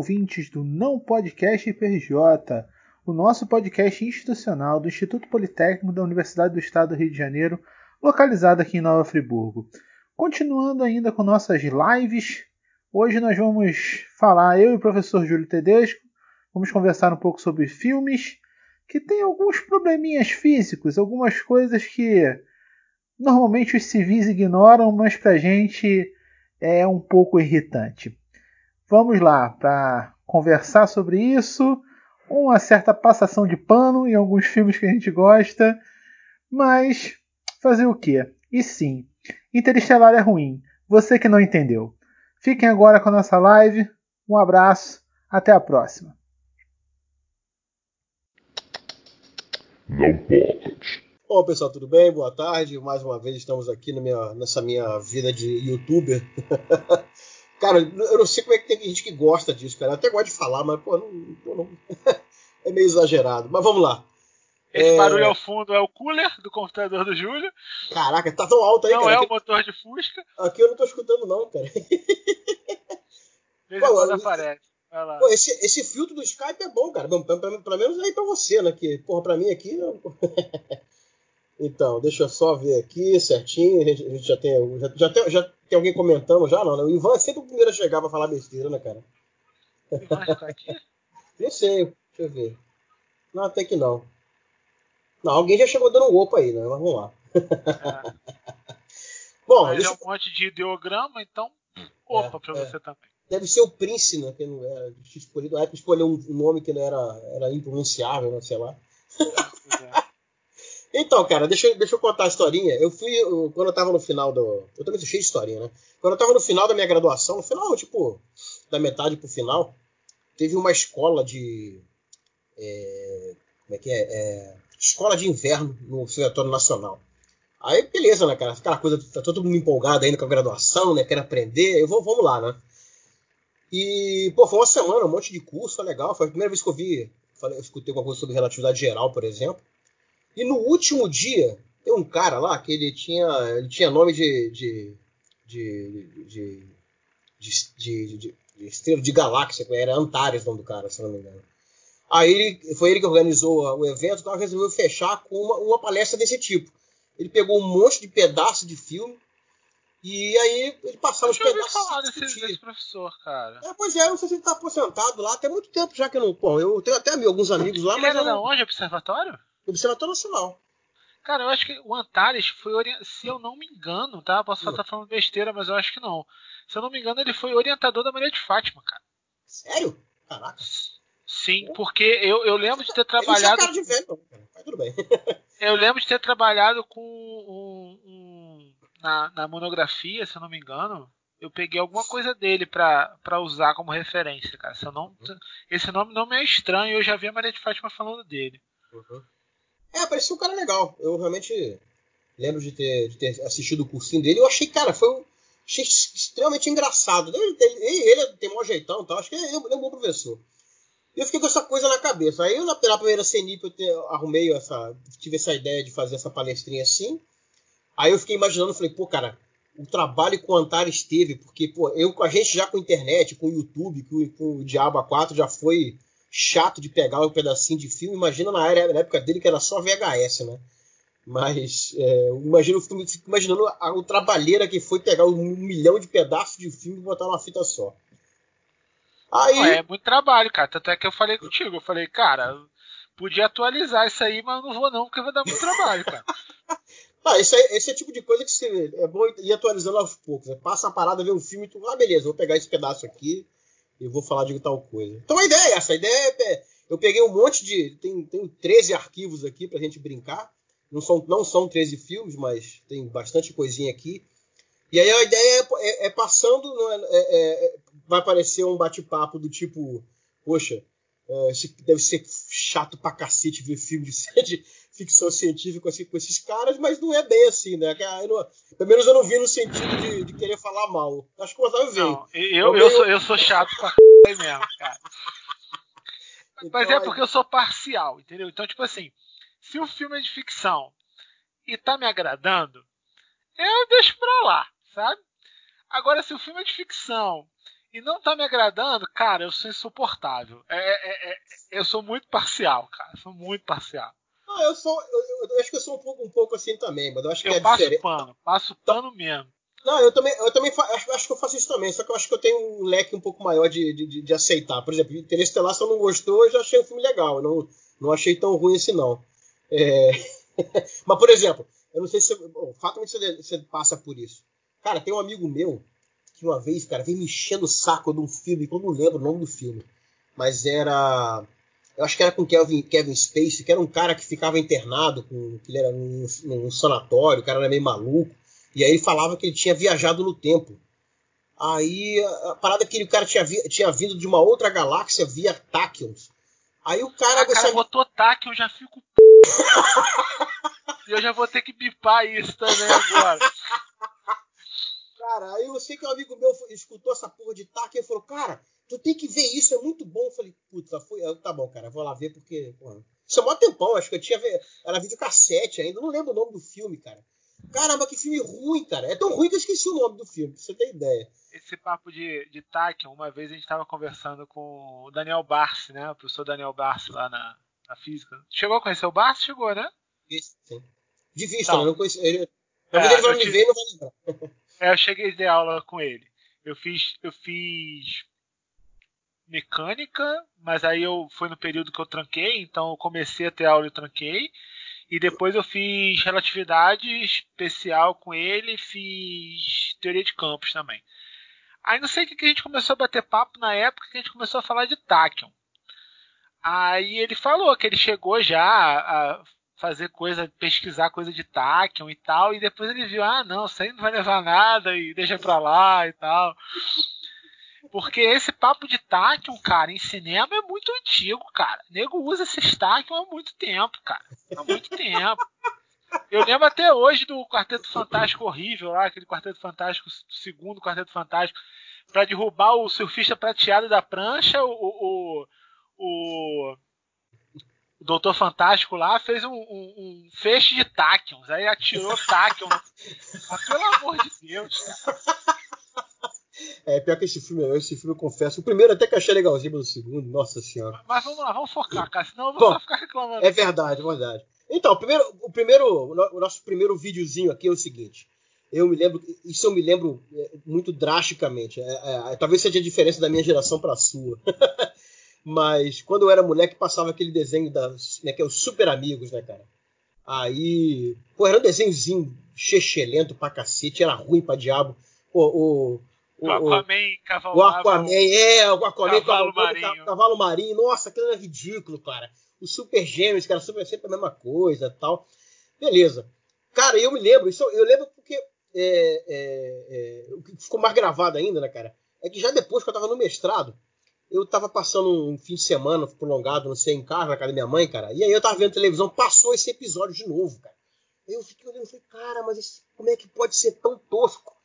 Ouvintes do Não Podcast PRJ, o nosso podcast institucional do Instituto Politécnico da Universidade do Estado do Rio de Janeiro, localizado aqui em Nova Friburgo. Continuando ainda com nossas lives, hoje nós vamos falar, eu e o professor Júlio Tedesco, vamos conversar um pouco sobre filmes que têm alguns probleminhas físicos, algumas coisas que normalmente os civis ignoram, mas pra gente é um pouco irritante. Vamos lá para conversar sobre isso, uma certa passação de pano em alguns filmes que a gente gosta, mas fazer o quê? E sim, Interestelar é ruim. Você que não entendeu. Fiquem agora com a nossa live. Um abraço, até a próxima. Não pode. Bom, pessoal, tudo bem? Boa tarde. Mais uma vez estamos aqui minha, nessa minha vida de youtuber. Cara, eu não sei como é que tem gente que gosta disso, cara. Eu até gosto de falar, mas, pô, não, não... é meio exagerado. Mas vamos lá. Esse é... barulho ao fundo é o cooler do computador do Júlio. Caraca, tá tão alto aí, não cara. Não é o motor de Fusca. Aqui eu não tô escutando, não, cara. Pô, quando aparece. Pô, esse, esse filtro do Skype é bom, cara. Pelo, menos aí pra você, né? Que, porra, pra mim aqui. então, deixa eu só ver aqui certinho. A gente, a gente já tem. Já, já, tem, já tem alguém comentando já, não, né? O Ivan é sempre o primeiro a chegar pra falar besteira, né, cara? O Ivan está aqui? não sei, deixa eu ver. Não, até que não. Não, alguém já chegou dando um opa aí, né? Mas vamos lá. É. Bom, Mas deixa... é um monte de ideograma, então opa é, pra é. você também. Deve ser o Prince, né? Que não era escolhido. A época escolheu um nome que não era, era impronunciável, né? Sei lá. É. Então, cara, deixa, eu, deixa eu contar a historinha. Eu fui, quando eu tava no final do. Eu também sou cheio de historinha, né? Quando eu tava no final da minha graduação, no final, tipo, da metade pro final, teve uma escola de. É, como é que é? é? Escola de inverno no Observatório Nacional. Aí, beleza, né, cara? Aquela coisa, tá todo mundo empolgado ainda com a graduação, né? Quer aprender. Eu vou, vamos lá, né? E, pô, foi uma semana, um monte de curso, foi legal. Foi a primeira vez que eu vi, falei, eu escutei alguma coisa sobre relatividade geral, por exemplo. E no último dia, tem um cara lá que ele tinha, ele tinha nome de, de, de, de, de, de, de estrela de galáxia, era Antares o nome do cara, se não me engano. Aí ele, foi ele que organizou o evento, então resolveu fechar com uma, uma palestra desse tipo. Ele pegou um monte de pedaços de filme e aí ele passava os pedaços. falar desse, desse, professor, cara. É, pois é, eu não sei se ele está aposentado lá, tem muito tempo já que eu não. Bom, eu tenho até alguns amigos lá, ele mas. Era eu não... onde? Observatório? Observatório Nacional. Cara, eu acho que o Antares foi, se eu não me engano, tá? Posso estar falando besteira, mas eu acho que não. Se eu não me engano, ele foi orientador da Maria de Fátima, cara. Sério? Caraca. Sim, porque eu, eu lembro de ter trabalhado. Ele de velho, mas tudo bem. eu lembro de ter trabalhado com um, um, na, na monografia, se eu não me engano. Eu peguei alguma coisa dele para usar como referência, cara. Se não, uhum. Esse nome não me é estranho, eu já vi a Maria de Fátima falando dele. Uhum. É, parecia um cara legal. Eu realmente lembro de ter, de ter assistido o cursinho dele. Eu achei, cara, foi um, achei extremamente engraçado. Ele, ele, ele tem um jeitão e tal. Acho que ele, ele é um bom professor. E eu fiquei com essa coisa na cabeça. Aí na, pela primeira CNIP, eu te, arrumei essa. Tive essa ideia de fazer essa palestrinha assim. Aí eu fiquei imaginando, falei, pô, cara, o trabalho que o Antares teve, porque, pô, eu, a gente já com internet, com o YouTube, com, com o Diabo A4 já foi chato de pegar um pedacinho de filme. Imagina na, área, na época dele que era só VHS, né? Mas é, imagino, fico imaginando a, o trabalheira que foi pegar um milhão de pedaços de filme e botar numa fita só. Aí... É muito trabalho, cara. Tanto é que eu falei contigo. Eu falei, cara, podia atualizar isso aí, mas eu não vou não, porque vai dar muito trabalho, cara. Ah, esse, é, esse é o tipo de coisa que você, é bom ir atualizando aos poucos. Né? Passa a parada, vê um filme e tu, ah, beleza, vou pegar esse pedaço aqui, eu vou falar de tal coisa. Então a ideia é essa, a ideia é, eu peguei um monte de, tem, tem 13 arquivos aqui pra gente brincar, não são, não são 13 filmes, mas tem bastante coisinha aqui. E aí a ideia é, é, é passando, é, é, é, vai aparecer um bate-papo do tipo, poxa, é, deve ser chato pra cacete ver filme de, de ficção científica assim, com esses caras, mas não é bem assim, né? Não, pelo menos eu não vi no sentido de, de querer falar mal. Acho que o Otávio veio. Não, eu, eu, sou, eu sou chato pra c... mesmo, cara. Então, mas é porque eu sou parcial, entendeu? Então, tipo assim, se o filme é de ficção e tá me agradando, eu deixo pra lá, sabe? Agora, se o filme é de ficção e não tá me agradando, cara, eu sou insuportável. É, é, é, eu sou muito parcial, cara. Sou muito parcial. Ah, eu sou. Eu, eu, acho que eu sou um pouco, um pouco assim também, mas eu acho que eu é passo diferente. pano, passo pano mesmo. Não, eu também, eu também acho, acho, que eu faço isso também, só que eu acho que eu tenho um leque um pouco maior de, de, de aceitar. Por exemplo, Interestelar, se eu não gostou, eu já achei o filme legal. Eu não, não achei tão ruim assim, não. É... mas, por exemplo, eu não sei se. Fatalmente você, você passa por isso. Cara, tem um amigo meu que uma vez, cara, veio me enchendo o saco de um filme, que eu não lembro o nome do filme. Mas era. Eu acho que era com Kevin, Kevin Spacey, que era um cara que ficava internado, com, que ele era num, num sanatório, o cara era meio maluco. E aí ele falava que ele tinha viajado no tempo. Aí a parada é que o cara tinha, vi, tinha vindo de uma outra galáxia via Tachyons. Aí o cara. A cara botou Tachyon, eu já fico. e eu já vou ter que bipar isso também agora. Cara, aí eu sei que um amigo meu escutou essa porra de Tachyon e falou: Cara, tu tem que ver isso, é muito bom. Eu falei: Putz, foi. Tá bom, cara, vou lá ver porque. Porra. Isso é mó tempão, acho que eu tinha. Era videocassete ainda, não lembro o nome do filme, cara. Caramba, que filme ruim, cara. É tão ruim que eu esqueci o nome do filme, pra você ter ideia. Esse papo de, de Tachyon, uma vez a gente estava conversando com o Daniel Barsi, né? O professor Daniel Barsi lá na, na física. Chegou a conhecer o Barsi? Chegou, né? Sim. De vista, então? Não conheci. Ele, é, ele vai me ver e não vai lembrar. É, eu cheguei de aula com ele. Eu fiz, eu fiz mecânica, mas aí eu foi no período que eu tranquei, então eu comecei a ter aula e tranquei. E depois eu fiz relatividade especial com ele, fiz teoria de campos também. Aí não sei o que a gente começou a bater papo na época que a gente começou a falar de Tachyon. Aí ele falou que ele chegou já a fazer coisa, pesquisar coisa de Tachyon e tal, e depois ele viu, ah não, isso aí não vai levar nada e deixa pra lá e tal. Porque esse papo de Tachyon, cara, em cinema é muito antigo, cara. O nego usa esse Tachyon há muito tempo, cara. Há muito tempo. Eu lembro até hoje do Quarteto Fantástico horrível lá, aquele Quarteto Fantástico, segundo Quarteto Fantástico, para derrubar o surfista prateado da prancha, o, o, o, o Doutor Fantástico lá fez um, um, um feixe de Tachyons, aí atirou. Mas pelo amor de Deus, cara. É, pior que esse filme, esse filme eu confesso. O primeiro até que achei legalzinho, mas o segundo, nossa senhora. Mas vamos lá, vamos focar, cara, senão eu vou Bom, só ficar reclamando. É verdade, é verdade. Então, o primeiro, o primeiro, o nosso primeiro videozinho aqui é o seguinte. Eu me lembro, isso eu me lembro é, muito drasticamente. É, é, talvez seja a diferença da minha geração para a sua. mas quando eu era moleque, passava aquele desenho da, né, que é os Super Amigos, né, cara? Aí, pô, era um desenhozinho chechelento pra cacete, era ruim pra diabo. Pô, o, o Aquaman cavalava. O Aquaman, é, o Aquaman cavalo marinho. cavalo marinho. Nossa, aquilo era ridículo, cara. Os Super Gêmeos, cara, super, sempre a mesma coisa tal. Beleza. Cara, eu me lembro, isso eu lembro porque é, é, é, o que ficou mais gravado ainda, né, cara? É que já depois que eu tava no mestrado, eu tava passando um fim de semana prolongado, não sei, em casa, na casa da minha mãe, cara. E aí eu tava vendo televisão, passou esse episódio de novo, cara. Aí eu fiquei olhando e falei, cara, mas esse, como é que pode ser tão tosco?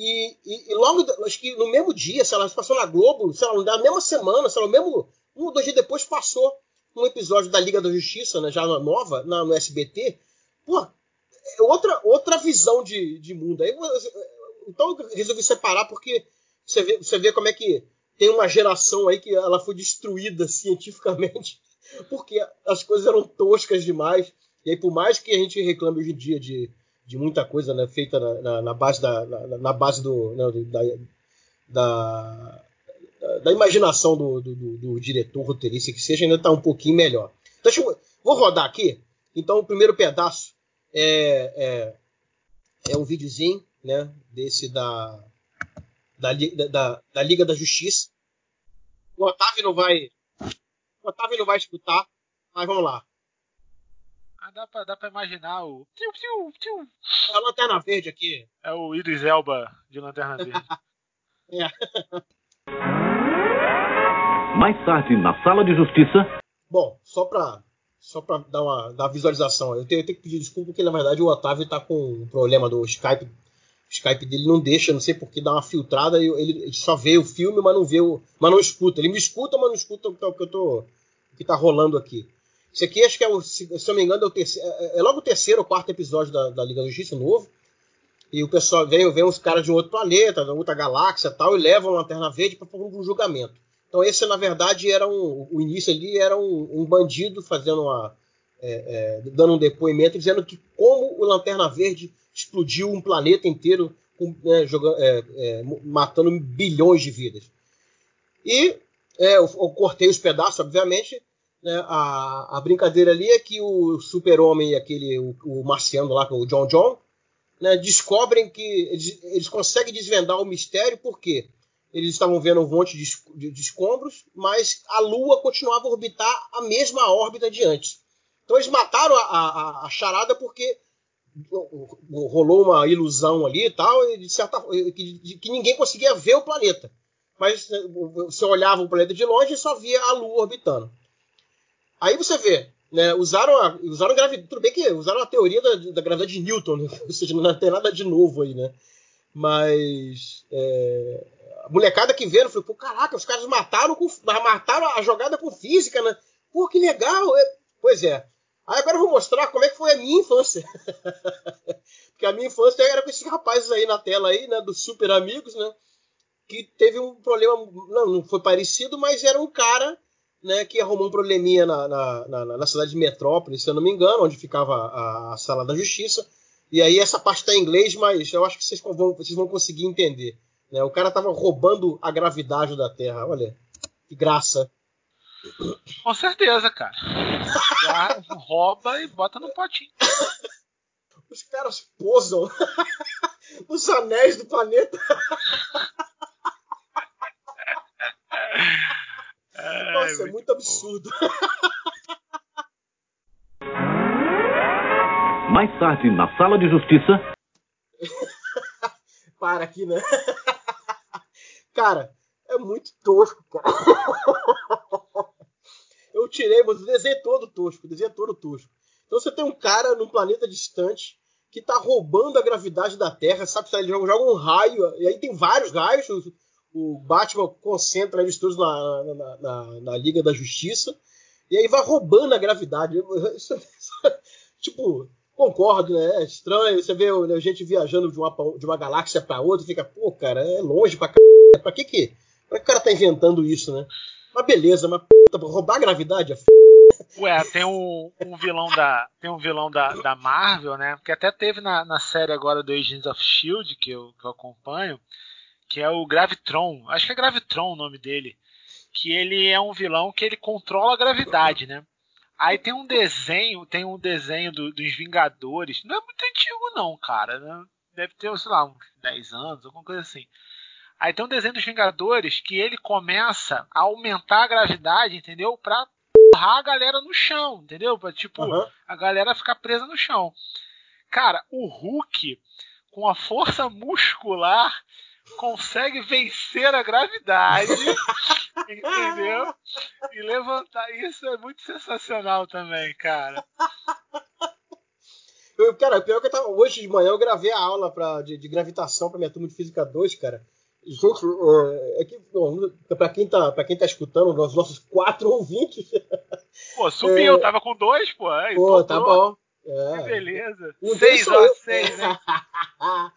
E, e, e, logo, acho que no mesmo dia, sei lá, passou na Globo, sei lá, na mesma semana, sei lá, mesmo um ou dois dias depois passou um episódio da Liga da Justiça, né, já nova, na, no SBT. Pô, é outra, outra visão de, de mundo. Aí, então eu resolvi separar porque você vê, você vê como é que tem uma geração aí que ela foi destruída cientificamente porque as coisas eram toscas demais. E aí, por mais que a gente reclame hoje em dia de de muita coisa né, feita na, na, na, base da na, na base do, né, da, da, da, imaginação do, do, do, diretor roteirista que seja ainda está um pouquinho melhor. Então, eu, vou rodar aqui. Então o primeiro pedaço é, é, é um videozinho né, desse da, da, da, da Liga da Justiça. O Otávio não vai o Otávio não vai escutar, mas vamos lá. Ah, dá pra, dá pra imaginar o. Tiu, tiu, tiu. É a lanterna verde aqui. É o Idris Elba de lanterna verde. é. Mais tarde, na sala de justiça. Bom, só pra, só pra dar uma dar visualização, eu tenho, eu tenho, que pedir desculpa porque na verdade o Otávio tá com um problema do Skype. O Skype dele não deixa, não sei porque dá uma filtrada, ele, ele só vê o filme, mas não vê o. mas não escuta. Ele me escuta, mas não escuta o que eu tô. o que tá rolando aqui. Esse aqui acho que é o, se eu não me engano, é, o terceiro, é, é logo o terceiro ou quarto episódio da, da Liga da Justiça novo. E o pessoal vem, vem uns caras de um outro planeta, de outra galáxia tal, e levam a Lanterna Verde para um julgamento. Então esse, na verdade, era um, o início ali era um, um bandido fazendo uma, é, é, dando um depoimento dizendo que como o Lanterna Verde explodiu um planeta inteiro, com, né, jogando, é, é matando bilhões de vidas. E é, eu, eu, cortei os pedaços, obviamente. Né, a, a, brincadeira ali é que o super-homem e aquele, o, o, marciano lá, o John John, né, descobrem que eles, eles, conseguem desvendar o mistério porque eles estavam vendo um monte de, de, de, escombros, mas a Lua continuava a orbitar a mesma órbita de antes. Então eles mataram a, a, a charada porque rolou uma ilusão ali e tal, de certa, que, que ninguém conseguia ver o planeta mas né, você olhava o planeta de longe e só via a Lua orbitando. Aí você vê, né, usaram a, usaram gravidade, tudo bem que usaram a teoria da, da gravidade de Newton, né, ou seja, não tem nada de novo aí, né? Mas é, a molecada que vê, falou, pô, caraca, os caras mataram, com, mataram a jogada com física, né? Pô, que legal! É, pois é. Aí agora eu vou mostrar como é que foi a minha infância. Porque a minha infância era com esses rapazes aí na tela aí, né? Dos super amigos, né? que teve um problema, não, não foi parecido, mas era um cara né, que arrumou um probleminha na, na, na, na, cidade de Metrópolis, se eu não me engano, onde ficava a, a sala da justiça. E aí essa parte está em inglês, mas eu acho que vocês vão, vocês vão conseguir entender. Né? O cara estava roubando a gravidade da Terra. Olha, que graça. Com certeza, cara. rouba e bota no potinho. Os caras posam os anéis do planeta. Nossa, é muito absurdo. Mais tarde, na sala de justiça. Para aqui, né? Cara, é muito tosco, cara. Eu tirei, mas o desenho é todo tosco, o desenho é todo tosco. Então você tem um cara num planeta distante que tá roubando a gravidade da Terra, sabe? Ele joga, joga um raio, e aí tem vários raios, o Batman concentra eles todos na, na, na, na, Liga da Justiça, e aí vai roubando a gravidade. Isso, isso, tipo, concordo, né? É estranho. Você vê a gente viajando de uma, de uma galáxia para outra, fica, pô, cara, é longe pra c. Pra que que? Pra que o cara tá inventando isso, né? Mas beleza, mas puta, roubar a gravidade é f. Ué, tem um, um, vilão da tem um vilão da, da Marvel, né? Que até teve na, na série agora do Agents of Shield que eu, que eu acompanho que é o Gravitron. Acho que é Gravitron o nome dele. Que ele é um vilão que ele controla a gravidade, né? Aí tem um desenho, tem um desenho do, dos Vingadores. Não é muito antigo, não, cara. Né? Deve ter, sei lá, uns 10 anos, alguma coisa assim. Aí tem um desenho dos Vingadores que ele começa a aumentar a gravidade, entendeu? Pra porrar a galera no chão, entendeu? Pra, tipo, uhum. a galera ficar presa no chão. Cara, o Hulk, com a força muscular, consegue vencer a gravidade, entendeu? E levantar. Isso é muito sensacional também, cara. Eu, cara, pior que eu tava, hoje de manhã eu gravei a aula pra, de, de gravitação para minha turma de Física 2, cara. Gente, é, é que, pra, quem tá, pra quem tá escutando, os nossos quatro ouvintes. Pô, subiu, é, tava com dois, pô. Aí, pô, tá bom. É. Que beleza. Um seis, ó, seis, né?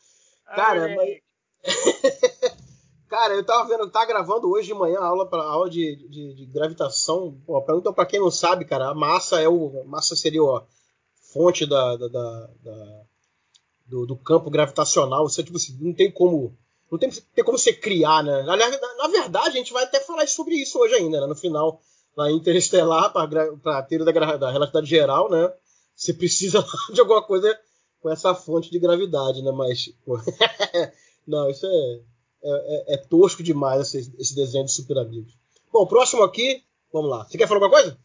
cara, mas, Cara, eu tava vendo, tá gravando hoje de manhã a aula, aula de, de, de gravitação. Pô, pergunta pra quem não sabe, cara. A massa é o. Massa seria a fonte da, da, da, da do, do, campo gravitacional. Você, tipo assim, não tem como. Não tem, tem como você criar, né? Na, na, na, verdade, a gente vai até falar sobre isso hoje ainda, né? No final, na Interestelar, para teoria da, da relatividade geral, né? Você precisa de alguma coisa com essa fonte de gravidade, né? Mas. Pô, Não, isso é, é, é, é tosco demais esse, esse, desenho de super amigos. Bom, próximo aqui, vamos lá. Você quer falar alguma coisa?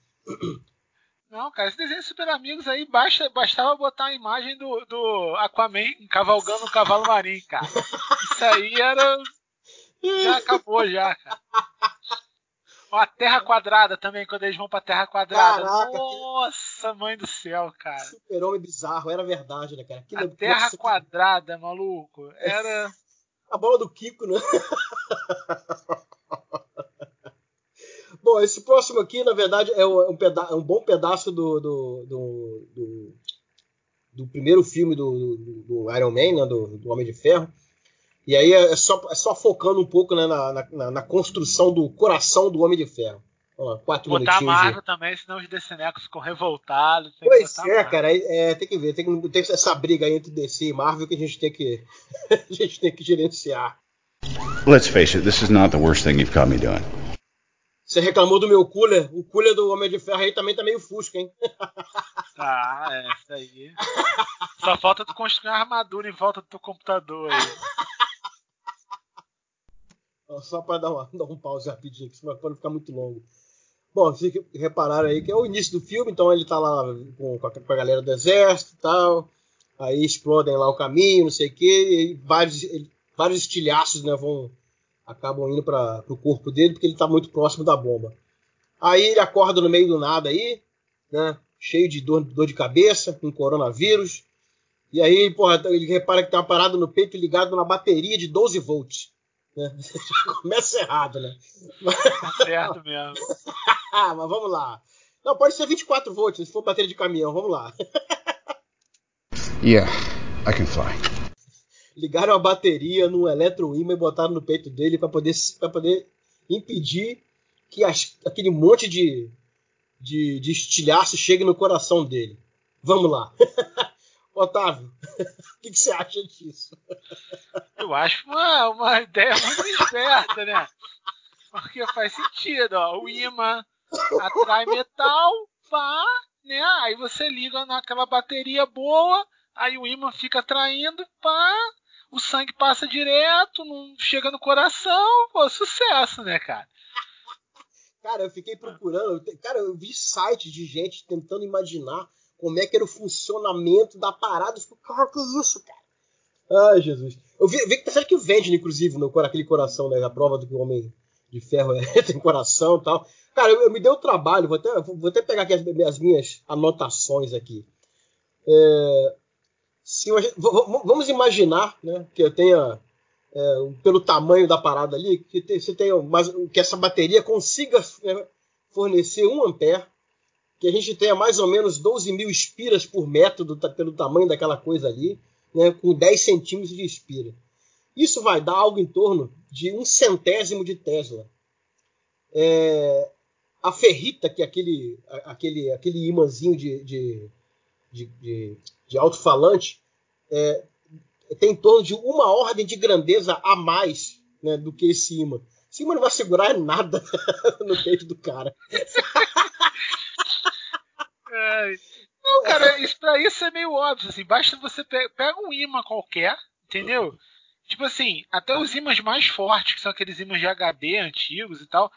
Não, cara, esse desenho de super amigos aí basta, bastava botar a imagem do, do Aquaman cavalgando o cavalo marinho, cara. Isso aí era. Já acabou já, cara. Ó, a Terra Quadrada também, quando eles vão pra Terra Quadrada. Caraca, Nossa, que... mãe do céu, cara. Super-homem bizarro, era verdade, né, cara? Aquilo a Terra Quadrada, que... maluco. Era. A bola do Kiko, né? bom, esse próximo aqui, na verdade, é um, peda é um bom pedaço do, do, do, do, do primeiro filme do, Iron Man, né, do, Homem de Ferro. E aí é só, é só focando um pouco né, na, na, na, construção do coração do Homem de Ferro. Ó, quatro Botar a Marvel também, senão os DCNecos ficam revoltados. Pois é, cara, é, tem que ver, tem que ter essa briga aí entre DC e Marvel que a gente tem que, a gente tem que gerenciar. Let's face it, this is not the worst thing you've caught me doing. Você reclamou do meu cooler? O cooler do Homem de Ferro aí também tá meio fusco, hein? Ah, é, isso aí. Só falta tu construir uma armadura em volta do teu computador aí. Só pra dar, uma, dar um pause rapidinho, que senão pode ficar muito longo. Bom, vocês repararam aí que é o início do filme, então ele tá lá com, com, a, galera do exército e tal. Aí explodem lá o caminho, não sei o que, e vários, vários estilhaços né, vão acabam indo para o corpo dele porque ele está muito próximo da bomba. Aí ele acorda no meio do nada aí, né? Cheio de dor, dor de cabeça, com coronavírus. E aí, porra, ele repara que tem uma parada no peito ligado na bateria de 12 volts. Né? Começa errado, né? Tá certo mesmo. Mas vamos lá. Não, pode ser 24 volts, se for bateria de caminhão, vamos lá. yeah, I can fly ligaram a bateria num eletroímã e botaram no peito dele para poder, poder impedir que as, aquele monte de, de, de estilhaço chegue no coração dele. Vamos lá. Otávio, o que, que, você acha disso? Eu acho uma, uma ideia muito esperta, né? Porque faz sentido, ó. O imã atrai metal, pá, né? Aí você liga naquela bateria boa, aí o imã fica atraindo, pá, o sangue passa direto, não chega no coração, pô, sucesso, né, cara? Cara, eu fiquei procurando, cara, eu vi sites de gente tentando imaginar como é que era o funcionamento da parada. Eu fico, cara, que isso, cara? Ai, Jesus. Eu vi, vi que tá que vende, inclusive, no, aquele coração, né? A prova do que o homem de ferro é, tem coração e tal. Cara, eu, eu, me deu o trabalho, vou até, vou até pegar aqui as, as minhas anotações aqui. É, se vamos imaginar né, que eu tenha, é, pelo tamanho da parada ali, que tem, você tenha, mas, que essa bateria consiga é, fornecer 1 ampere, que a gente tenha mais ou menos 12 mil espiras por metro do, pelo tamanho daquela coisa ali, né, com 10 centímetros de espira. Isso vai dar algo em torno de um centésimo de Tesla. É, a ferrita, que é aquele, aquele, aquele imãzinho de, de, de, de de alto-falante é, tem em torno de uma ordem de grandeza a mais né, do que esse imã. Esse imã não vai segurar nada no peito do cara. Não, cara, isso, pra isso é meio óbvio. Assim, basta você pe pega um imã qualquer, entendeu? Tipo assim, até os imãs mais fortes, que são aqueles imãs de HD antigos e tal,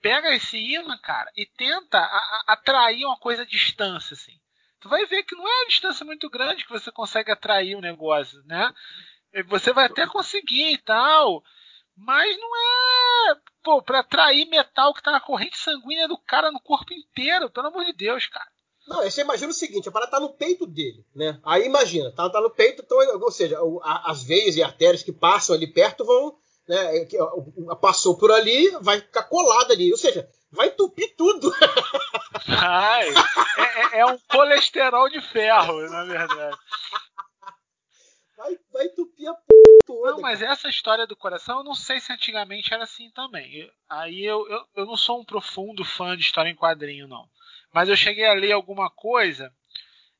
pega esse imã, cara, e tenta atrair uma coisa à distância, assim tu vai ver que não é uma distância muito grande que você consegue atrair o negócio, né? Você vai até conseguir e tal, mas não é, pô, para atrair metal que tá na corrente sanguínea do cara no corpo inteiro, pelo amor de Deus, cara. Não, você imagina o seguinte, a parada tá no peito dele, né? Aí imagina, tá, tá no peito, então, ou seja, as veias e artérias que passam ali perto vão, né, passou por ali, vai ficar colado ali, ou seja, vai entupir tudo. Ai, é, é, é, um colesterol de ferro, na verdade. Vai, vai entupir a p toda. Não, mas essa história do coração, eu não sei se antigamente era assim também. Aí eu, eu, eu não sou um profundo fã de história em quadrinho, não. Mas eu cheguei a ler alguma coisa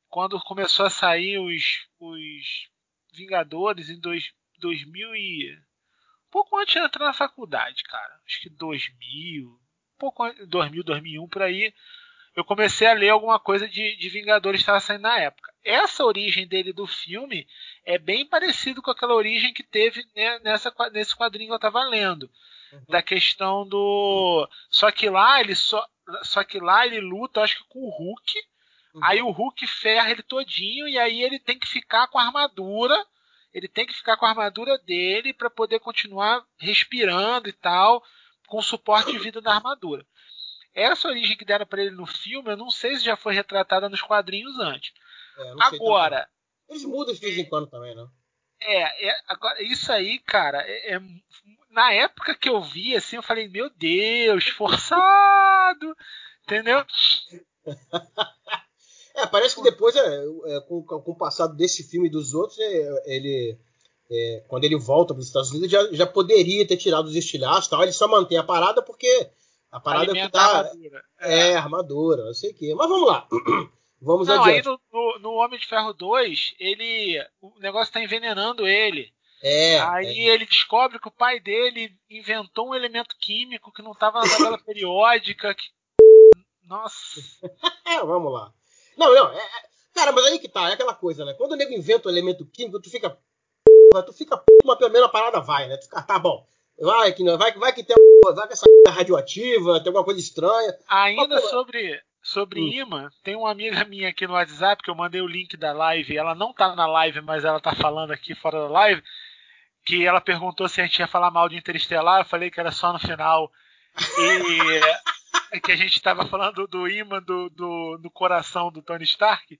quando começou a sair os, os Vingadores em dois, 2000 e... Pouco antes de entrar na faculdade, cara. Acho que 2000, pouco 2000, 2001 por aí, eu comecei a ler alguma coisa de, de Vingadores que estava saindo na época. Essa origem dele do filme é bem parecido com aquela origem que teve né, nessa, nesse quadrinho que eu estava lendo. Uhum. Da questão do. Só que lá ele só. Só que lá ele luta, acho que com o Hulk. Uhum. Aí o Hulk ferra ele todinho e aí ele tem que ficar com a armadura. Ele tem que ficar com a armadura dele para poder continuar respirando e tal com suporte de vida da armadura. Essa origem que deram para ele no filme, eu não sei se já foi retratada nos quadrinhos antes. É, agora. Eles mudam de vez em quando também, não? É, é agora, isso aí, cara, é, é, na época que eu vi, assim, eu falei, meu Deus, forçado! Entendeu? É, parece que depois, é, é, com, com o passado desse filme e dos outros, é, ele. é, quando ele volta para os Estados Unidos, já, já poderia ter tirado os estilhaços e tal. Ele só mantém a parada porque a parada é que dá. É, armadura, não sei o quê. Mas vamos lá. Vamos Não, aí adiante. no, no, no Homem de Ferro 2, ele. O negócio tá envenenando ele. É, aí ele descobre que o pai dele inventou um elemento químico que não tava na tabela periódica. que- Nossa. é, vamos lá. Não, não, é, é- cara, mas aí que tá, é aquela coisa, né? Quando o nego inventa um elemento químico, tu fica. Tu fica, mas pelo menos a parada vai, né? Tu fica, tá bom. Vai que, não- vai, vai que tem uma- vai que essa radioativa, tem alguma coisa estranha. Ainda Mas, sobre, sobre Hum. imã, tem uma amiga minha aqui no WhatsApp que eu mandei o link da live. Ela não tá na live, mas ela tá falando aqui fora da live. Que ela perguntou se a gente ia falar mal de Interestelar. Eu falei que era só no final. E que a gente tava falando do imã do, do, do coração do Tony Stark.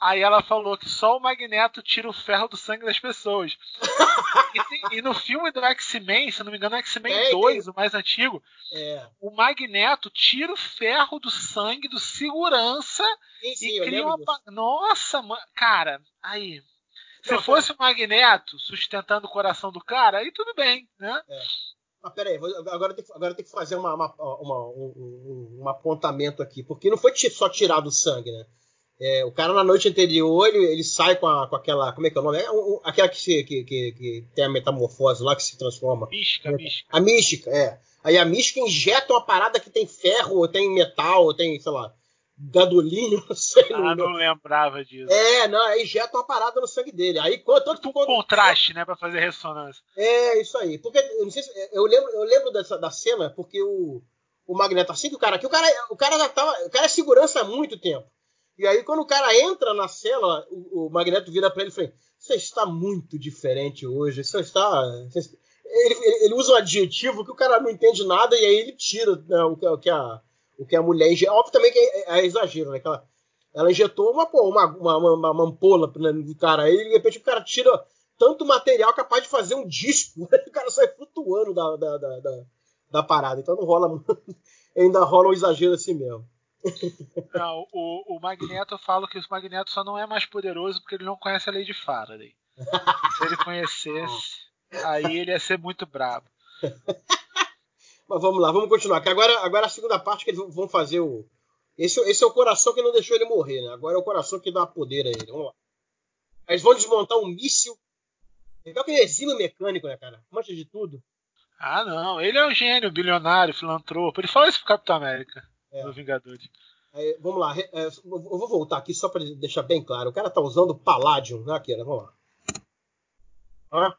Aí ela falou que só o Magneto tira o ferro do sangue das pessoas. E, tem- e no filme do X-Men, se não me engano, é X-Men Tem, 2, o mais antigo, É. o Magneto tira o ferro do sangue do segurança Sim, sim, e cria uma. Nossa, ma- cara, aí. Se fosse o Magneto sustentando o coração do cara, aí tudo bem, né? Mas peraí, vou- agora eu tenho, agora eu tenho que fazer uma, uma, uma- um, um- um apontamento aqui, porque não foi só tirar do sangue, né? É, o cara na noite anterior, ele, ele sai com, a- com aquela. Como é que é o nome? É, um- aquela que, se, que, que, que tem a metamorfose lá, que se transforma. Mística, mística. A mística, é. Aí a mística injeta uma parada que tem ferro, ou tem metal, ou tem, sei lá, gadolinho, não sei. Ah, não- não lembrava disso. É, não, aí injeta uma parada no sangue dele. Aí quando, tanto Um quando, contraste, né, pra fazer ressonância. É, isso aí. Porque, eu não sei se, eu lembro, eu lembro dessa, da cena porque o, o Magneto, assim que o cara, que o cara, o cara já tava, o cara é segurança há muito tempo. E aí quando o cara entra na cela, o, o Magneto vira pra ele e fala, você está muito diferente hoje, você está... ele, ele- usa um adjetivo que o cara não entende nada e aí ele tira né, o, que, o que a, o que a mulher. Óbvio também que é, é exagero, né? Ela, ela injetou uma, pô, uma, uma, uma, uma ampola né, no cara aí e de repente o cara tira tanto material capaz de fazer um disco. o cara sai flutuando da, da, da, da, da parada. Então não rola. ainda rola um exagero assim mesmo. Não, o, o Magneto eu falo que o Magneto só não é mais poderoso porque ele não conhece a lei de Faraday. Se ele conhecesse, aí ele ia ser muito brabo. Mas vamos lá, vamos continuar. Que agora, agora a segunda parte que eles vão fazer o. Esse, esse é o coração que não deixou ele morrer, né? Agora é o coração que dá poder a ele. Vamos lá. Eles vão desmontar um míssil. Legal que ele é exímio mecânico, né, cara? Mancha de tudo. Ah, não. Ele é um gênio, bilionário, filantropo. Ele fala isso pro Capitão América, É. do Vingadores. Aí, vamos lá, é, eu vou voltar aqui só para deixar bem claro. O cara tá usando Palladium, né, né? Vamos lá. Ó.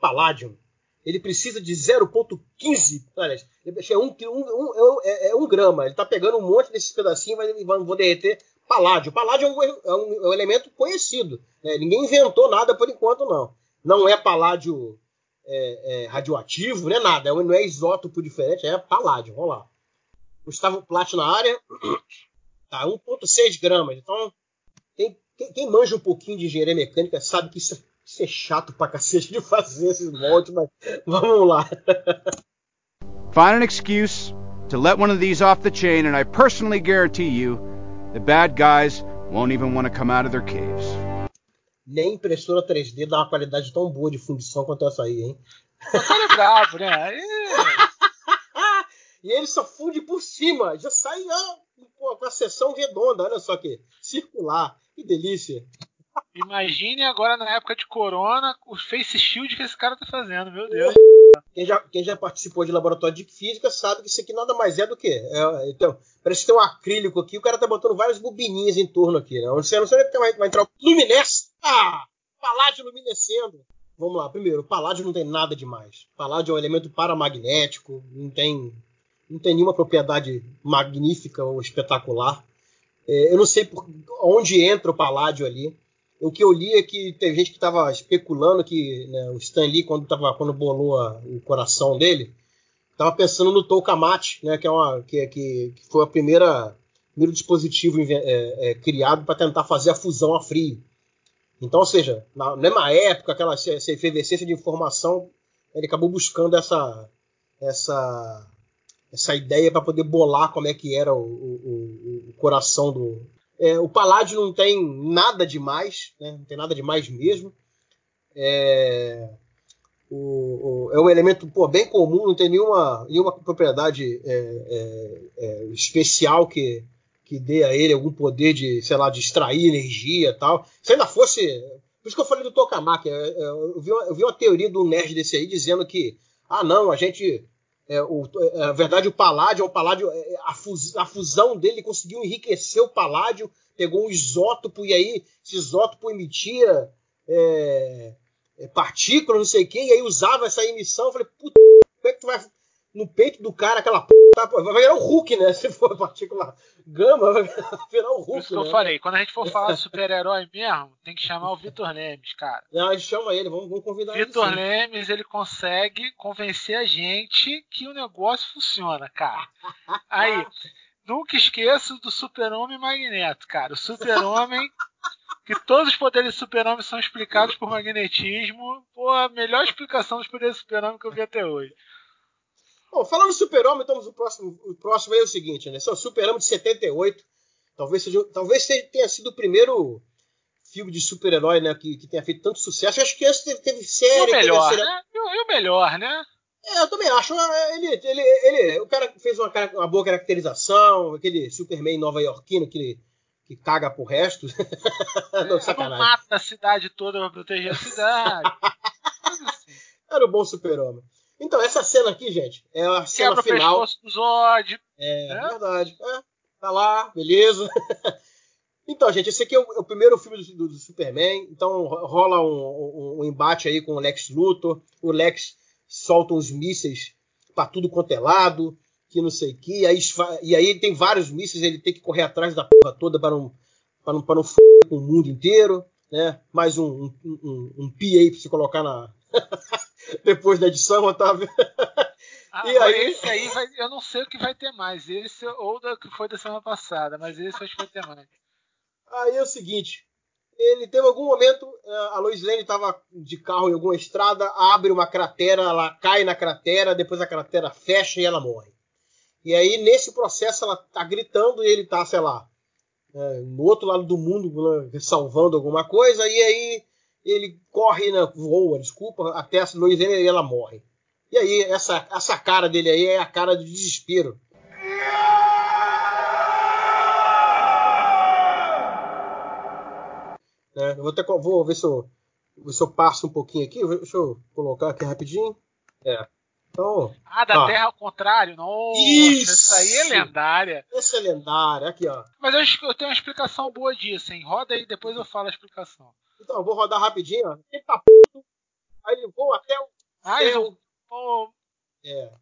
Palladium. Ele precisa de 0,15. Olha, é um, um, um, é é, é um grama. Ele tá pegando um monte desses pedacinhos e vai, vou derreter Paládio. Paládio é um, é um- é um elemento conhecido. né? Ninguém inventou nada por enquanto, não. Não é paládio é, é, radioativo, não é nada. É um- Não é isótopo diferente, é paládio. Vamos lá. Gustavo Plat na área. Tá, 1,6 gramas. Então, quem, quem- quem manja um pouquinho de engenharia mecânica sabe que isso, é- isso é chato pra cacete de fazer esses moldes, mas vamos lá. Find an excuse to let one of these off the chain, and I personally guarantee you the bad guys won't even want to come out of their caves. Nem impressora 3D dá uma qualidade tão boa de fundição quanto essa aí, hein? O cara é brabo, né? E ele só funde por cima, já sai ó, com a seção redonda, olha só que circular, que delícia. Imagine agora na época de corona o face shield que esse cara tá fazendo, meu Deus. Quem já, quem já participou de laboratório de física sabe que isso aqui nada mais é do que. é, então, parece que tem um acrílico aqui, o cara tá botando várias bobininhas em torno aqui, né? Onde você não sabe que vai, vai entrar o luminesce. Ah! Paládio luminescendo. Vamos lá, primeiro, o paládio não tem nada demais. Paládio é um elemento paramagnético, não tem, não tem nenhuma propriedade magnífica ou espetacular. É, eu não sei por onde entra o paládio ali. O que eu li é que tem gente que estava especulando que né, o Stan Lee, quando, tava, quando bolou a- o coração dele, estava pensando no Toukamate, né, que, é uma, que, que, que foi a primeira primeiro dispositivo é, é, criado para tentar fazer a fusão a frio. Então, ou seja, na mesma época, aquela efervescência de informação, ele acabou buscando essa essa essa ideia para poder bolar como é que era o, o- o- coração do É, o Paládio não tem nada demais, né? não tem nada demais mesmo. É, o, o, é um elemento pô, bem comum, não tem nenhuma, nenhuma propriedade é, é, é, especial que, que dê a ele algum poder de, sei lá, de extrair energia e tal. Se ainda fosse. Por isso que eu falei do Tokamak. é, é, Eu vi, uma, eu vi uma teoria do nerd desse aí dizendo que, ah, não, a gente. É, o, é, na verdade, o Paládio, o Paládio é, a, fus, a fusão dele conseguiu enriquecer o Paládio, pegou um isótopo e aí esse isótopo emitia é, é, partícula, não sei o quê, e aí usava essa emissão. Eu falei, puta, como é que tu vai no peito do cara aquela p... tá, vai virar o Hulk, né? Se for partícula gama, vai virar o Por isso Hulk. que eu Né? falei, quando a gente for falar de super-herói mesmo, tem que chamar o Vitor Lemes, cara. Não, a gente chama ele, vamos, vamos convidar ele. Vitor. Lemes, ele consegue convencer a gente que o negócio funciona, cara. Aí, nunca esqueço do Super-Homem Magneto, cara. O Super-Homem, que todos os poderes do Super-Homem são explicados por magnetismo. Pô, a melhor explicação dos poderes do Super-Homem que eu vi até hoje. Bom, falando do Super-Homem, então o próximo, o próximo é o seguinte, né? São Super-Homem de 78. Talvez, seja, talvez tenha sido o primeiro filme de super-herói né, que, que tenha feito tanto sucesso. Eu acho que antes teve, teve E série. o teve a melhor, série- né? E o, e o melhor, né? É, eu também acho. Ele, ele, ele, o cara fez uma, uma boa caracterização, aquele Superman nova-iorquino que, que caga pro resto. não, É, não sacanagem. mata a cidade toda pra proteger a cidade. Assim. Era o bom super-homem. Então, essa cena aqui, gente, é a cena Quebra o final. pescoço do Zod. É, É? verdade. É, tá lá, beleza. então, gente, esse aqui é o, é o primeiro filme do, do- Superman. Então ro- rola um, um- um embate aí com o Lex Luthor. O Lex solta uns mísseis pra tudo quanto é lado, que não sei o que. E aí, e aí tem vários mísseis, ele tem que correr atrás da porra toda para não, pra não, pra não f com o mundo inteiro. Né? Mais um, um, um, um PA pra você colocar na. Depois da edição, Otávio. Ah, E aí? Esse aí vai, eu não sei o que vai ter mais. Esse ou da que foi da semana passada, mas esse acho que vai ter mais. Aí é o seguinte, ele teve algum momento, eh, a Lois Lane estava de carro em alguma estrada, abre uma cratera, ela cai na cratera, depois a cratera fecha e ela morre. E aí, nesse processo, ela tá gritando e ele tá, sei lá, eh, no outro lado do mundo, né, salvando alguma coisa, e aí ele corre, né, voa, desculpa, até a Lois e ela morre. E aí, essa, essa cara dele aí é a cara de desespero. né? Eu vou, até, vou ver se eu, se eu passo um pouquinho aqui. Deixa eu colocar aqui rapidinho. É. Então, Ah, da Ó. Terra ao contrário? Nossa, Isso! essa aí é lendária. esse é lendário. Aqui, ó. Mas eu, acho que eu tenho uma explicação boa disso, hein? Roda aí, depois eu falo a explicação. Então, eu vou rodar rapidinho. Ó. Ele tá puto. Aí ele voa até o eles céu. pô, É.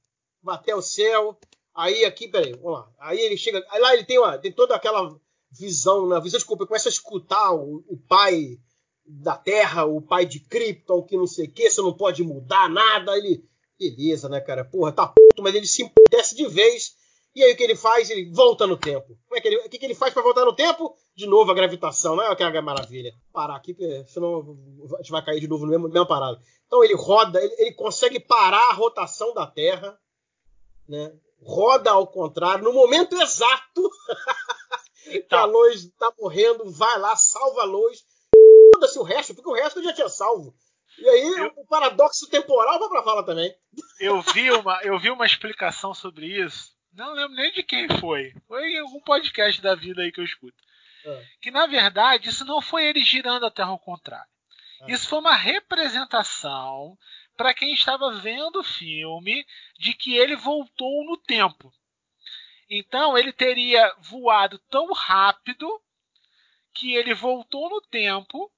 Vai até o céu. Aí aqui, peraí, vamos lá. Aí ele chega. Aí lá ele tem, uma, tem toda aquela visão, na visão, desculpa, ele começa a escutar o, o pai da Terra, o pai de Krypton, que não sei o que, você não pode mudar nada. Ele. Beleza, né, cara? Porra, tá puto, mas ele se emputece de vez. E aí o que ele faz? Ele volta no tempo. Como é que ele, o que, que ele faz pra voltar no tempo? De novo a gravitação, não é aquela maravilha. Parar aqui, senão a gente vai cair de novo no mesmo, mesma parada. Então ele roda, ele, ele consegue parar a rotação da Terra, né? Roda ao contrário, no momento exato que a então, Lois tá morrendo, vai lá, salva a Lois. Foda-se o resto, porque o resto já tinha salvo. E aí Eu- o paradoxo temporal vai pra fala também. eu vi, uma, eu vi uma explicação sobre isso. Não lembro nem de quem foi. Foi em algum podcast da vida aí que eu escuto. Ah. Que na verdade isso não foi ele girando a Terra ao contrário. Ah. Isso foi uma representação para quem estava vendo o filme de que ele voltou no tempo. Então ele teria voado tão rápido que ele voltou no tempo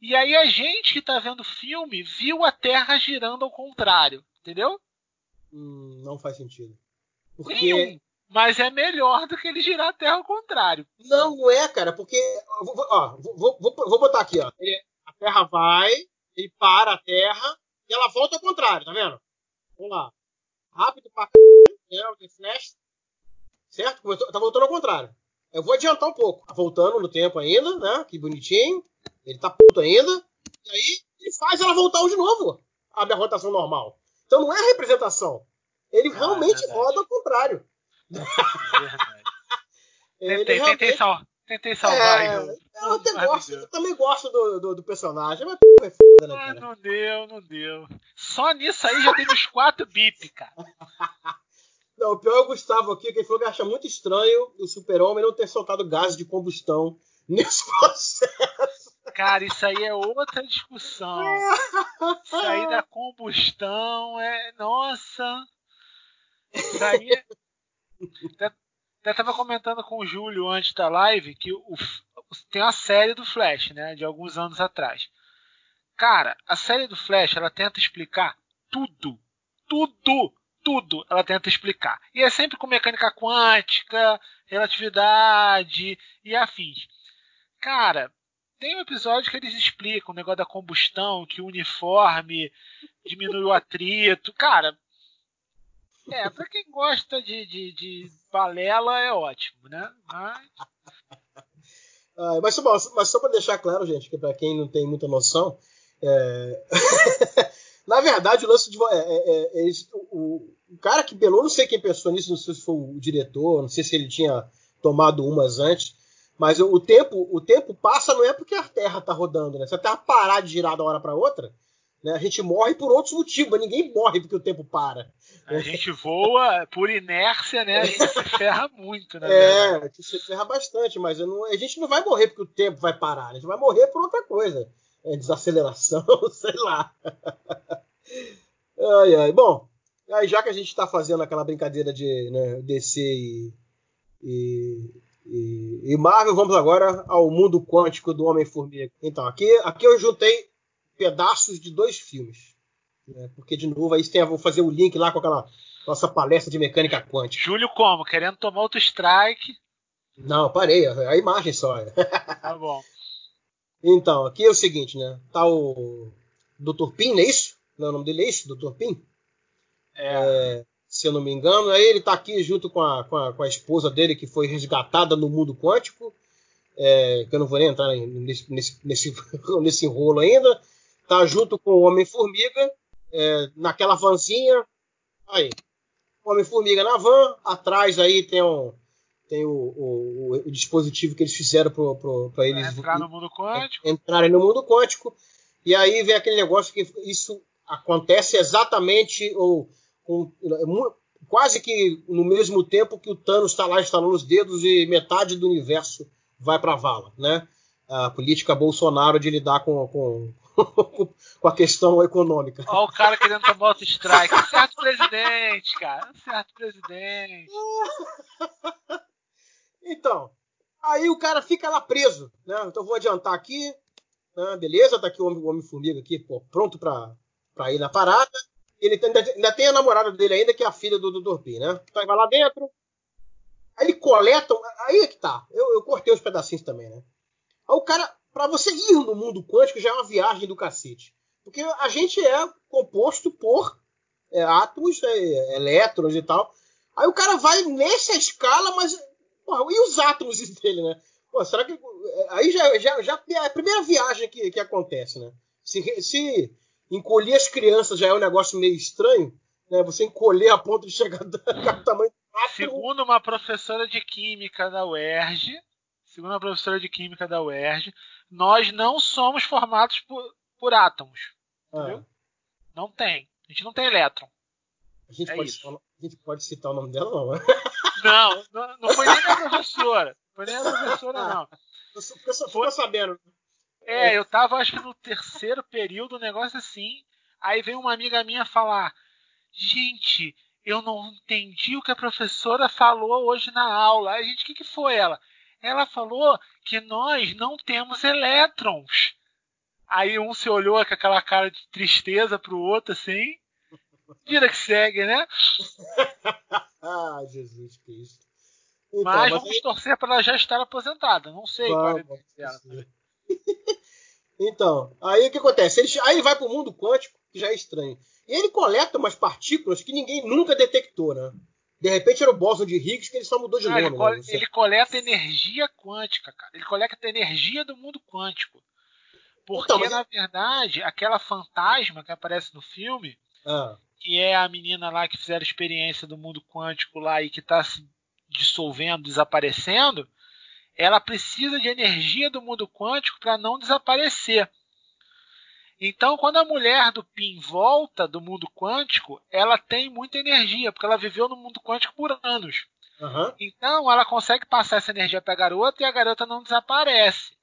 e aí a gente que está vendo o filme viu a Terra girando ao contrário, entendeu? Hum, não faz sentido. Porque. Nenhum. Mas é melhor do que ele girar a Terra ao contrário. Não, não é, cara, porque. ó, vou- vou- vou, botar aqui, ó. Ele- a Terra vai, ele para a Terra e ela volta ao contrário, tá vendo? Vamos lá. Rápido pra c, né? O The Flash. Certo? Voltou- Tá voltando ao contrário. Eu vou adiantar um pouco. Tá voltando no tempo ainda, né? Que bonitinho. Ele tá puto ainda. E aí ele faz ela voltar de novo. A minha rotação normal. Então não é representação. Ele realmente verdade. roda ao contrário. Ele Tentei, realmente- tentei, sal- Tentei salvar É, eu, até gosto, eu também gosto do, do, do personagem, mas é foda, né, Ah, cara? não deu, não deu. Só nisso aí já teve uns quatro bip, cara. Não, o pior é o Gustavo aqui, que ele falou que acha muito estranho o super-homem não ter soltado gás de combustão nesse processo. Cara, isso aí é outra discussão. Isso aí da combustão é. Nossa! Até tava comentando com o Júlio antes da live que o, tem a série do Flash, né? De alguns anos atrás. Cara, a série do Flash ela tenta explicar tudo. Tudo! Tudo ela tenta explicar. E é sempre com mecânica quântica, relatividade e afins. Cara, tem um episódio que eles explicam o negócio da combustão, que o uniforme diminui o atrito. Cara, é, pra quem gosta de, de, de balela é ótimo, né? Mas, Ah, mas, só, mas só para deixar claro, gente, que para quem não tem muita noção, é... na verdade o lance de. É, é, é, o, o cara que pelou, não sei quem pensou nisso, não sei se foi o diretor, não sei se ele tinha tomado umas antes, mas o, tempo o tempo passa não é porque a Terra tá rodando, né? Se a Terra parar de girar uma hora para outra, né, a gente morre por outros motivos, mas ninguém morre porque o tempo para. a gente voa por inércia, né? A gente se ferra muito, né? É, que se ferra bastante, mas não- a gente não vai morrer porque o tempo vai parar, a gente vai morrer por outra coisa. É, desaceleração, sei lá. Ai, ai. Bom, aí já que a gente está fazendo aquela brincadeira de né, DC e, e, e- e Marvel, vamos agora ao mundo quântico do Homem-Formiga. Então, aqui, aqui eu juntei pedaços de dois filmes. né, porque, de novo, aí tem, vou fazer o link lá com aquela nossa palestra de mecânica quântica. Júlio como? Querendo tomar outro strike. Não, parei, a a imagem só. Tá bom. Então, aqui é o seguinte, né? Tá o Dr. Pin, não é isso? Não, o nome dele é isso? Dr. Pin? É, Se eu não me engano. Aí ele tá aqui junto com a, com a, com a esposa dele, que foi resgatada no mundo quântico. É, que eu não vou nem entrar nesse, nesse, nesse, nesse rolo ainda. Tá junto com o Homem-Formiga, é, naquela vanzinha. Aí. Homem-Formiga na van. Atrás aí tem um. Tem o, o, o- dispositivo que eles fizeram para eles entrar no mundo quântico. entrarem no mundo quântico. E aí vem aquele negócio que isso acontece exatamente ou quase que no mesmo tempo que o Thanos está lá instalando os dedos e metade do universo vai para a vala, né? A política Bolsonaro de lidar com, com, com a questão econômica. Olha o cara querendo tomar outro strike. Certo presidente, cara. Certo presidente. Então, aí o cara fica lá preso, né? Então eu vou adiantar aqui, né? beleza? Tá aqui o Homem- o Homem-Formiga aqui, pô, pronto pra, pra ir na parada. Ele ainda, ainda tem a namorada dele ainda, que é a filha do Dr. P, né? Então ele vai lá dentro. Aí ele coleta. Aí é que tá. Eu, eu cortei os pedacinhos também, né? Aí o cara, pra você ir no mundo quântico, já é uma viagem do cacete. Porque a gente é composto por é, átomos, é, elétrons e tal. Aí o cara vai nessa escala, mas. Porra, e os átomos dele, né? Pô, será que. Aí já, já, já é a primeira viagem que, que acontece, né? Se, se encolher as crianças já é um negócio meio estranho, né? Você encolher a ponto de chegar do tamanho do átomo. Segundo uma professora de química da UERJ, segundo uma professora de química da UERJ, nós não somos formados por, por átomos. Ah, Entendeu? Não tem. A gente não tem elétron. a, gente É pode citar, o- a gente pode citar o nome dela, não? Não, não, não foi nem a professora. Foi nem a professora, não. Eu só- Ficou só- ficou sabendo. É, eu tava acho que no terceiro período, um negócio assim. Aí veio uma amiga minha falar: Gente, eu não entendi o que a professora falou hoje na aula. Aí, gente, o que, que foi ela? Ela falou que nós não temos elétrons. Aí um se olhou com aquela cara de tristeza pro outro, assim. Vida que segue, né? Ah, Jesus Cristo. Então, mas, mas vamos torcer para ela já estar aposentada. Não sei qual é a Vamos, dela. vamos. Então, aí o que acontece? Ele, aí ele vai para o mundo quântico, que já é estranho. E ele coleta umas partículas que ninguém nunca detectou, né? De repente era o bóson de Higgs que ele só mudou de nome. ele, col- né? ele coleta energia quântica, cara. Ele coleta energia do mundo quântico. Porque, Então, mas- na verdade, aquela fantasma que aparece no filme, Ah, que é a menina lá que fizeram experiência do mundo quântico lá e que está se dissolvendo, desaparecendo, ela precisa de energia do mundo quântico para não desaparecer. Então, quando a mulher do PIN volta do mundo quântico, ela tem muita energia, porque ela viveu no mundo quântico por anos. Aham. Então, ela consegue passar essa energia para a garota e a garota não desaparece.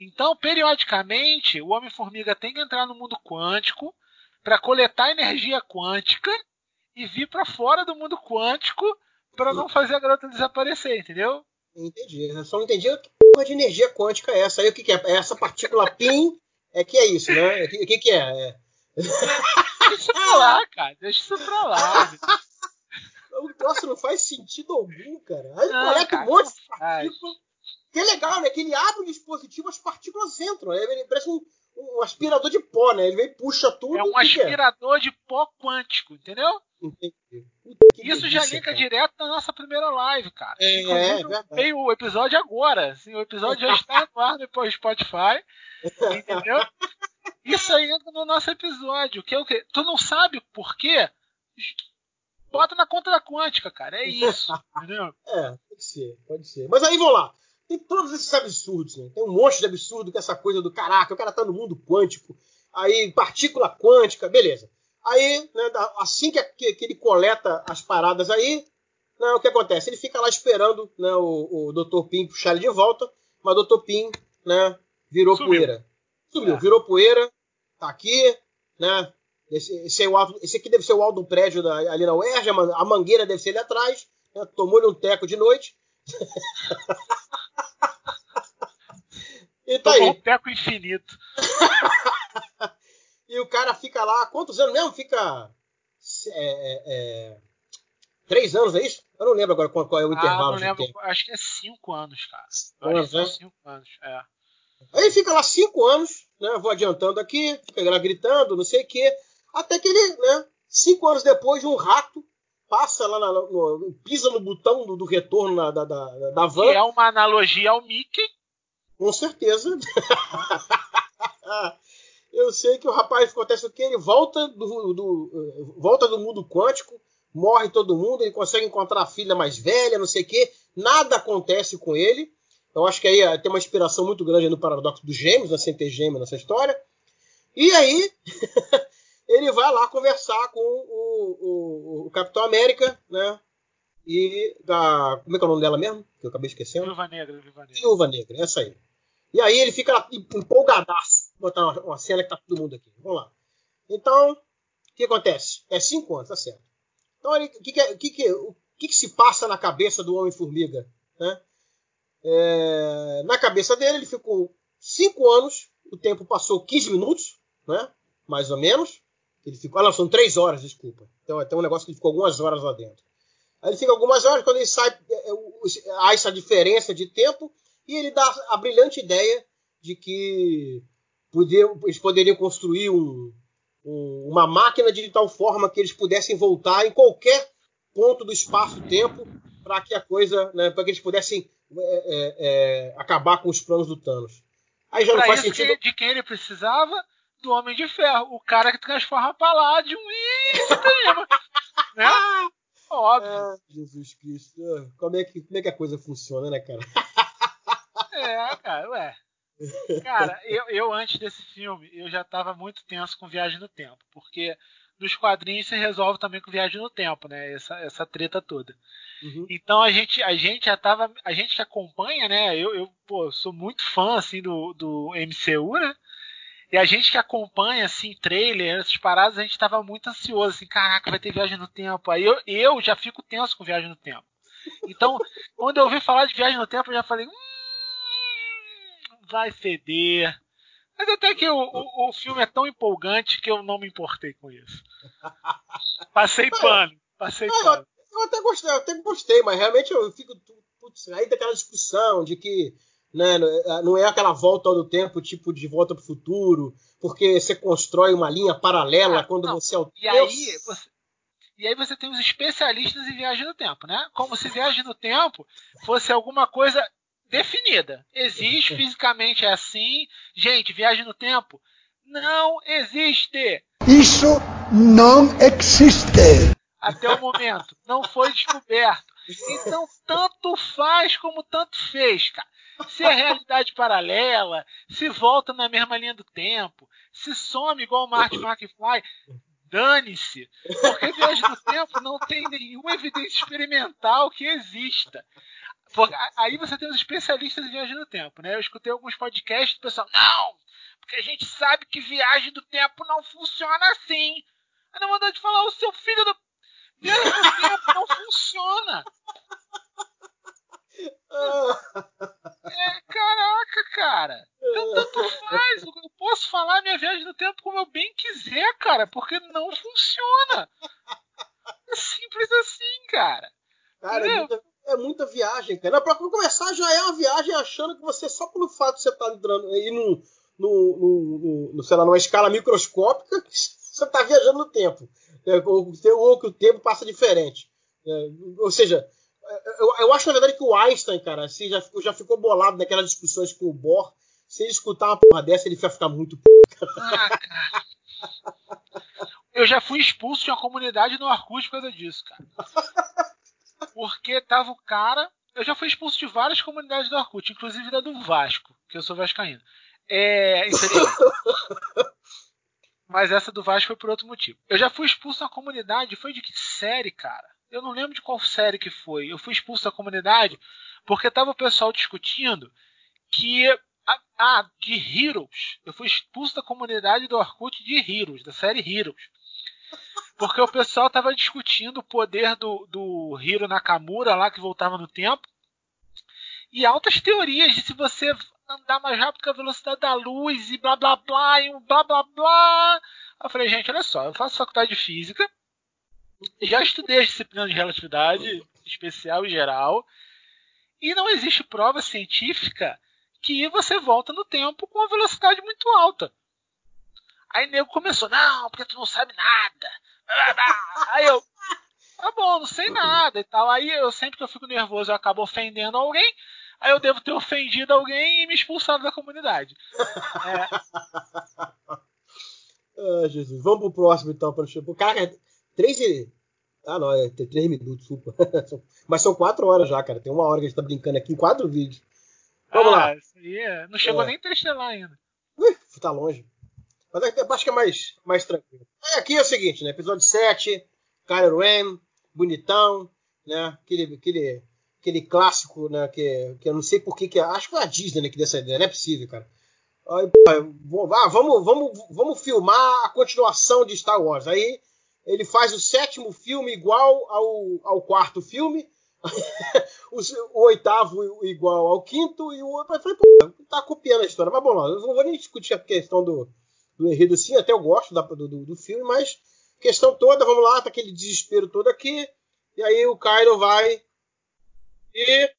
Então, periodicamente, o Homem-Formiga tem que entrar no mundo quântico para coletar energia quântica e vir para fora do mundo quântico para não fazer a garota desaparecer, entendeu? Entendi. Eu só não entendi que porra de energia quântica é essa aí. O que, que é? É essa partícula PIN? É que é isso, né? O que, que, que é? é? Deixa isso pra lá, cara. Deixa isso pra lá. O troço não faz sentido algum, cara. Aí Não, coleta cara, um monte de partículas. Que é legal, né? Que ele abre o dispositivo, as partículas entram. né? Ele parece um, um aspirador de pó, né? Ele vem e puxa tudo. É um aspirador de pó quântico, entendeu? Entendi. Isso já liga cara. direto na nossa primeira live, cara. É, é veio o episódio agora. Assim, o episódio já está no ar no Spotify. Entendeu? Isso aí entra no nosso episódio. Que é o quê? Tu não sabe por quê? Bota na conta da quântica, cara. É isso. Entendeu? É, pode ser, pode ser. Mas aí vamos lá. Tem todos esses absurdos, né? Tem um monte de absurdo com essa coisa do caraca, o cara tá no mundo quântico, aí partícula quântica, beleza. Aí, né, assim que, que- que ele coleta as paradas aí, né, o que acontece? Ele fica lá esperando né, o, o Dr. Pim puxar ele de volta, mas o Dr. Pim né, virou Sumiu. poeira. Sumiu, É. virou poeira, tá aqui, né? Esse, esse, é o esse aqui deve ser o alto do prédio da- ali na UERJ, a mangueira deve ser ali atrás, né, tomou-lhe um teco de noite. e tá Tomou um aí. teco infinito. E o cara fica lá, quantos anos mesmo? Fica. é, é, é, três anos, é isso? Eu não lembro agora qual, qual é o Ah, intervalo não de lembro. Acho que é cinco anos, cara. Eu anos, que né? cinco anos. É. Aí fica lá cinco anos, né? Vou adiantando aqui, fica lá gritando, não sei o quê. Até que ele, né? Cinco anos depois, um rato passa lá, na, no- pisa no botão do, do retorno na- da, da, da Que van. é uma analogia ao Mickey. Com certeza. Eu sei que o rapaz acontece o que? Ele volta do, do- volta do mundo quântico, morre todo mundo, ele consegue encontrar a filha mais velha, não sei o quê. Nada acontece com ele. Eu acho que aí eh, tem uma inspiração muito grande no paradoxo dos gêmeos, né? sem ter gêmeo nessa história. E aí, ele vai lá conversar com o, o- o Capitão América, né? E da. Como é que é o nome dela mesmo? Que eu acabei esquecendo. Viúva Negra, Viúva Negra. Viúva Negra, essa aí. E aí ele fica empolgadaço. Vou botar uma, uma cena que tá todo mundo aqui. Vamos lá. Então, o que acontece? É cinco anos, tá certo. Então, que, que, é- que, que- o que, que se passa na cabeça do Homem-Formiga? Né? É, na cabeça dele, ele ficou cinco anos, o tempo passou 15 minutos, né? mais ou menos. Ele ficou. Ah, não, são três horas, desculpa. Então, tem um negócio que ele ficou algumas horas lá dentro. Aí ele fica algumas horas, quando ele sai, é, é, há essa diferença de tempo, e ele dá a brilhante ideia de que eles poderiam construir um- um- uma máquina de tal forma que eles pudessem voltar em qualquer ponto do espaço-tempo para que a coisa, né, para que eles pudessem é, é, é, acabar com os planos do Thanos. Aí já não Pra faz isso, sentido. que- de quem ele precisava? Do Homem de Ferro. O cara que transforma Palladium em cinema. né? Óbvio. Ah, Jesus Cristo, como é, que, como é que a coisa funciona, né, cara? É, cara, ué. Cara, eu, eu antes desse filme, eu já tava muito tenso com Viagem no Tempo, porque nos quadrinhos se resolve também com Viagem no Tempo, né? Essa, essa treta toda. Uhum. Então a gente, a gente já tava, a gente que acompanha, né? Eu, eu pô, sou muito fã assim do, do MCU, né? E a gente que acompanha assim trailer, essas paradas, a gente tava muito ansioso, assim, caraca, vai ter Viagem no Tempo. Aí eu, eu já fico tenso com Viagem no Tempo. Então, quando eu ouvi falar de Viagem no Tempo, eu já falei, hum, vai feder. Mas até que o, o, o filme é tão empolgante que eu não me importei com isso. Passei pano, passei Ah, pano. Eu até gostei, eu até gostei, mas realmente eu fico. Putz, aí daquela discussão de que né, não é aquela volta do tempo, tipo de volta para o futuro, porque você constrói uma linha paralela Ah, quando não. você altera. E aí, você, e aí você tem os especialistas em viagem no tempo, né? Como se viagem no tempo fosse alguma coisa definida. Existe fisicamente é assim. Gente, viagem no tempo não existe. Isso não existe. Até o momento. Não foi descoberto. Então, tanto faz como tanto fez, cara. Se é realidade paralela, se volta na mesma linha do tempo, se some igual o Martin McFly, dane-se. Porque viagem do tempo não tem nenhuma evidência experimental que exista. Aí você tem os especialistas em viagem no tempo, né? Eu escutei alguns podcasts do pessoal, não, porque a gente sabe que viagem do tempo não funciona assim. Aí não vontade de falar, o seu filho do. Viagem do tempo não funciona. É, caraca, cara. Então tanto faz. Eu posso falar minha viagem no tempo como eu bem quiser, cara, porque não funciona. É simples assim, cara. Cara, muita, é muita, viagem, cara. Pra começar, já é uma viagem achando que você, só pelo fato de você estar tá entrando aí no, no, no, no, sei lá, numa escala microscópica, você está viajando no tempo. É, ou, ou que o tempo passa diferente. É, ou seja, eu, eu, acho, na verdade, que o Einstein, cara, assim, já, já ficou bolado naquelas discussões com o Bohr. Se ele escutar uma porra dessa, ele vai ficar muito p. Ah. Eu já fui expulso de uma comunidade no Arcus por causa disso, cara. Porque tava o cara. Eu já fui expulso de várias comunidades do Orkut, inclusive da do Vasco, que eu sou vascaíno. É. Mas essa do Vasco foi por outro motivo. Eu já fui expulso da comunidade, foi de que série, cara? Eu não lembro de qual série que foi. Eu fui expulso da comunidade porque tava o pessoal discutindo que. Ah, de Heroes. Eu fui expulso da comunidade do Orkut de Heroes, da série Heroes. Porque o pessoal tava discutindo o poder do, do Hiro Nakamura lá que voltava no tempo. E altas teorias de se você andar mais rápido que a velocidade da luz e blá blá blá e um blá blá blá. Eu falei, gente, olha só, eu faço faculdade de física, já estudei as disciplinas de relatividade especial e geral, e não existe prova científica que você volta no tempo com uma velocidade muito alta. Aí o nego começou, não, porque tu não sabe nada. Aí eu, tá bom, não sei nada e tal. Aí eu sempre que eu fico nervoso eu acabo ofendendo alguém. Aí eu devo ter ofendido alguém e me expulsado da comunidade. É. Ah, Jesus. Vamos pro próximo então, para o cara. Três e... Ah, não, é três minutos, desculpa. Mas são quatro horas já, cara. Tem uma hora que a gente tá brincando aqui em quatro vídeos. Vamos ah, lá. Isso aí é... Não chegou é. nem lá ainda. Ui, tá longe. Mas acho que é mais, mais tranquilo. Aí aqui é o seguinte, né? Episódio 7, Kylo Ren, bonitão, né? Aquele, aquele, aquele clássico, né? Que, que eu não sei por que. Acho que foi a Disney né, que deu essa ideia, não é possível, cara. Aí, ah, vamos, vamos, vamos filmar a continuação de Star Wars. Aí ele faz o sétimo filme igual ao, ao quarto filme, o, o, oitavo igual ao quinto, e o outro. Eu falei, pô, tá copiando a história. Mas bom, não vou nem discutir a questão do, do enredo, sim, até eu gosto da, do, do, filme, mas questão toda, vamos lá, tá aquele desespero todo aqui, e aí o Kylo vai e.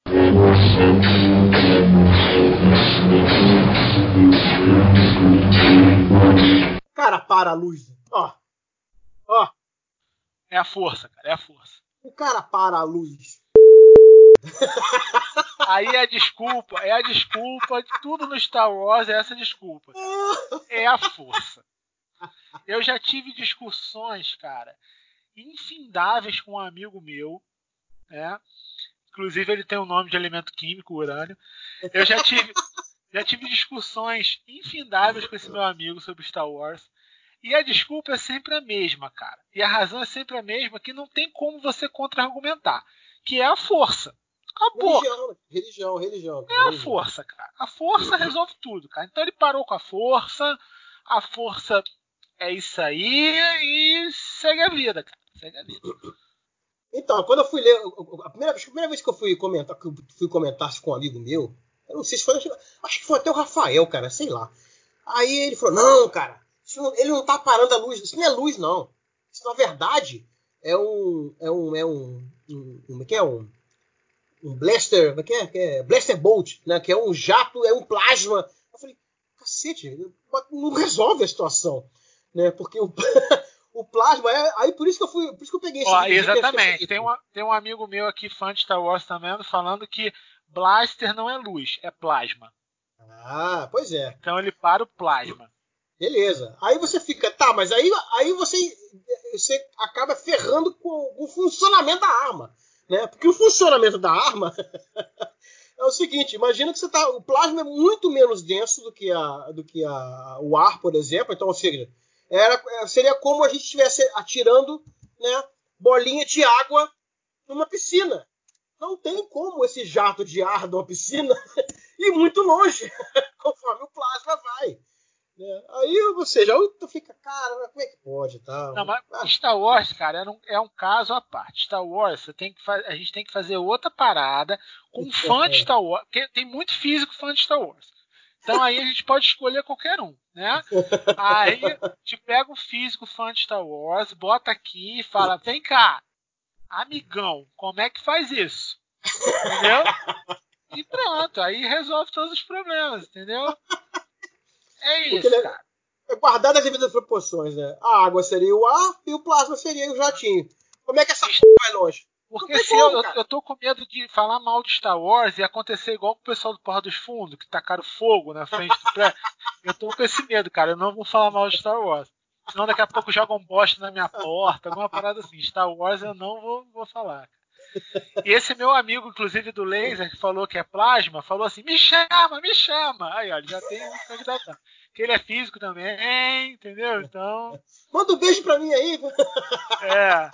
Cara, para a luz. Ó. Ó. É a força, cara, é a força. O cara para a luz. Aí é a desculpa, é a desculpa de tudo no Star Wars, é essa desculpa. É a força. Eu já tive discussões, cara, infindáveis com um amigo meu, né? Inclusive ele tem o um nome de elemento químico, urânio. Eu já tive, já tive discussões infindáveis com esse meu amigo sobre Star Wars. E a desculpa é sempre a mesma, cara. E a razão é sempre a mesma, que não tem como você contra-argumentar. Que é a força. Acabou. Religião, religião, religião. É a força, cara. A força resolve tudo, cara. Então ele parou com a força. A força é isso aí e segue a vida, cara. Segue a vida. Então, quando eu fui ler. A primeira, a primeira vez que eu fui comentar, que fui comentar com um amigo meu, eu não sei se foi. Acho que foi até o Rafael, cara, sei lá. Aí ele falou: não, cara, não, ele não tá parando a luz. Isso não é luz, não. Isso, na verdade, é um. É um. É um. um como é que é? Um. Um blaster. Como é que é? Que é? Blaster Bolt, né? Que é um jato, é um plasma. Eu falei, cacete, não resolve a situação. Né? Porque o. o plasma é. Aí por isso que eu fui. Por isso que eu peguei esse Ó, Exatamente. Tem um, tem um amigo meu aqui, fã de Star Wars também, falando que blaster não é luz, é plasma. Ah, pois é. Então ele para o plasma. Beleza. Aí você fica, tá, mas aí, aí você, você acaba ferrando com o funcionamento da arma. Né? Porque o funcionamento da arma é o seguinte, imagina que você tá, o plasma é muito menos denso do que, a, do que a, o ar, por exemplo. Então, ou seja, era, seria como a gente estivesse atirando né, bolinha de água numa piscina. Não tem como esse jato de ar de uma piscina ir muito longe, conforme o plasma vai. Né? Aí você já fica, cara, como é que pode? Tá? Não, mas. Star Wars, cara, é um, é um caso à parte. Star Wars, a gente tem que fazer outra parada com fã de Star Wars, porque tem muito físico fã de Star Wars. Então aí a gente pode escolher qualquer um, né? Aí te pega um físico fã de Star Wars, bota aqui e fala: vem cá, amigão, como é que faz isso? Entendeu? E pronto, aí resolve todos os problemas, entendeu? É isso, Porque, cara. É guardado as devidas proporções, né? A água seria o ar e o plasma seria o jatinho. Como é que essa p vai longe? Porque se como, eu, eu tô com medo de falar mal de Star Wars e acontecer igual com o pessoal do Porra dos Fundos, que tacaram fogo na frente do prédio. eu tô com esse medo, cara. Eu não vou falar mal de Star Wars. Senão daqui a pouco jogam bosta na minha porta, alguma parada assim. Star Wars eu não vou, vou falar. E esse meu amigo, inclusive do laser, que falou que é plasma, falou assim: me chama, me chama. Aí, olha, já tem um candidato. Que ele é físico também, entendeu? Então. Manda um beijo pra mim aí. É.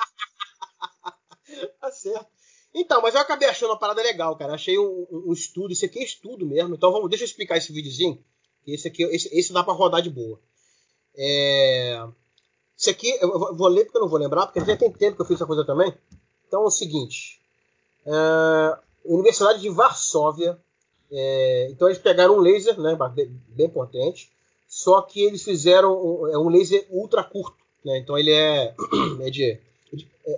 tá certo. Então, mas eu acabei achando uma parada legal, cara. Achei um, um, estudo, isso aqui é estudo mesmo. Então vamos, deixa eu explicar esse videozinho. Esse aqui, esse, esse dá para rodar de boa. É... Esse aqui, eu vou ler porque eu não vou lembrar, porque já tem tempo que eu fiz essa coisa também. Então é o seguinte: é... Universidade de Varsóvia. É... Então eles pegaram um laser, né, bem potente, só que eles fizeram um, é um laser ultra curto. Né? Então ele é, é de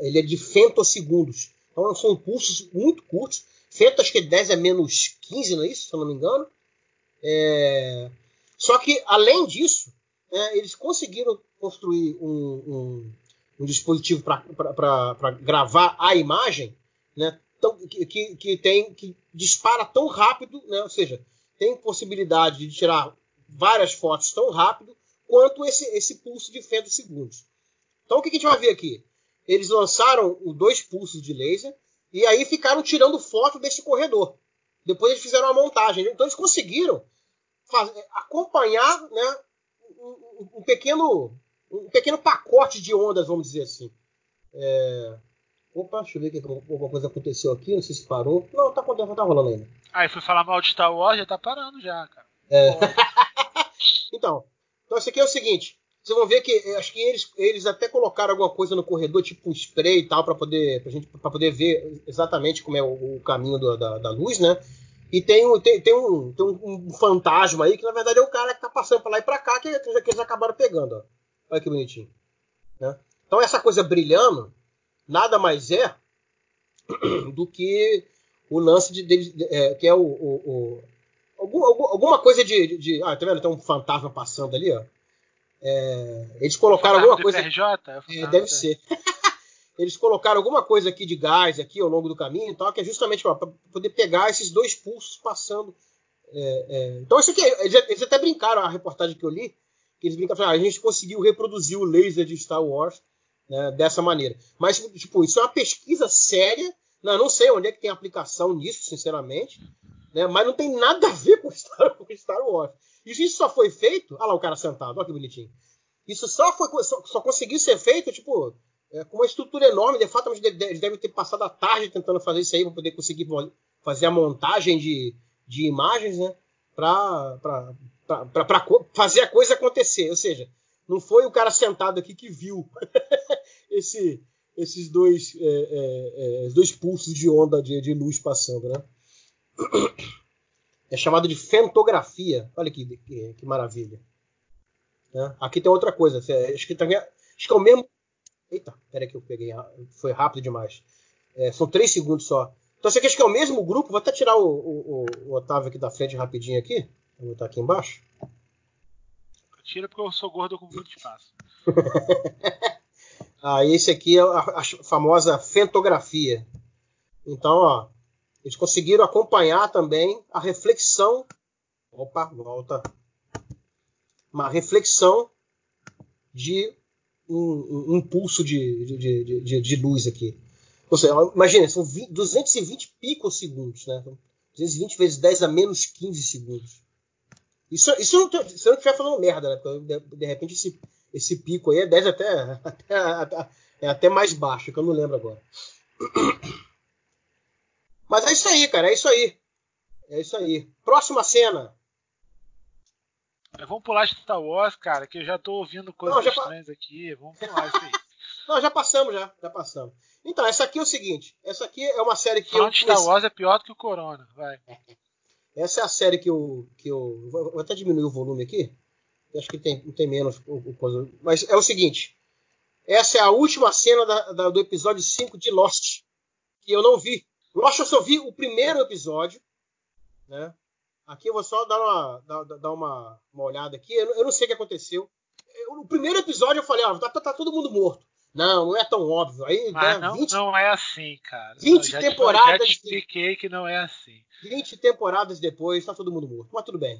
ele é de femtosegundos. Então são pulsos muito curtos. Femto acho que 10 é menos 15, não é isso? Se eu não me engano. É... Só que, além disso, é, eles conseguiram construir um, um, um dispositivo para gravar a imagem né, tão, que, que, tem, que dispara tão rápido, né, ou seja, tem possibilidade de tirar várias fotos tão rápido quanto esse, esse pulso de femtosegundos. Então o que a gente vai ver aqui? eles lançaram os dois pulsos de laser e aí ficaram tirando foto desse corredor. Depois eles fizeram uma montagem. Então eles conseguiram fazer, acompanhar né, um, um, pequeno, um pequeno pacote de ondas, vamos dizer assim. É... Opa, deixa eu ver que alguma coisa aconteceu aqui, não sei se parou. Não, tá, tá rolando ainda. Ah, e fui falar mal de Star Wars, já tá parando já, cara. É. então, então, esse aqui é o seguinte. Vocês vão ver que eh, acho que eles, eles até colocaram alguma coisa no corredor, tipo um spray e tal, para poder, pra gente, pra poder ver exatamente como é o, o caminho do, da, da, luz, né? E tem, um, tem, tem, um, tem um, fantasma aí, que na verdade é o cara que tá passando pra lá e pra cá, que, que eles acabaram pegando. Ó. Olha que bonitinho. Né? Então essa coisa brilhando nada mais é do que o lance de, de, de é, que é o, o, o algum, alguma coisa de, de, de, Ah, tá vendo? Tem um fantasma passando ali, ó. É, eles colocaram alguma coisa. FRJ? É, deve ser. eles colocaram alguma coisa aqui de gás aqui ao longo do caminho e tal, que é justamente para poder pegar esses dois pulsos passando. É, é... Então isso aqui, eles, eles, até brincaram a reportagem que eu li, eles brincaram, ah, a gente conseguiu reproduzir o laser de Star Wars né, dessa maneira. Mas tipo, isso é uma pesquisa séria. Não, não sei onde é que tem aplicação nisso, sinceramente. Né, mas não tem nada a ver com Star, com Star Wars. Isso, isso só foi feito. Olha lá o cara sentado, olha que bonitinho. Isso só, foi, só, só conseguiu ser feito, tipo, é, com uma estrutura enorme. De fato, eles devem ter passado a tarde tentando fazer isso aí para poder conseguir fazer a montagem de, de imagens, né? Para fazer a coisa acontecer. Ou seja, não foi o cara sentado aqui que viu esse, esses dois, é, é, é, dois pulsos de onda de, de luz passando, né? É chamado de fentografia. Olha que, que, que maravilha. É. Aqui tem outra coisa. Acho que, também, acho que é o mesmo. Eita, peraí que eu peguei. Foi rápido demais. É, são três segundos só. Então você acha que é o mesmo grupo? Vou até tirar o, o, o Otávio aqui da frente rapidinho aqui. Vou botar aqui embaixo. Tira porque eu sou gordo com muito espaço. ah, esse aqui é a, a famosa fentografia. Então, ó, eles conseguiram acompanhar também a reflexão. Opa, volta. Uma reflexão de um, um pulso de, de, de, de, de luz aqui. Ou seja, imagina, são 20, 220 picosegundos, né? 220 vezes 10 a menos 15 segundos. Isso, isso não, se eu não estiver falando merda, né? Porque de, repente esse, esse pico aí é 10 até, até, até, é até mais baixo, que eu não lembro agora. Mas é isso aí, cara, é isso aí. É isso aí. Próxima cena. Vamos pular Star Wars, cara, que eu já tô ouvindo coisas não, estranhas aqui. Vamos pular isso aí. não, já passamos, já. Já passamos. Então, essa aqui é o seguinte. Essa aqui é uma série que Front eu... Star Wars é pior do que o Corona. Vai. Essa é a série que eu... Que eu... Vou até diminuir o volume aqui. Acho que tem, tem menos. Mas é o seguinte. Essa é a última cena da, da, do episódio 5 de Lost. Que eu não vi. Lost eu só vi o primeiro episódio. Né? Aqui eu vou só dar uma, dar, dar uma, uma olhada aqui. Eu, eu, não sei o que aconteceu. Eu, no primeiro episódio eu falei, ó, tá, tá, tá, todo mundo morto. Não, não é tão óbvio. Aí, Mas né, não, 20, não é assim, cara. 20 já temporadas. Já te expliquei que não é assim. 20 temporadas depois, tá todo mundo morto. Mas tudo bem.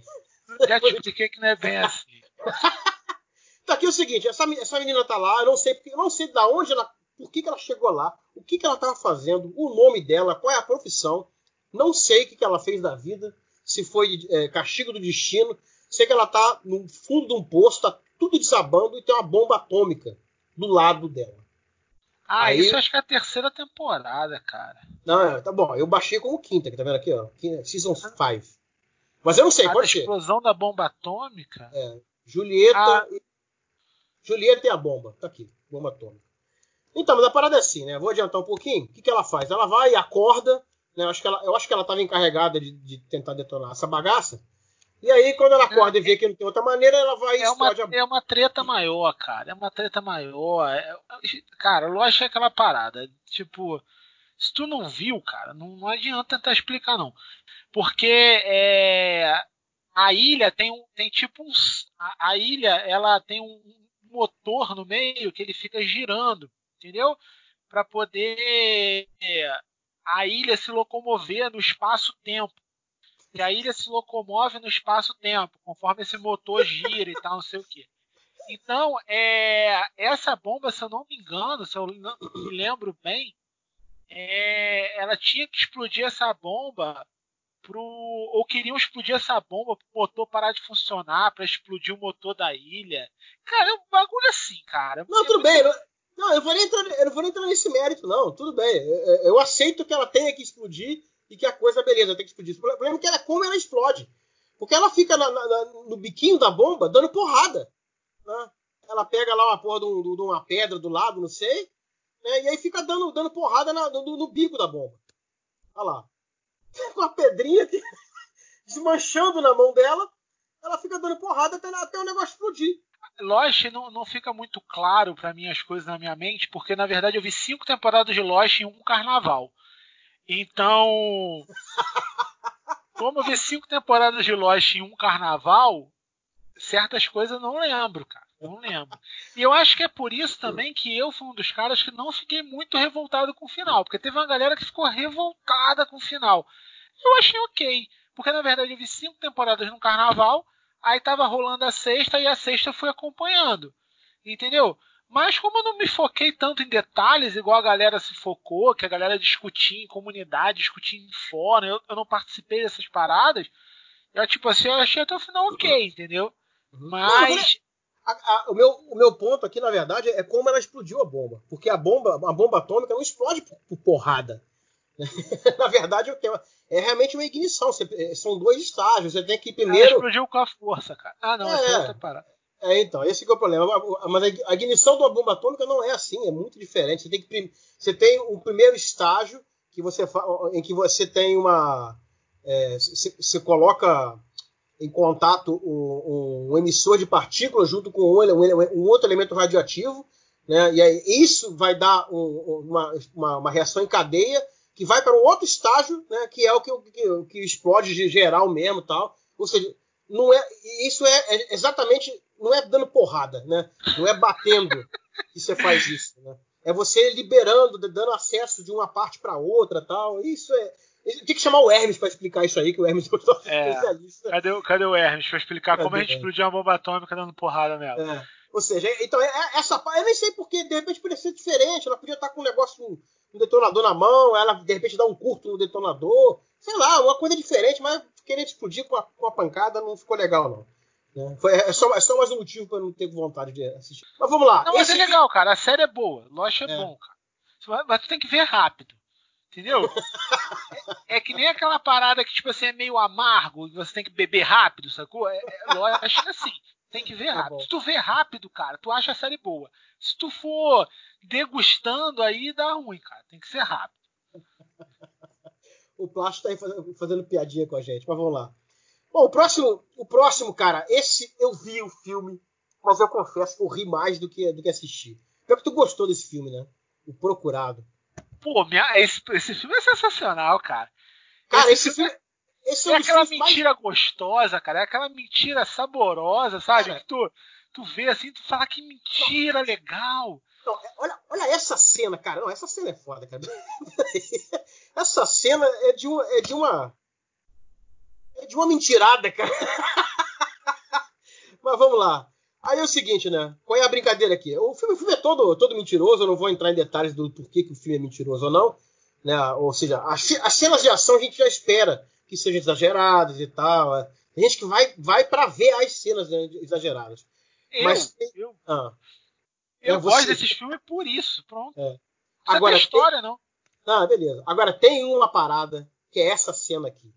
Já te expliquei que não é bem assim. tá aqui o seguinte, essa, essa menina tá lá, eu não sei, eu não sei da onde ela. Por que, que ela chegou lá, o que, que ela tava fazendo, o nome dela, qual é a profissão. Não sei o que, que ela fez da vida se foi é, castigo do destino. Sei que ela tá no fundo de um poço, tá tudo desabando e tem uma bomba atômica do lado dela. Ah, Aí, isso acho que é a terceira temporada, cara. Não, é, tá bom. Eu baixei como quinta, que tá vendo aqui, ó. Season 5. Mas eu não sei, a pode ser. explosão da bomba atômica? É. Julieta. Ah. Julieta e a bomba. Tá aqui, bomba atômica. Então, mas a parada é assim, né? Vou adiantar um pouquinho. O que, que ela faz? Ela vai e acorda né? Eu, acho que ela, eu acho que ela estava encarregada de, de, tentar detonar essa bagaça. E aí, quando ela acorda é, e vê que não tem outra maneira, ela vai é uma, a... É uma treta maior, cara. É uma treta maior. É, cara, lógico é aquela parada. Tipo, se tu não viu, cara, não, não adianta tentar explicar, não. Porque é, a ilha tem, um, tem tipo uns. A, a ilha, ela tem um motor no meio que ele fica girando, entendeu? Para poder a ilha se locomover no espaço-tempo. E a ilha se locomove no espaço-tempo, conforme esse motor gira e tal, não sei o quê. Então, é, essa bomba, se eu não me engano, se eu me lembro bem, é, ela tinha que explodir essa bomba pro, ou queriam explodir essa bomba para o motor parar de funcionar, para explodir o motor da ilha. Cara, é um bagulho assim, cara. Não, tudo bem. Não, não, eu, vou nem entrar, eu não vou nem entrar nesse mérito, não. Tudo bem. Eu, eu, aceito que ela tenha que explodir e que a coisa, beleza, tem que explodir. O problema é que ela, como ela explode. Porque ela fica na, na, no biquinho da bomba dando porrada. Né? Ela pega lá uma porra de, um, de uma pedra do lado, não sei. Né? E aí fica dando, dando porrada na, no, no, bico da bomba. Olha lá. Com a pedrinha desmanchando na mão dela. Ela fica dando porrada até, até o negócio explodir. Lost não, não fica muito claro para mim as coisas na minha mente, porque na verdade eu vi cinco temporadas de Lost em um carnaval. Então, como eu vi cinco temporadas de Lost em um carnaval, certas coisas eu não lembro, cara. Não lembro. E eu acho que é por isso também que eu fui um dos caras que não fiquei muito revoltado com o final. Porque teve uma galera que ficou revoltada com o final. Eu achei ok. Porque na verdade eu vi cinco temporadas no carnaval Aí tava rolando a sexta e a sexta fui acompanhando. Entendeu? Mas como eu não me foquei tanto em detalhes, igual a galera se focou, que a galera discutia em comunidade, discutia em fórum, eu, eu não participei dessas paradas, eu tipo assim, eu achei até o final ok, entendeu? Uhum. Mas. A, a, o, meu, o meu ponto aqui, na verdade, é como ela explodiu a bomba. Porque a bomba, a bomba atômica não explode por, por porrada. na verdade, o que é realmente uma ignição. Você, é, são dois estágios. Você tem que primeiro. Ela explodiu com a força, cara. Ah, não, é, é outra parada. É, então, esse é o problema. Mas a ignição de uma bomba atômica não é assim, é muito diferente. Você tem, que, você tem um primeiro estágio que você, em que você tem uma. É, você, você coloca em contato um, um, emissor de partículas junto com um, um, outro elemento radioativo, né? e aí isso vai dar uma, uma, uma reação em cadeia que vai para um outro estágio, né, que é o que, que, que explode de geral mesmo tal. Ou seja, não é, isso é, é, exatamente, não é dando porrada, né? Não é batendo que você faz isso, né? É você liberando, dando acesso de uma parte para outra tal. Isso é. Tem que chamar o Hermes para explicar isso aí, que o Hermes é, é especialista. Cadê, cadê o Hermes para explicar cadê como a gente explodiu uma bomba atômica dando porrada nela? É. Ou seja, então é, é, essa eu nem sei porque de repente podia ser diferente, ela podia estar com um negócio, um detonador na mão, ela de repente dá um curto no detonador, sei sei lá, uma coisa diferente, mas querer explodir com a, com a pancada não ficou legal, não. Né? Foi, é, só, é só mais um motivo pra eu não ter vontade de assistir. Mas vamos lá. Não, mas é legal, cara. A série é boa. Lost é, É. bom, cara. Mas tu tem que ver rápido. Entendeu? é, é que nem aquela parada que, tipo assim, é meio amargo, e você tem que beber rápido, sacou? É, é, Lost é assim. Tem que ver Tá rápido. Se tu ver rápido, cara, tu acha a série boa. Se tu for degustando, aí dá ruim, cara. Tem que ser rápido. O Plástico tá aí fazendo, fazendo piadinha com a gente, mas vamos lá. Bom, o próximo, o próximo, cara, esse eu vi o filme, mas eu confesso que eu ri mais do que, do que assisti. Pior que tu gostou desse filme, né? O Procurado. Pô, minha- esse, esse filme é sensacional, cara. Cara, Esse esse, filme. Esse É um dos aquela filmes mais- mentira gostosa, cara. É aquela mentira saborosa, sabe? Cara. Que tu, tu vê assim, tu fala que mentira legal. Não, é- olha, olha essa cena, cara. Não, essa cena é foda, cara. essa cena é de uma. É de uma, é de uma mentirada, cara. Mas vamos lá. Aí é o seguinte, né? Qual é a brincadeira aqui? O filme, o filme é todo, todo mentiroso, eu não vou entrar em detalhes do porquê que o filme é mentiroso ou não. Né? Ou seja, as, as cenas de ação a gente já espera que sejam exageradas e tal. é. Tem gente que vai, vai para ver as cenas né, exageradas. Eu, Mas- eu, Ah. eu É, gosto você- desses filmes por isso. Pronto. É. Agora, é história, não. Ah, beleza. Agora tem uma parada que é essa cena aqui.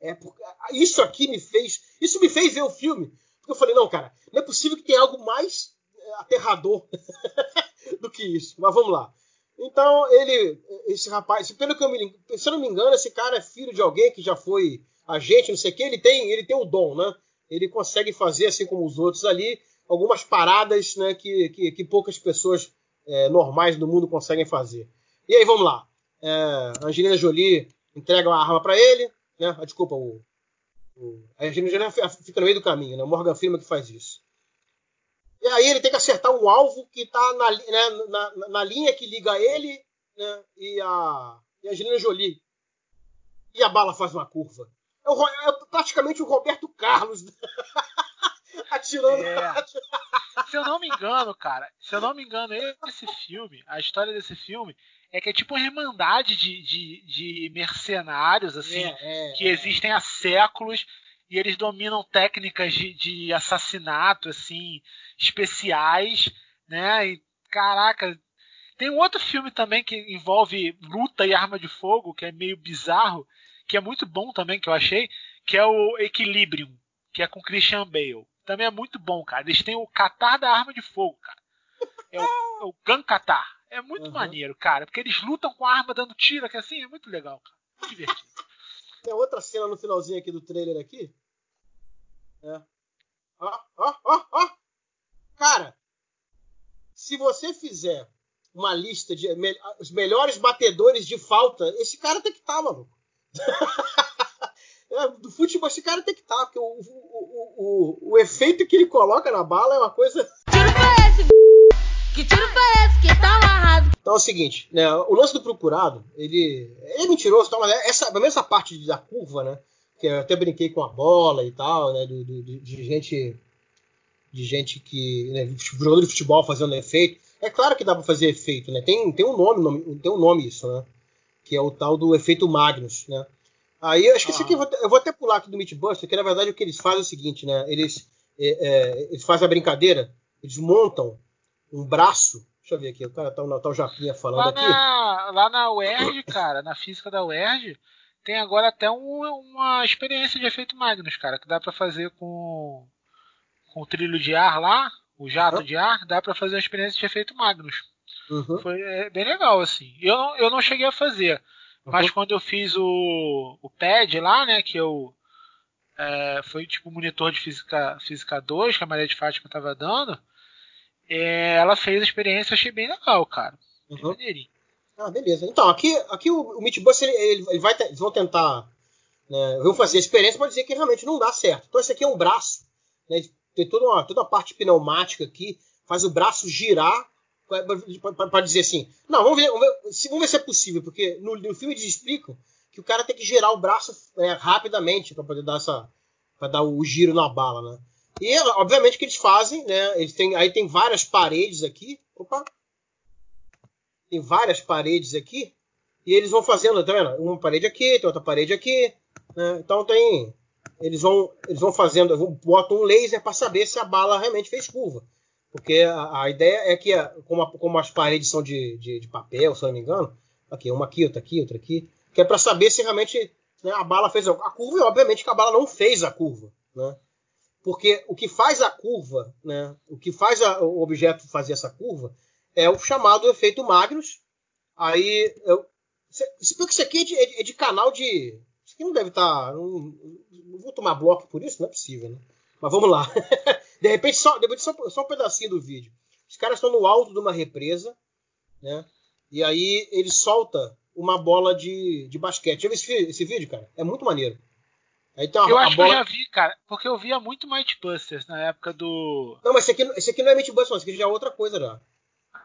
É porque isso aqui me fez, isso me fez ver o filme, porque eu falei não, cara, não é possível que tenha algo mais é, aterrador do que isso. Mas vamos lá. Então ele, esse rapaz, pelo que eu me, se eu não me engano, esse cara é filho de alguém que já foi agente, não sei o que. Ele tem, ele tem o dom, né? Ele consegue fazer assim como os outros ali algumas paradas, né, que, que, que poucas pessoas é, normais do mundo conseguem fazer. E aí vamos lá. É, Angelina Jolie entrega uma arma para ele, né? Ah, Desculpa, o, o- a Angelina Jolie fica no meio do caminho, né? O Morgan Freeman que faz isso. E aí ele tem que acertar um alvo que está na, né, na, na- linha que liga ele né, e, a, e a Angelina Jolie. E a bala faz uma curva. É, o é praticamente o Roberto Carlos atirando. É. Se eu não me engano, cara, se eu não me engano, esse filme, a história desse filme, é que é tipo uma irmandade de, de, de mercenários, assim, É, é, que existem há séculos e eles dominam técnicas de, de assassinato, assim, especiais, né? E, caraca, tem um outro filme também que envolve luta e arma de fogo, que é meio bizarro, que é muito bom também, que eu achei, que é o Equilibrium, que é com Christian Bale. Também é muito bom, cara. Eles têm o Catar da arma de fogo, cara. É o, é o Gun Catar. É muito Uhum. maneiro, cara, porque eles lutam com a arma dando tiro, que assim, é muito legal, cara. Muito divertido. Tem outra cena no finalzinho aqui do trailer aqui. É. Ó, ó, ó, ó. Cara, se você fizer uma lista de me- os melhores batedores de falta, esse cara tem que estar, maluco. É, do futebol, esse cara tem que estar, porque o, o, o, o, o efeito que ele coloca na bala é uma coisa. tiro foi esse? Que tiro foi esse tá amarrado? Então é o seguinte, né? O lance do procurado, ele, é mentiroso, tal, mas essa, pelo menos essa parte da curva, né? Que eu até brinquei com a bola e tal, né? do- de, de gente. De gente que. Né, jogador de futebol fazendo efeito. É claro que dá pra fazer efeito, né? Tem, tem um nome, nome- tem um nome isso, né? Que é o tal do efeito Magnus, né? Aí eu acho que eu vou, eu vou até pular aqui do Meatbuster, que na verdade o que eles fazem é o seguinte, né? Eles, é, é, eles fazem a brincadeira, eles montam um braço. Deixa eu ver aqui, o cara tá, tá o Japinha falando Lá aqui. na, lá na UERJ, cara, na física da UERJ, tem agora até um- uma experiência de efeito Magnus, cara, que dá pra fazer com, com o trilho de ar lá, o jato Uhum. de ar, dá pra fazer uma experiência de efeito Magnus. Uhum. Foi é, bem legal, assim. Eu, não- eu não cheguei a fazer, mas Uhum. quando eu fiz o, o PAD lá, né, que eu. é, foi tipo o monitor de física, física 2 que a Maria de Fátima tava dando. É, ela fez a experiência, eu achei bem legal, cara. Uhum. Ah, beleza. Então, aqui, aqui o, o Meatbuster, ele, ele- vai, eles vão tentar, né, vão fazer a experiência para dizer que realmente não dá certo. Então, esse aqui é um braço, né, tem toda uma, toda a parte pneumática aqui, faz o braço girar para dizer assim, não, vamos ver, vamos ver, se, vamos ver se é possível, porque no, no filme eles explicam que o cara tem que girar o braço é, rapidamente para poder dar essa, para dar o giro na bala, né? E obviamente que eles fazem, né? Eles têm, aí tem várias paredes aqui. Opa, tem várias paredes aqui E eles vão fazendo, tá vendo? Uma parede aqui, tem outra parede aqui. Né? Então tem. Eles vão, eles vão fazendo, botam um laser para saber se a bala realmente fez curva. Porque a, a ideia é que, como, a, como, as paredes são de, de, de, papel, se eu não me engano, aqui, uma aqui, outra aqui, outra aqui, que é para saber se realmente né, a bala fez a, curva, e obviamente que a bala não fez a curva. Né? Porque o que faz a curva, né, o que faz a, o objeto fazer essa curva, é o chamado efeito Magnus. Aí, eu, isso aqui é de, é de, canal de. Isso aqui não deve estar. Tá, não, não, vou tomar bloco por isso, não é possível, né? Mas vamos lá. de repente, só, de repente só, só, um pedacinho do vídeo. Os caras estão no alto de uma represa, né? E aí ele solta uma bola de, de basquete. Já viu esse, esse vídeo, cara? É muito maneiro. Uma, eu acho bola... que eu já vi, cara, porque eu via muito Might Busters na época do. Não, mas esse aqui, esse aqui não é Might Busters, não. Esse aqui já é outra coisa já.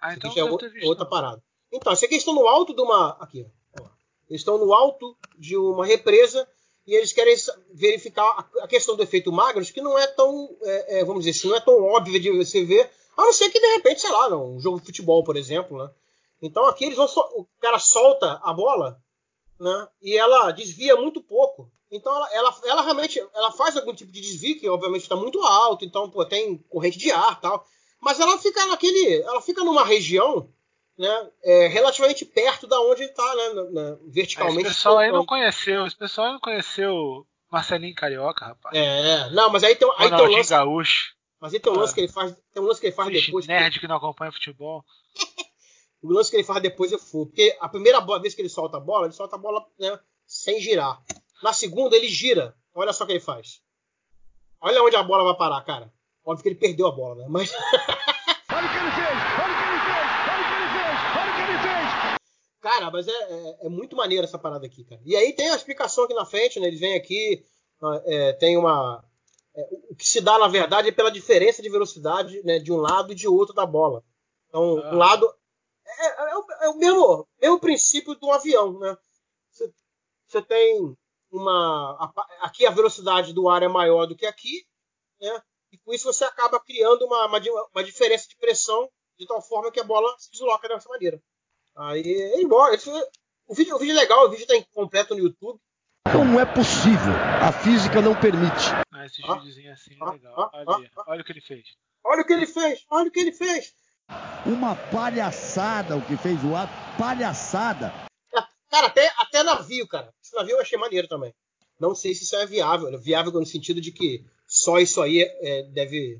Ah, esse então já é outra parada. Então, esse aqui estão no alto de uma. Aqui, ó. Eles estão no alto de uma represa e eles querem verificar a questão do efeito Magnus, que não é tão, é, é, vamos dizer assim, não é tão óbvio de você ver, a não ser que de repente, sei lá, um jogo de futebol, por exemplo, né? Então aqui eles vão o cara solta a bola, né? E ela desvia muito pouco. Então ela, ela, ela realmente ela faz algum tipo de desvio que obviamente está muito alto, então pô, tem corrente de ar, tal. Mas ela fica naquele, ela fica numa região né, é, relativamente perto da onde ele está, né, né, verticalmente. Esse pessoal aí não conheceu, esse pessoal aí não conheceu Marcelinho Carioca, rapaz. É, não, mas aí tem, aí tem um lance. Gaúcho. Mas aí tem um lance que ele faz, tem um lance que ele faz Vixe, depois. Nerd que não acompanha futebol. o lance que ele faz depois é fogo. Porque a primeira vez que ele solta a bola, ele solta a bola né, sem girar. Na segunda, ele gira. Olha só o que ele faz. Olha onde a bola vai parar, cara. Óbvio que ele perdeu a bola, né? Mas. olha o que ele fez! Olha o que ele fez! Olha o que ele fez! Olha o que ele fez! Cara, mas é, é, é muito maneiro essa parada aqui, cara. E aí tem a explicação aqui na frente, né? Eles vêm aqui, é, tem uma. É, o que se dá, na verdade, é pela diferença de velocidade né, de um lado e de outro da bola. Então, ah. um lado. É, é, o, é o mesmo, mesmo princípio do avião, né? Você tem uma. Aqui a velocidade do ar é maior do que aqui, né? E com isso você acaba criando uma, uma, uma diferença de pressão de tal forma que a bola se desloca dessa maneira. Aí ele morre. O vídeo, o vídeo é legal, o vídeo está completo no YouTube. Como é possível? A física não permite. Ah, esse ah, videozinho assim é legal. Ah, olha, ah, olha o que ele fez. Olha o que ele fez, olha o que ele fez. Uma palhaçada o que fez o ar, palhaçada. Cara, até, até navio, cara. Esse navio eu achei maneiro também. Não sei se isso é viável. É viável no sentido de que só isso aí é, deve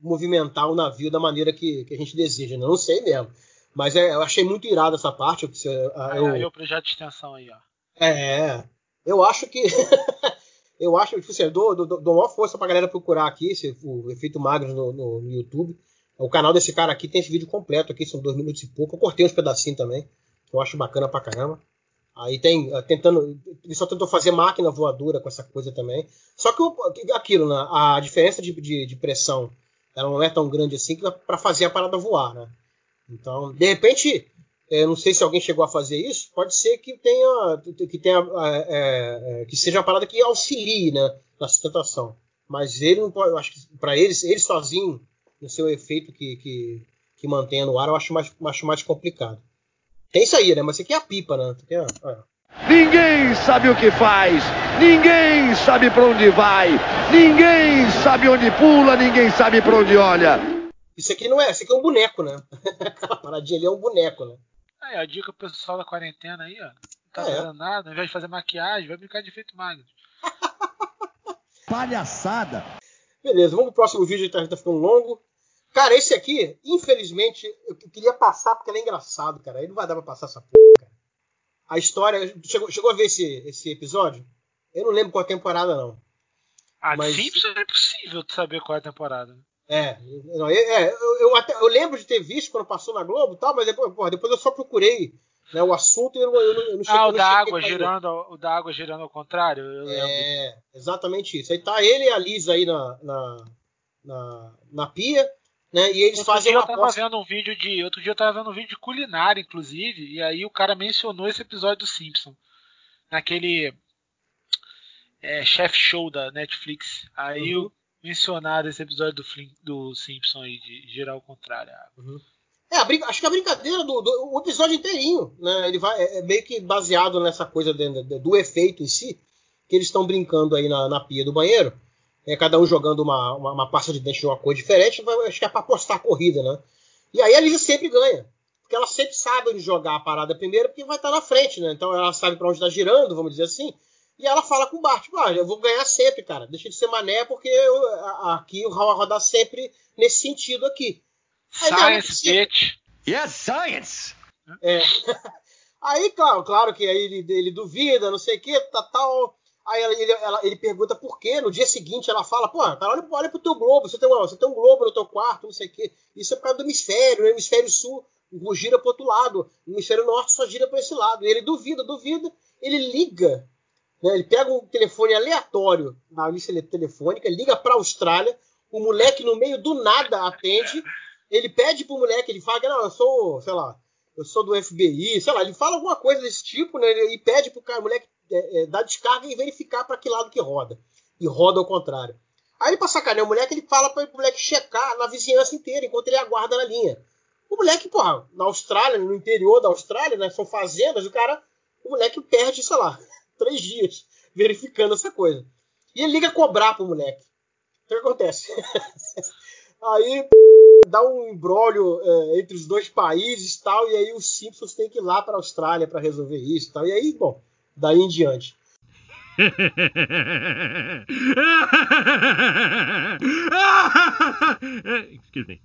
movimentar o navio da maneira que, que a gente deseja. Né? Não sei mesmo. Mas é, eu achei muito irado essa parte. Eu, eu, aí, aí o projeto de extensão aí, ó. É, eu acho que. eu acho que tipo assim, eu dou, dou, dou maior força pra galera procurar aqui esse, o efeito Magros no, no, no, YouTube. O canal desse cara aqui tem esse vídeo completo aqui, são dois minutos e pouco. Eu cortei uns pedacinhos também, que eu acho bacana pra caramba. Aí tem, ah, tentando, ele só tentou fazer máquina voadora com essa coisa também. Só que aquilo, né, a diferença de, de, de pressão, ela não é tão grande assim para fazer a parada voar, né? Então, de repente, eu não sei se alguém chegou a fazer isso, pode ser que tenha, que tenha, é, é, que seja uma parada que auxilie, né, na sustentação. Mas ele não pode, eu acho que para eles, ele sozinho, no seu efeito que, que, que mantém no ar, eu acho mais, acho mais complicado. Tem isso aí, né? Mas isso aqui é a pipa, né? Aqui é, Ninguém sabe o que faz, ninguém sabe para onde vai, ninguém sabe onde pula, ninguém sabe para onde olha. Isso aqui não é, isso aqui é um boneco, né? Aquela paradinha ali é um boneco, né? Aí, a dica pro pessoal da quarentena aí, ó. Não tá é. fazendo nada, ao invés de fazer maquiagem, vai brincar de efeito magro. Palhaçada! Beleza, vamos pro próximo vídeo, tá, tá ficando longo. Cara, esse aqui, infelizmente, eu queria passar porque ele é engraçado, cara. Aí não vai dar pra passar essa porra, cara. A história. Chegou, chegou a ver esse, esse episódio? Eu não lembro qual temporada, não. Ah, Mas... Simpsons é impossível de saber qual é a temporada. É, não, é eu, eu, até, eu lembro de ter visto quando passou na Globo e tal, mas depois, porra, depois eu só procurei né, o assunto e eu, eu, eu não cheguei Ah, o da água girando, o da água girando ao contrário, eu lembro. É, exatamente isso. Aí tá ele e a Liz aí na, na, na, na pia. Né? E eles outro fazem dia eu tava aposta... vendo um vídeo de. Outro dia eu tava vendo um vídeo de culinária, inclusive, e aí o cara mencionou esse episódio do Simpson. Naquele é, chef show da Netflix. Aí uhum. mencionaram esse episódio do, do Simpson aí, de girar ao contrário. Uhum. É, a acho que a brincadeira do, do- o episódio inteirinho, né? Ele vai é, é meio que baseado nessa coisa de- de- do efeito em si, que eles estão brincando aí na, na pia do banheiro. É, cada um jogando uma, uma, uma pasta de dente de uma cor diferente, vai- acho que é pra apostar a corrida, né? E aí a Lisa sempre ganha. Porque ela sempre sabe onde jogar a parada primeiro, porque vai estar na frente, né? Então ela sabe pra onde tá girando, vamos dizer assim. E ela fala com o Bart, tipo, ah, eu vou ganhar sempre, cara. Deixa de ser mané, porque eu- a- a- aqui o Raul vai rodar sempre nesse sentido aqui. Aí Science, bitch. Yes, science! É. Aí, claro, claro que aí ele, ele duvida, não sei o que, tá, tal. Aí ela- ele, ela- ele pergunta por quê. No dia seguinte ela fala, pô, cara, olha, olha pro teu globo, você tem, uma- você tem um globo no teu quarto, não sei o quê. Isso é por causa do hemisfério, no hemisfério sul o gira pro outro lado, no hemisfério norte só gira para esse lado. E ele duvida, duvida, ele liga, né, ele pega um telefone aleatório na lista telefônica, liga pra Austrália, o moleque no meio do nada atende, ele pede pro moleque, ele fala não, eu sou, sei lá, eu sou do FBI, sei lá, ele fala alguma coisa desse tipo, né? E pede pro cara, moleque é, é, dar descarga e verificar para que lado que roda. E roda ao contrário. Aí ele, pra sacanear o moleque, ele fala para o moleque checar na vizinhança inteira, enquanto ele aguarda na linha. O moleque, porra, na Austrália, no interior da Austrália, né? São fazendas, o cara, o moleque perde, sei lá, três dias verificando essa coisa. E ele liga cobrar pro moleque. Então o que acontece? Aí dá um embrólio é, entre os dois países e tal, e aí os Simpsons têm que ir lá para a Austrália para resolver isso e tal. E aí, bom, daí em diante. Excuse me.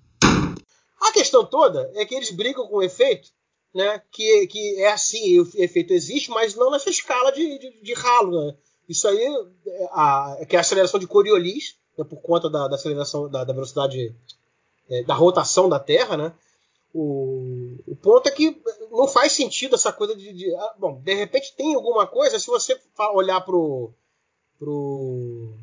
A questão toda é que eles brincam com o efeito, né? Que, que é assim, o efeito existe, mas não nessa escala de, de, de ralo, né? Isso aí, é a, que é a aceleração de Coriolis, né, por conta da, da aceleração da, da velocidade é, da rotação da Terra, né? O, o ponto é que não faz sentido essa coisa de, de ah, bom, de repente tem alguma coisa se você olhar pro pro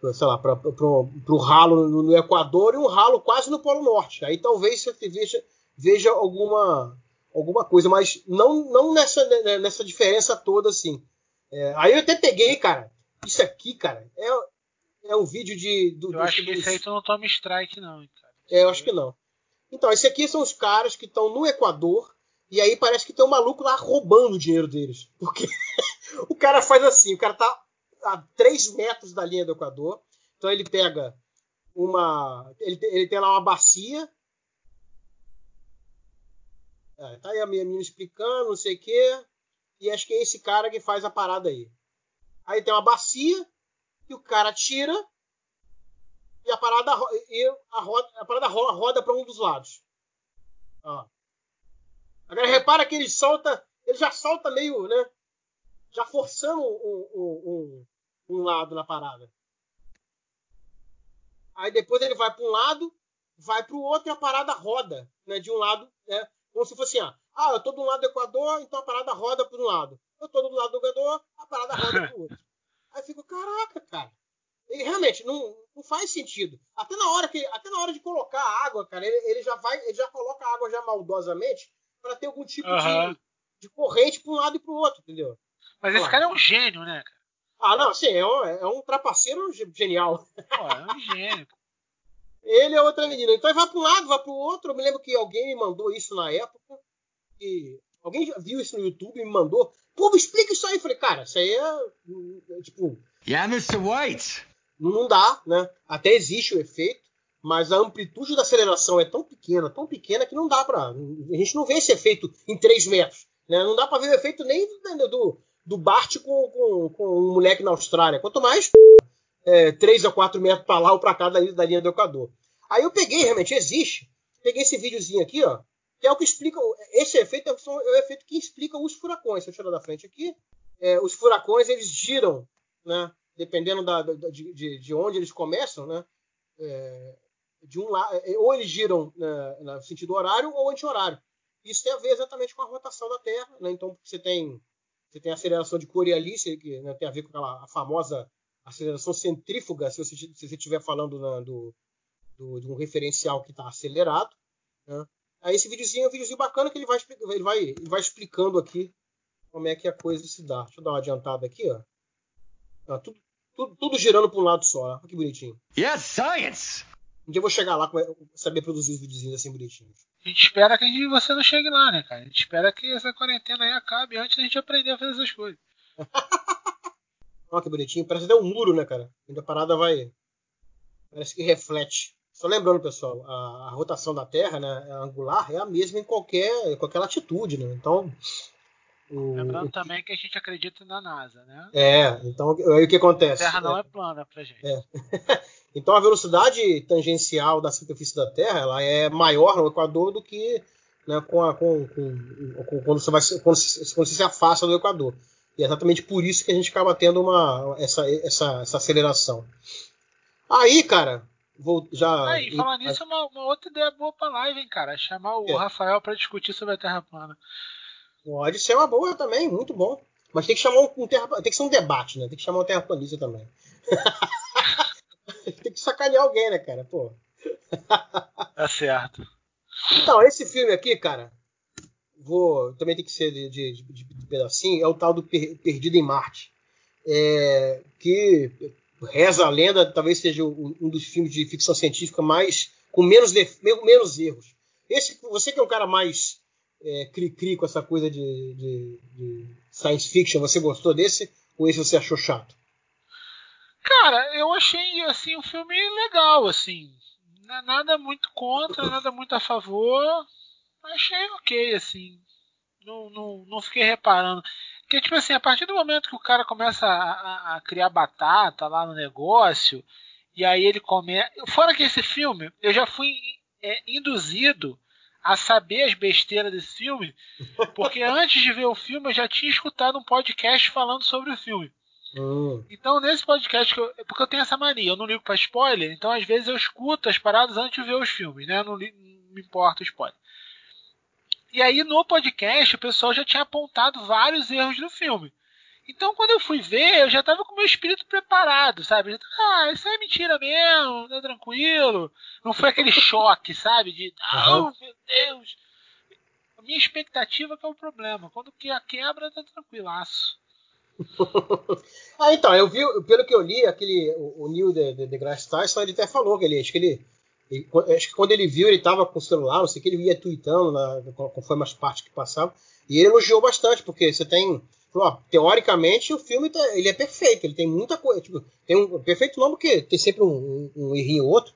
pro, sei lá, para o ralo no, no Equador e um ralo quase no Polo Norte. Aí talvez você veja, veja alguma, alguma coisa, mas não, não nessa, né, nessa diferença toda assim. É, aí eu até peguei, cara. Isso aqui, cara, é, é um vídeo de. Do, Eu do- acho que esse aí tu não toma strike, não, cara. É, eu acho que não. Então, esse aqui são os caras que estão no Equador e aí parece que tem um maluco lá roubando o dinheiro deles. Porque o cara faz assim, o cara tá a 3 metros da linha do Equador. Então ele pega uma. Ele, tem- ele tem lá uma bacia. É, tá aí a minha menina explicando, não sei o quê. E acho que é esse cara que faz a parada aí. Aí tem uma bacia que o cara tira e a parada, e a roda, a parada ro- roda para um dos lados. Ó. Agora repara que ele solta, ele já solta meio, né? Já forçando um, um, um, um lado na parada. Aí depois ele vai para um lado, vai para o outro e a parada roda, né? De um lado, né? Como se fosse assim, ah, eu tô do lado do Equador, então a parada roda para um lado. Eu tô do lado do Equador, a parada roda para o outro. Aí eu fico, caraca, cara. Ele realmente não, não faz sentido. Até na hora que, até na hora de colocar a água, cara, ele, ele já vai, ele já coloca a água já maldosamente para ter algum tipo Aham. de, de corrente para um lado e para o outro, entendeu? Mas esse Olha cara é um gênio, né, cara? Ah, não, sim, é um, é um trapaceiro ge- genial. Pô, é um gênio. Ele é outra menina. Então ele vai para um lado, vai para o outro. Eu me lembro que alguém me mandou isso na época. E alguém já viu isso no YouTube e me mandou. Pô, me explica isso aí. Eu falei, cara, isso aí é. é, Tipo, Yeah, Mr. White! Não dá, né? Até existe o efeito, mas a amplitude da aceleração é tão pequena, tão pequena que não dá pra. A gente não vê esse efeito em 3 metros. Né? Não dá pra ver o efeito nem do, do, do Bart com, com, com um moleque na Austrália. Quanto mais é, 3 a 4 metros pra lá ou pra cá da, da linha do Equador. Aí eu peguei, realmente, existe. Peguei esse videozinho aqui, ó. Que é o que explica. Esse efeito é o- é o efeito que explica os furacões. Se eu tirar da frente aqui, é, os furacões eles giram, né? Dependendo da, da- de, de, de onde eles começam, né? É, de um lado, ou eles giram né, no sentido horário ou anti-horário. Isso tem a ver exatamente com a rotação da Terra, né? Então você tem você tem a aceleração de Coriolis, que né, tem a ver com aquela a famosa aceleração centrífuga, se você se você estiver falando na- do, do- de um referencial que está acelerado. Né? Aí esse videozinho é um videozinho bacana que ele vai, ele vai, ele vai explicando aqui como é que a coisa se dá. Deixa eu dar uma adiantada aqui, ó. Ó, tudo, tudo, tudo girando para um lado só, ó. Olha que bonitinho. Yes, science! Um dia eu vou chegar lá com saber produzir os videozinhos assim bonitinhos. A gente espera que a gente, você não chegue lá, né, cara? A gente espera que essa quarentena aí acabe antes da gente aprender a fazer essas coisas. Olha que bonitinho. Parece até um muro, né, cara? Ainda a parada vai. Parece que reflete. Só lembrando, pessoal, a, a rotação da Terra, né, a angular, é a mesma em qualquer, em qualquer latitude, né? Então. O, Lembrando o- também que a gente acredita na NASA, né? É, então aí o que A acontece? Terra não é plana pra gente. É. Então a velocidade tangencial da superfície da Terra ela é maior no Equador do que né, com a, com, com- com- quando, você vai, se- quando, se- quando você se afasta do Equador. E é exatamente por isso que a gente acaba tendo uma, essa, essa, essa aceleração. Aí, cara, vou já. Aí, falar nisso, é uma, uma outra ideia boa pra live, hein, cara? Chamar o É. Rafael pra discutir sobre a Terra plana. Pode ser uma boa também, muito bom. Mas tem que chamar um, um terra, tem que ser um debate, né? Tem que chamar um terraplanista também. tem que sacanear alguém, né, cara? Pô. Tá certo. Então, esse filme aqui, cara, vou também tem que ser de, de- de- de pedacinho, é o tal do Per- Perdido em Marte. É, que reza a lenda, talvez seja o- um dos filmes de ficção científica mais com menos, menos erros. Esse, você que é um cara mais é, cri-cri com essa coisa de, de- de science fiction, você gostou desse? Ou esse você achou chato? Cara, eu achei assim um filme legal, assim. Nada muito contra, nada muito a favor. Achei ok, assim. Não, não, não fiquei reparando. Porque, tipo assim, a partir do momento que o cara começa a, a- a criar batata lá no negócio, e aí ele começa. Fora que esse filme, eu já fui é, induzido a saber as besteiras desse filme, porque antes de ver o filme eu já tinha escutado um podcast falando sobre o filme. Hum, Então, nesse podcast, eu, porque eu tenho essa mania, eu não ligo pra spoiler, então às vezes eu escuto as paradas antes de ver os filmes, né? Eu Não, li- não me importa o spoiler. E aí, no podcast, o pessoal já tinha apontado vários erros do filme. Então, quando eu fui ver, eu já tava com o meu espírito preparado, sabe? Tava, ah, isso aí é mentira mesmo, tá tranquilo. Não foi aquele choque, sabe? De, ah, Aham. meu Deus. A minha expectativa que é o problema. Quando que a quebra, tá tranquilaço. Ah, então, eu vi, pelo que eu li, aquele, o, o Neil de, de, deGrasse Tyson, ele até falou que ele, acho que ele, ele- acho que quando ele viu, ele tava com o celular, não sei o que, ele ia tweetando, na, conforme as partes que passavam, e ele elogiou bastante, porque você tem, teoricamente, o filme, tá- ele é perfeito, ele tem muita coisa, tipo, tem um, perfeito não, porque tem sempre um, um, um errinho ou outro,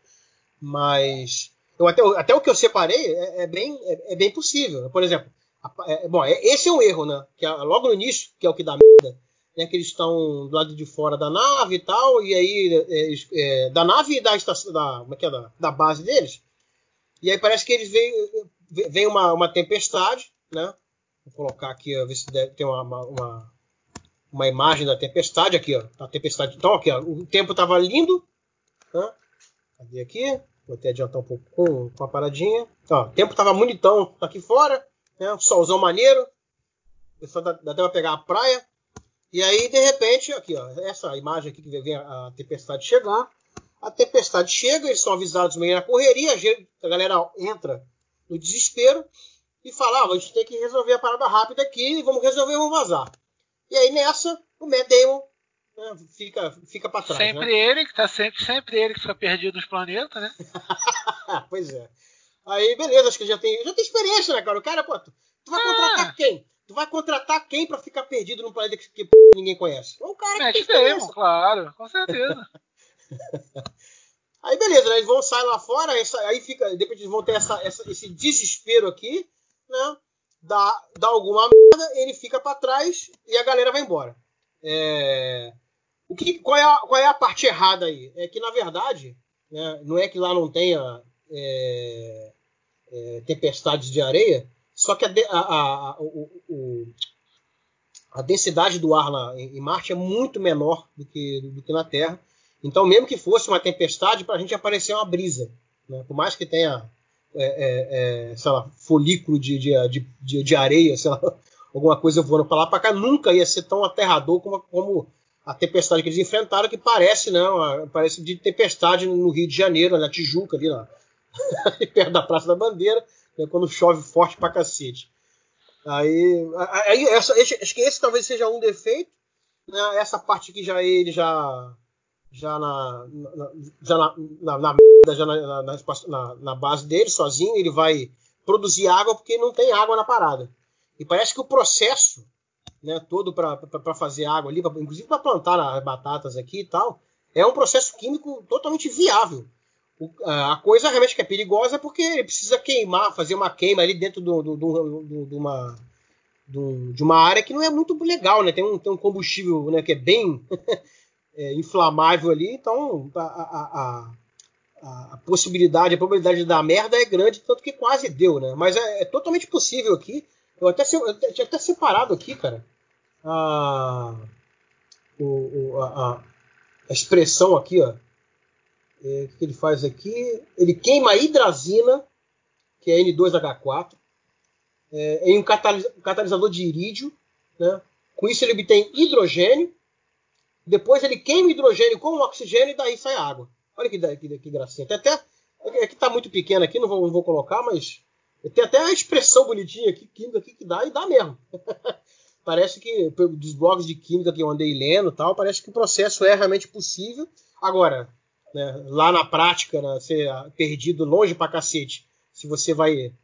mas, eu até, até o que eu separei é, é bem, é, é bem possível, por exemplo, a- é- bom, é- esse é um erro, né, que é logo no início, que é o que dá merda, né, que eles estão do lado de fora da nave e tal, e aí é, é, da nave e da estação, da, como é que é, da, da base deles, e aí parece que eles veem, vem uma, uma tempestade, né? Vou colocar aqui, ó, ver se deve ter uma, uma, uma, imagem da tempestade aqui, ó. A tempestade, então aqui, ó, o tempo estava lindo, né? Cadê aqui? Vou até adiantar um pouco com, com a paradinha. Ó, o tempo estava bonitão aqui fora, né? Solzão maneiro. O pessoal dá, dá até pra pegar a praia. E aí, de repente, aqui, ó, essa imagem aqui que vem a tempestade chegar. A tempestade chega, eles são avisados meio na correria, a galera entra no desespero e fala: ah, a gente tem que resolver a parada rápida aqui, vamos resolver, vamos vazar. E aí nessa, o Matt Damon né, fica, fica pra trás. Sempre né? ele, que tá sempre, sempre ele que fica perdido nos planetas, né? Pois é. Aí, beleza, acho que já tem, já tem experiência, né, cara? O cara, pô, tu, tu vai Ah. contratar quem? Tu vai contratar quem pra ficar perdido num planeta que, que ninguém conhece? É um cara que tem Matt experiência. Damon, claro, com certeza. Aí beleza, né? Eles vão sair lá fora, essa- aí fica. Depois eles vão ter essa, essa- esse desespero aqui, né? Dá, dá alguma merda, ele fica pra trás e a galera vai embora. É, o que, qual, é a, qual é a parte errada aí? É que, na verdade, né, não é que lá não tenha é, é, tempestades de areia, só que a, de- a, a, o- o- a densidade do ar lá em Marte é muito menor do que, do que na Terra. Então, mesmo que fosse uma tempestade, para a gente aparecer uma brisa. Né? Por mais que tenha, é, é, é, sei lá, folículo de, de, de, de- areia, sei lá, alguma coisa voando para lá para cá, nunca ia ser tão aterrador como, como a tempestade que eles enfrentaram, que parece, né, uma- parece de tempestade no Rio de Janeiro, na Tijuca, ali, na, perto da Praça da Bandeira, né, quando chove forte pra cacete. Aí, aí essa, esse- acho que esse talvez seja um defeito. Né, essa parte aqui já ele já já na, na- já na, na, na, já na, base dele, sozinho, ele vai produzir água porque não tem água na parada. E parece que o processo né, todo para fazer água ali, pra- inclusive para plantar as batatas aqui e tal, é um processo químico totalmente viável. O- a coisa realmente que é perigosa é porque ele precisa queimar, fazer uma queima ali dentro do, do- do- do- de, uma, de uma área que não é muito legal, né? Tem um, tem um combustível né, que é bem é, inflamável ali, então a, a- a- a- possibilidade, a probabilidade de dar merda é grande, tanto que quase deu, né? Mas é, é totalmente possível aqui. Eu até, eu tinha até separado aqui, cara, a, o- a, a- expressão aqui, ó. É, o que ele faz aqui? Ele queima a hidrazina, que é N2H4, é, em um catalis- catalisador de irídio. Né? Com isso ele obtém hidrogênio. Depois ele queima hidrogênio com oxigênio e daí sai água. Olha que, que, que gracinha. Tem até. É que tá muito pequeno aqui, não vou, não vou colocar, mas. Tem até a expressão bonitinha aqui, química aqui, que dá e dá mesmo. parece que, dos blogs de química que eu andei lendo tal, parece que o processo é realmente possível. Agora, né, lá na prática, né, ser perdido longe pra cacete, se você vai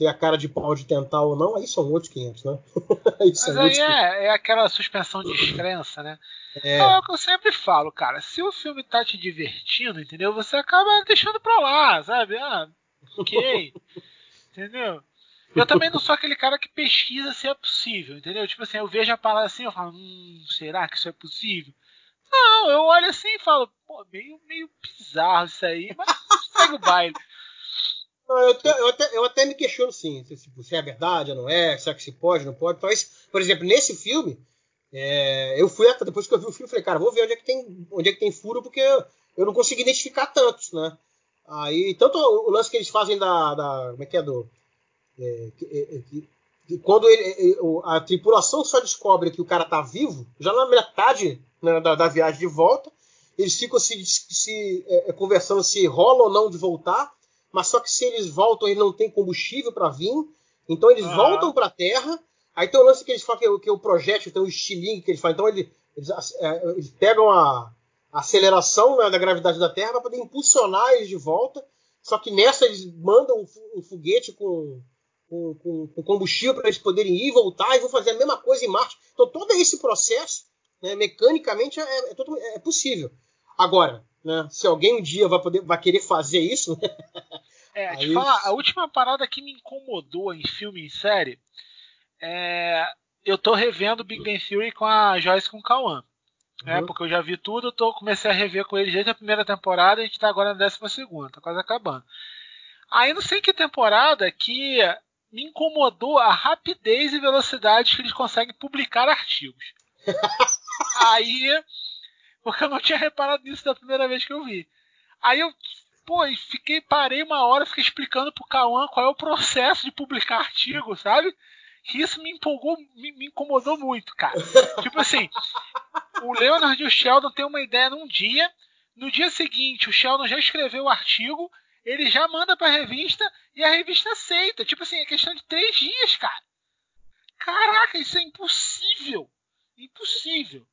ter a cara de pau de tentar ou não, aí são outros 500, né? aí Mas aí outros 500. é, é aquela suspensão de descrença, né? É. É o que eu sempre falo, cara. Se o filme tá te divertindo, entendeu? Você acaba deixando pra lá, sabe? Ah, ok. entendeu? Eu também não sou aquele cara que pesquisa se é possível, entendeu? Tipo assim, eu vejo a parada assim, eu falo, hum, será que isso é possível? Não, eu olho assim e falo, pô, meio, meio bizarro isso aí, mas segue o baile. Eu, até, eu, até, eu até me questiono sim, se, se- é verdade ou não é, será que se pode, não pode. Talvez, por exemplo, nesse filme, é, eu fui até depois que eu vi o filme, falei, cara, vou ver onde é que tem, onde é que tem furo, porque eu, não consegui identificar tantos, né? Aí, tanto o, lance que eles fazem da. da como é que é? Do, é, que- é, é, que- quando ele- o- a tripulação só descobre que o cara tá vivo, já na metade né, da, da viagem de volta, eles ficam se, se, é, é, conversando se rola ou não de voltar, mas só que se eles voltam, eles não tem combustível para vir, então eles voltam para a Terra. Aí tem o lance que eles falam que, é o- que é o projétil, tem o estilingue que eles fazem. Então ele- eles, é, eles pegam a, a aceleração né, da gravidade da Terra para poder impulsionar eles de volta. Só que nessa eles mandam um, um foguete com, com, com- com combustível para eles poderem ir e voltar e vão fazer a mesma coisa em Marte. Então todo esse processo, né, mecanicamente, é, é, é possível. Agora, né, se alguém um dia vai, poder, vai querer fazer isso, né, É, te Aí- falar, a última parada que me incomodou em filme e em série é. Eu tô revendo Big Bang Theory com a Joyce com o Kawan. né, Uhum. porque eu já vi tudo, eu tô, comecei a rever com eles desde a primeira temporada, a gente tá agora na décima segunda, tá quase acabando. Aí não sei que temporada que me incomodou a rapidez e velocidade que eles conseguem publicar artigos. Aí, porque eu não tinha reparado nisso da primeira vez que eu vi. Aí eu, pô, e fiquei, parei uma hora, fiquei explicando pro Cauã qual é o processo de publicar artigo, sabe? Que isso me empolgou, me, me incomodou muito, cara. tipo assim, o Leonard e o Sheldon têm uma ideia num dia, no dia seguinte o Sheldon já escreveu o artigo, ele já manda pra revista e a revista aceita. Tipo assim, é questão de três dias, cara. Caraca, isso é impossível. Impossível.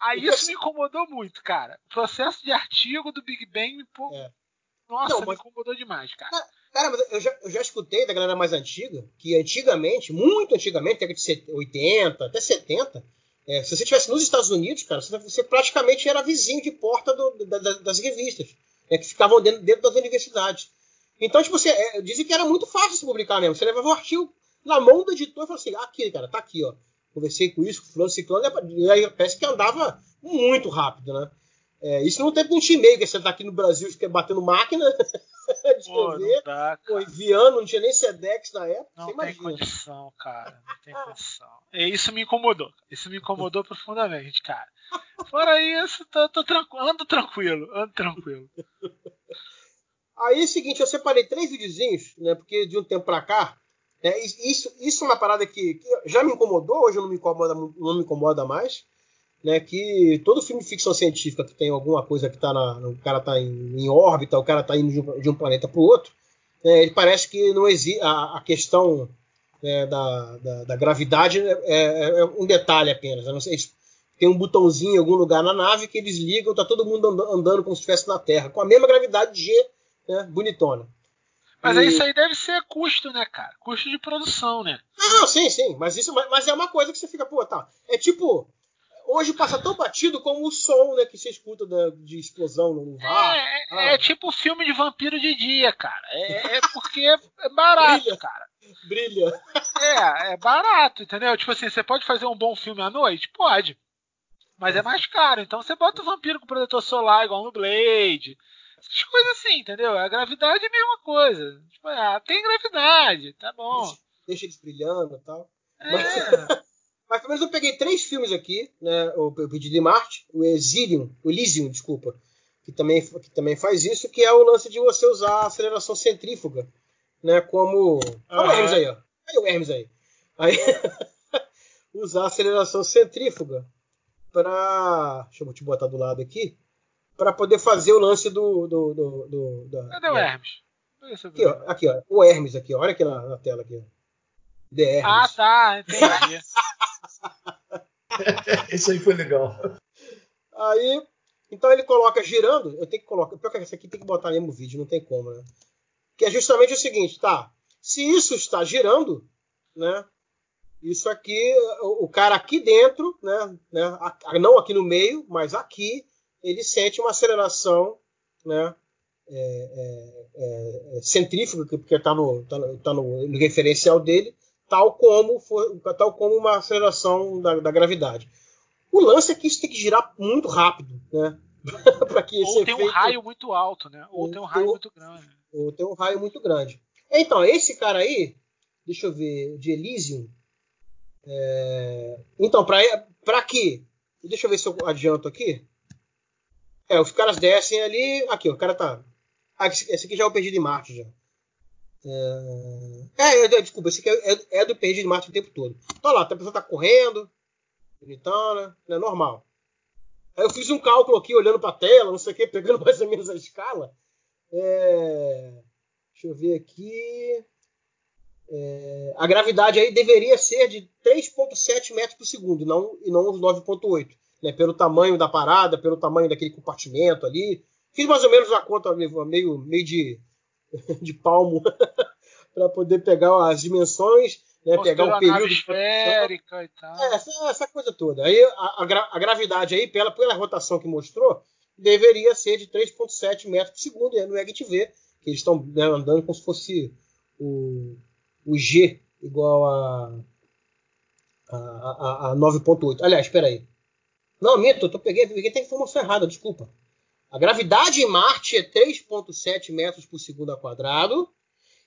Aí isso me incomodou muito, cara. O processo de artigo do Big Bang me. pô- É. Nossa, Não, me mas- incomodou demais, cara. Cara, mas eu já, eu já escutei da galera mais antiga que antigamente, muito antigamente, década de set- 80, até 70, é, se você estivesse nos Estados Unidos, cara, você, praticamente era vizinho de porta do- da- da- das revistas, né, que ficavam dentro, dentro das universidades. Então, tipo, você, é, dizem que era muito fácil se publicar mesmo. Você levava o artigo na mão do editor e falava assim: aqui, cara, tá aqui, ó. Conversei com isso, com fulano, ciclano, e aí parece que andava muito rápido, né? É, isso no tempo do e-mail, que você tá aqui no Brasil batendo máquina de Pô, escrever. não dá, Pô, não tinha nem Sedex na época, Não tem imagina. condição, cara. Não tem condição. E isso me incomodou. Isso me incomodou profundamente, cara. Fora isso, tô, tô tranquilo, ando tranquilo, ando tranquilo. Aí é o seguinte, eu separei três videozinhos, né? Porque de um tempo pra cá, né, isso, isso é uma parada que, que já me incomodou, hoje não me incomoda, não me incomoda mais. Né, que todo filme de ficção científica que tem alguma coisa que tá na, o cara tá em, em órbita, o cara tá indo de um, de um planeta para o outro, né, ele parece que não existe a, a questão né, da, da, da gravidade é, é- é um detalhe apenas. Não sei, tem um botãozinho em algum lugar na nave que eles ligam, tá todo mundo and- andando como se estivesse na Terra, com a mesma gravidade G, né? Bonitona. Mas E- isso aí deve ser custo, né, cara? Custo de produção, né? Não, sim, sim, mas isso mas é uma coisa que você fica, pô, tá. É tipo, hoje passa tão batido como o som, né, que você escuta da- de explosão no VAR. é, é- ah. é tipo filme de vampiro de dia, cara. É, é porque é barato, Brilha. cara. Brilha. É, é barato, entendeu? Tipo assim, você pode fazer um bom filme à noite? Pode. Mas é mais caro. Então você bota o vampiro com protetor solar, igual no Blade. Essas coisas assim, entendeu? A gravidade é a mesma coisa. Tipo, ah, tem gravidade, tá bom. Deixa eles brilhando e tal. É, Mas pelo menos eu peguei três filmes aqui, né? O Pedido de Marte, o Exilium, o Elysium, desculpa, que também, que também faz isso, que é o lance de você usar a aceleração centrífuga, né? Como. Olha o Aham. Hermes aí, ó. Olha o Hermes aí. Aí usar a aceleração centrífuga para. Deixa eu te botar do lado aqui. Para poder fazer o lance do. do, do, do da- Cadê o Hermes? Aqui, ó, aqui, ó. O Hermes aqui, ó. Olha aqui na, na tela aqui, ó. The Hermes. Ah, tá, entendi. Esse aí foi legal. Aí, então ele coloca girando, eu tenho que colocar, pior que essa aqui tem que botar mesmo vídeo, não tem como, né? Que é justamente o seguinte, tá? Se isso está girando, né? Isso aqui, o, o cara aqui dentro, né, né? a- Não aqui no meio, mas aqui, ele sente uma aceleração, né? é, é, é, é, centrífuga, que- porque está no, tá no, tá no- no referencial dele, tal como, foi, tal como uma aceleração da, da gravidade. O lance é que isso tem que girar muito rápido, né? para que Ou tem um efeito- raio muito alto, né? Ou Ou tem um raio um- muito grande. ou tem um raio muito grande. Então, esse cara aí, deixa eu ver, de Elysium. é, Então, para quê? Deixa eu ver se eu adianto aqui. É, os caras descem ali. Aqui, o cara tá. Ah, esse aqui já é o Perdido em Marte já. É, é, é, desculpa, esse aqui é, é- é do Perdido em Marte o tempo todo. Então lá, a pessoa tá correndo, bonitona, né, normal. Aí eu fiz um cálculo aqui, olhando pra tela, não sei o que, pegando mais ou menos a escala. É, Deixa eu ver aqui. É, a gravidade aí deveria ser de 3,7 metros por segundo, não, e não os 9,8. Né, pelo tamanho da parada, pelo tamanho daquele compartimento ali. Fiz mais ou menos a conta meio, meio de, de palmo para poder pegar as dimensões, né, pegar o a período. esférica e tal. É, essa, essa coisa toda. Aí a, a gra- a gravidade aí, pela, pela rotação que mostrou, deveria ser de 3,7 metros por segundo. E aí no EG a gente vê que eles estão né, andando como se fosse o, o G igual a, a, a, a 9,8. Aliás, espera aí. Não, minto, eu tô, peguei, peguei até a informação errada, desculpa. A gravidade em Marte é 3,7 metros por segundo ao quadrado.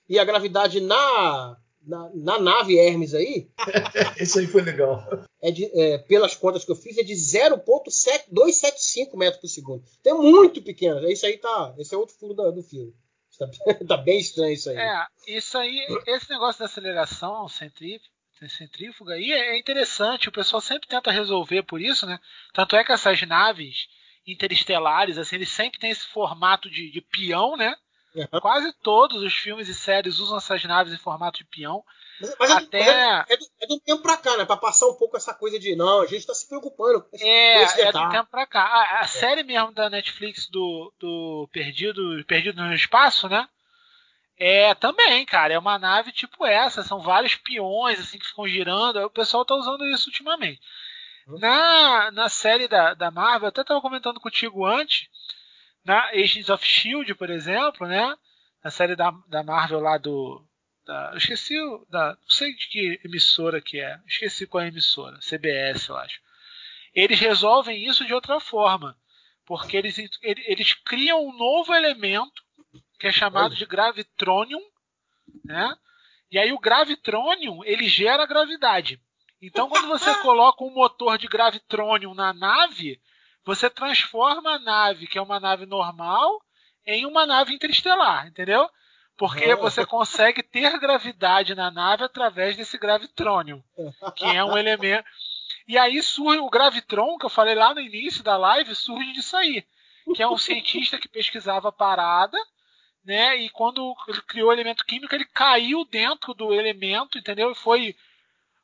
E a gravidade na, na, na nave Hermes aí Esse aí foi legal. é de, é, pelas contas que eu fiz, é de 0,275 metros por segundo. Então é muito pequeno. Isso aí tá. Esse é outro furo da- do filme. Tá, tá bem estranho isso aí. É, isso aí, esse negócio da aceleração centrífuga, centrífuga aí é interessante, o pessoal sempre tenta resolver por isso, né? Tanto é que essas naves interestelares, assim, eles sempre têm esse formato de, de peão, né? Uhum. Quase todos os filmes e séries usam essas naves em formato de peão. Mas, mas é- Até- mas é, é, do, é do tempo pra cá, né? Pra passar um pouco essa coisa de não, a gente tá se preocupando com esse, com esse É, é do tempo pra cá. A, a série mesmo da Netflix do, do Perdido, Perdido no Espaço, né? É também, cara. É uma nave tipo essa. São vários peões assim que ficam girando. O pessoal tá usando isso ultimamente. Na, na série da, da Marvel, eu até tava comentando contigo antes. Na Agents of Shield, por exemplo, né? Na série da, da Marvel lá do. Da, eu esqueci o. Da, não sei de que emissora que é. Esqueci qual é a emissora. CBS, eu acho eles resolvem isso de outra forma. Porque eles, ele- eles criam um novo elemento que é chamado Olha. de gravitronium, né? E aí o gravitronium ele gera gravidade. Então quando você coloca um motor de gravitronium na nave, você transforma a nave, que é uma nave normal, em uma nave interestelar, entendeu? Porque Ah. você consegue ter gravidade na nave através desse gravitronium, que é um elemento. E aí surge o gravitron, que eu falei lá no início da live, surge disso aí. Que é um cientista que pesquisava a parada, né? E quando ele criou o elemento químico, ele caiu dentro do elemento, entendeu? E foi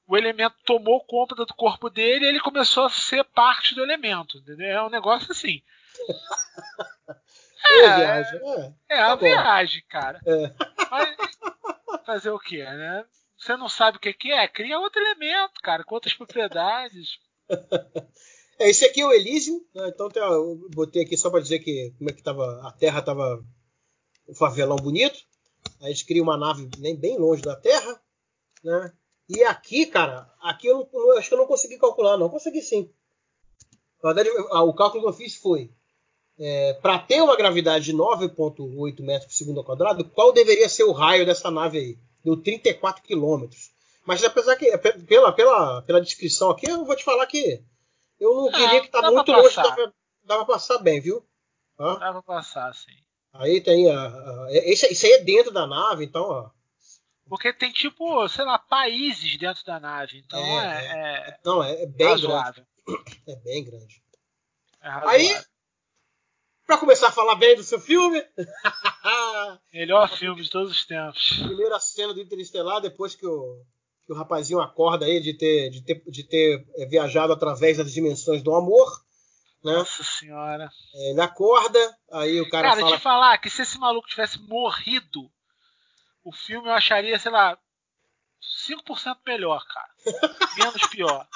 o elemento tomou conta do corpo dele e ele começou a ser parte do elemento. Entendeu? É um negócio assim. É, é, viagem. É, é tá a viagem, cara. É. Mas fazer o quê, né? Você não sabe o que, que é? Cria outro elemento, cara, com outras propriedades. É, esse aqui é o Elysium, né? então eu botei aqui só para dizer que como é que tava, a Terra tava um favelão bonito. A gente cria uma nave nem bem longe da Terra, né? E aqui, cara, aqui eu, não, acho que eu não consegui calcular, não. Consegui sim. Na verdade, o cálculo que eu fiz foi é, para ter uma gravidade de 9,8 metros por segundo ao quadrado, qual deveria ser o raio dessa nave aí? Deu 34 quilômetros. Mas apesar que, pela, pela, pela descrição aqui, eu vou te falar que eu não diria que tá muito longe, dava, dava pra passar bem, viu? Hã? Dá pra passar, sim. Aí tem a. a esse, isso aí é dentro da nave, então, ó. Porque tem tipo, sei lá, países dentro da nave. Então é. é, é, é não, é, é bem razoável. grande. É bem grande. É aí, para começar a falar bem do seu filme. Melhor filme de todos os tempos. Primeira cena do Interestelar, depois que o, que o rapazinho acorda aí de ter, de ter, de ter é, viajado através das dimensões do amor. Né? Nossa senhora. É, ele acorda, aí o cara, cara fala... te falar que se esse maluco tivesse morrido, o filme eu acharia, sei lá, 5% melhor, cara. Menos pior.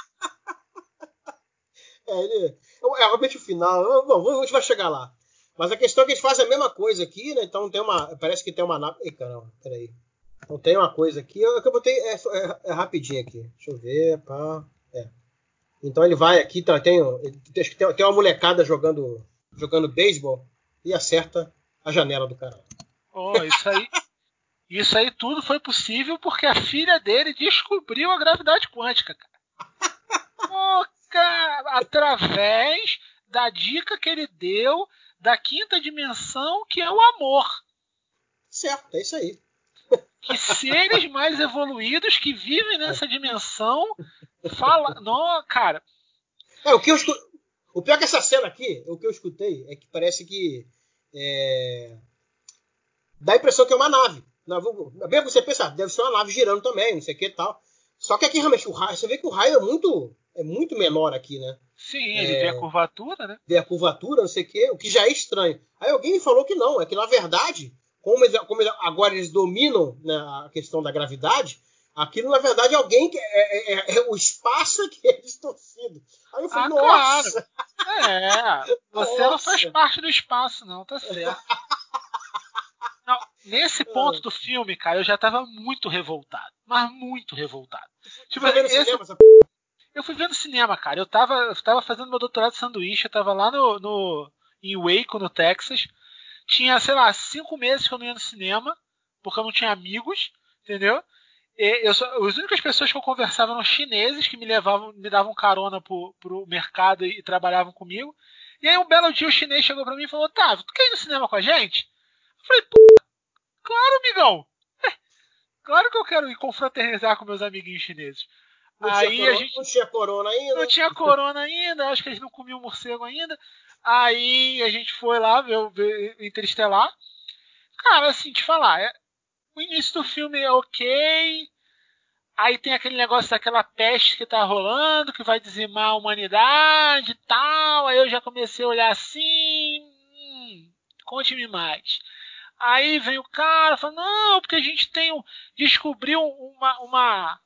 É, ele, é realmente o final. Bom, a gente vai chegar lá. Mas a questão é que eles fazem a mesma coisa aqui, né? Então tem uma. Parece que tem uma nave. Ei, caramba, peraí. Então tem uma coisa aqui. Eu, eu botei. É, é, é, rapidinho aqui. Deixa eu ver. Pá. É. Então ele vai aqui, tá, tem, tem, tem uma molecada jogando jogando beisebol e acerta a janela do cara. Oh, isso aí. Isso aí tudo foi possível porque a filha dele descobriu a gravidade quântica, cara. Oh, cara através da dica que ele deu da quinta dimensão, que é o amor. Certo, é isso aí. Que seres mais evoluídos que vivem nessa dimensão fala. Não, cara. É, o que eu escu... O pior é que essa cena aqui, o que eu escutei é que parece que. É... Dá a impressão que é uma nave. Bem, você pensa, deve ser uma nave girando também, não sei o que e tal. Só que aqui realmente o raio, você vê que o raio é muito, é muito menor aqui, né? Sim, ele é, vê a curvatura, né? Vê a curvatura, não sei o que, o que já é estranho. Aí alguém me falou que não, é que na verdade, como, eles, como eles, agora eles dominam né, a questão da gravidade, aquilo na verdade alguém que é, é, é, é o espaço que é distorcido. Aí eu falei, ah, nossa! Claro. É, você nossa. não faz parte do espaço, não, tá certo. Não, nesse ponto do filme, cara, eu já tava muito revoltado. Mas muito revoltado. Tipo, esse... cinema, Eu fui vendo cinema, cara. Eu tava, eu tava fazendo meu doutorado de sanduíche, eu tava lá no, no, em Waco, no Texas. Tinha, sei lá, cinco meses que eu não ia no cinema, porque eu não tinha amigos, entendeu? Eu só, as únicas pessoas que eu conversava eram chineses que me levavam, me davam carona pro, pro mercado e, e trabalhavam comigo. E aí um belo dia o chinês chegou pra mim e falou, Otávio, tu quer ir no cinema com a gente? Eu falei, pô, claro, amigão. É, claro que eu quero ir confraternizar com meus amiguinhos chineses. Não aí tinha, a gente não tinha corona ainda. Não tinha corona ainda, acho que eles não comiam morcego ainda. Aí a gente foi lá ver o Interestelar. Cara, assim, te falar, é, o início do filme é ok. Aí tem aquele negócio daquela peste que tá rolando, que vai dizimar a humanidade e tal. Aí eu já comecei a olhar assim. Hum, Conte-me mais. Aí vem o cara fala, não, porque a gente tem um, descobriu uma, uma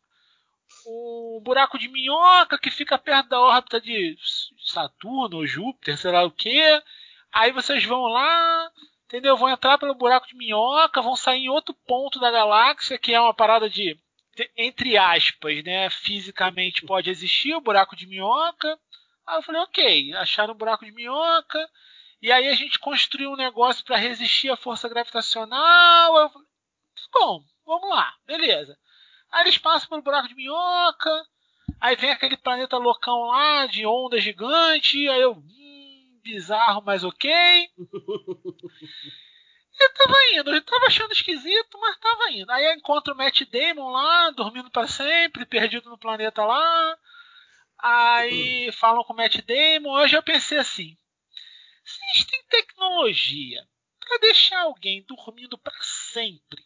um buraco de minhoca que fica perto da órbita de Saturno ou Júpiter, sei lá o que. Aí vocês vão lá, entendeu? Vão entrar pelo buraco de minhoca, vão sair em outro ponto da galáxia, que é uma parada de, entre aspas, né? Fisicamente pode existir o buraco de minhoca. Aí eu falei, ok, acharam o buraco de minhoca. E aí a gente construiu um negócio para resistir à força gravitacional. Eu falei, bom, vamos lá, beleza. Aí eles passam pelo buraco de minhoca. Aí vem aquele planeta loucão lá, de onda gigante. Aí eu. Hum, bizarro, mas ok. Eu tava indo, eu tava achando esquisito, mas tava indo. Aí eu encontro o Matt Damon lá, dormindo para sempre, perdido no planeta lá. Aí falam com o Matt Damon. Hoje eu pensei assim: se têm tecnologia para deixar alguém dormindo para sempre,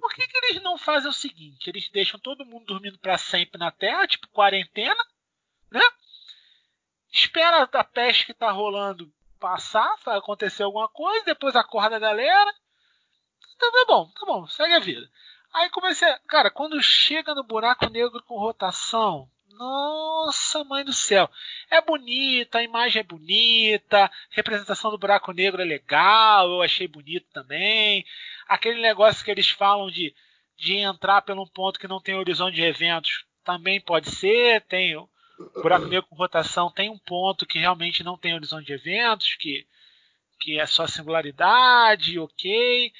Por que, que eles não fazem o seguinte? Eles deixam todo mundo dormindo para sempre na Terra, tipo quarentena, né? Espera a peste que tá rolando passar, acontecer alguma coisa, depois acorda a galera. Então tá bom, tá bom, segue a vida. Aí comecei, cara, quando chega no buraco negro com rotação, nossa, mãe do céu. É bonita, a imagem é bonita, a representação do buraco negro é legal, eu achei bonito também. Aquele negócio que eles falam de, de entrar por um ponto que não tem horizonte de eventos também pode ser. Tem buraco negro com rotação, tem um ponto que realmente não tem horizonte de eventos, que, que é só singularidade, ok.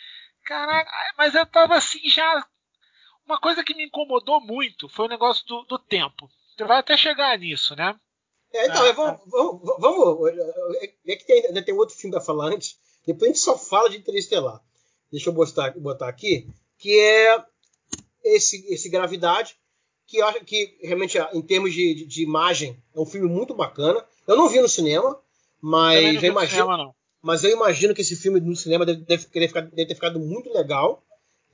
Caraca, mas eu tava assim já. Uma coisa que me incomodou muito foi o negócio do, do tempo. Você vai até chegar nisso, né? É, então, Ah, vamos, vamos, vamos. É que tem, ainda tem outro filme da falar antes. Depois a gente só fala de Interestelar. Deixa eu botar, botar aqui. Que é esse, esse Gravidade. Que eu acho que realmente, em termos de, de, de imagem, é um filme muito bacana. Eu não vi no cinema, mas eu no imagino, cinema, não. mas eu imagino que esse filme no cinema deve, deve, deve ter ficado muito legal.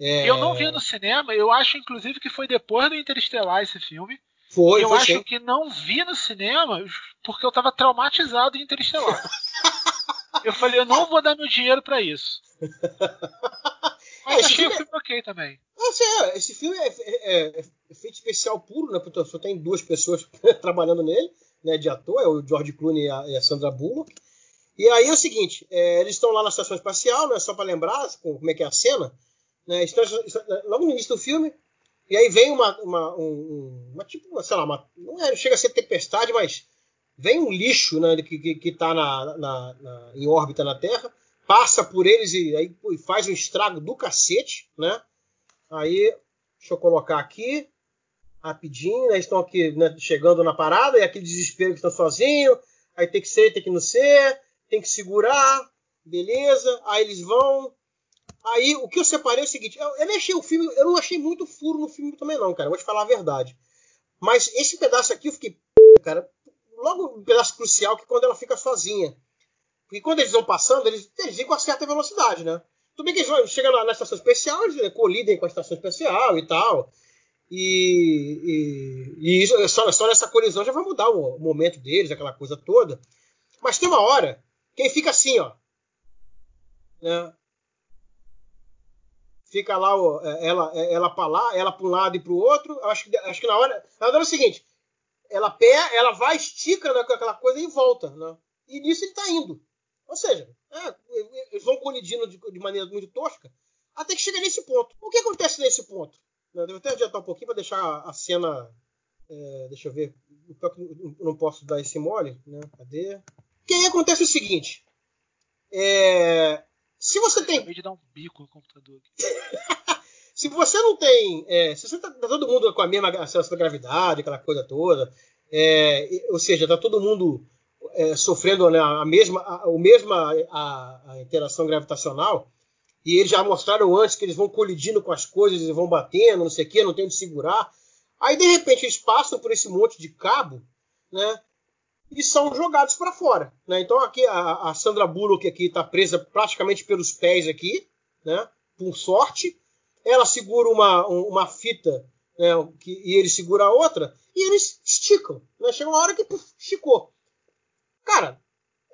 É, Eu não vi no cinema, eu acho inclusive que foi depois do Interestelar esse filme. Foi, eu foi acho sim. que não vi no cinema porque eu tava traumatizado em Interestelar. eu falei, eu não vou dar meu dinheiro pra isso. Mas É, achei filme o é- filme ok também. Esse, é, esse filme é, é- é efeito especial puro, né? Porque só tem duas pessoas trabalhando nele, né? De ator, é o George Clooney e a, e a Sandra Bullock. E aí é o seguinte, é, eles estão lá na estação espacial, né? Só para lembrar com- como é que é a cena, né? Estão, estão- logo no início do filme, e aí vem uma, uma, um- um- uma tipo, sei lá, uma, não é, chega a ser tempestade, mas vem um lixo, né? Que, que, que tá na, na- na- em órbita na Terra, passa por eles e aí e faz um estrago do cacete, né? Aí, deixa eu colocar aqui, rapidinho, né? Estão aqui né, chegando na parada, e aquele desespero que estão sozinhos, aí tem que ser, tem que não ser, tem que segurar, beleza, aí eles vão. Aí o que eu separei é o seguinte, eu, eu achei o filme, eu não achei muito furo no filme também não, cara, vou te falar a verdade. Mas esse pedaço aqui eu fiquei, cara, logo um pedaço crucial que quando ela fica sozinha. Porque quando eles vão passando, eles, eles vêm com certa velocidade, né? Tudo bem que eles chegam na, na estação especial, eles colidem com a estação especial e tal. E, e, e isso, só, só nessa colisão já vai mudar o, momento deles, aquela coisa toda. Mas tem uma hora que ele fica assim, ó. Né? Fica lá ó, ela, ela para lá, ela para um lado e para o outro. Acho que, acho que na hora. Na hora é o seguinte: ela pé, ela vai, estica né, aquela coisa e volta. Né? E nisso ele está indo. Ou seja, é, eles vão colidindo de, de maneira muito tosca até que chega nesse ponto. O que acontece nesse ponto? Eu devo até adiantar um pouquinho para deixar a cena. é, deixa eu ver. Eu não posso dar esse mole, né? Cadê? Que aí acontece o seguinte. É, se você tem Acabei de dar um bico no computador. aqui. se você não tem. é, se você tá, tá todo mundo com a mesma sensação da gravidade, aquela coisa toda, é, ou seja, tá todo mundo é, sofrendo né, a mesma, a, o mesma a, a interação gravitacional, e eles já mostraram antes que eles vão colidindo com as coisas e vão batendo, não sei o que, não tem de segurar. Aí, de repente, eles passam por esse monte de cabo, né? E são jogados para fora. Né? Então, aqui a, a Sandra Bullock aqui está presa praticamente pelos pés aqui, né? Por sorte ela segura uma, um- uma fita né, que, e ele segura a outra, e eles esticam. Né? Chega uma hora que puf, esticou. Cara,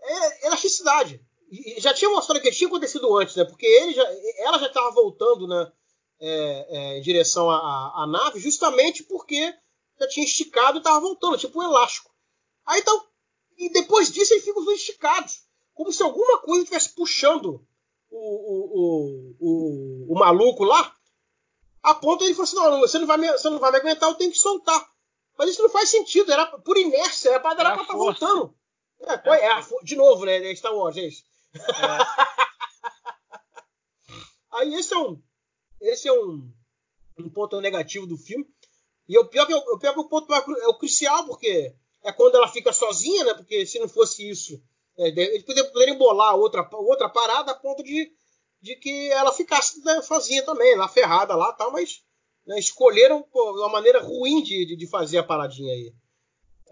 é, elasticidade. E já tinha mostrado que tinha acontecido antes, né? Porque ele já, ela já estava voltando né, é, é, em direção à, à- nave, justamente porque já tinha esticado e estava voltando, tipo um elástico. Aí então, e depois disso eles ficam os dois esticados, como se alguma coisa estivesse puxando o, o, o, o, maluco lá, a ponto ele falou assim: não, você não, vai me, você não vai me aguentar, eu tenho que soltar. Mas isso não faz sentido, era por inércia, era para dar pra estar força. voltando. É, qual é, a fo- de novo, né? Star Wars, é isso. Aí esse é um. Esse é um, um ponto negativo do filme. E o pior que, o pior que o ponto é o crucial, porque é quando ela fica sozinha, né? Porque se não fosse isso, é, eles poderiam, bolar outra, outra parada a ponto de, de que ela ficasse né, sozinha também, lá ferrada lá tal, mas né, escolheram pô, uma maneira ruim de, de, de fazer a paradinha aí.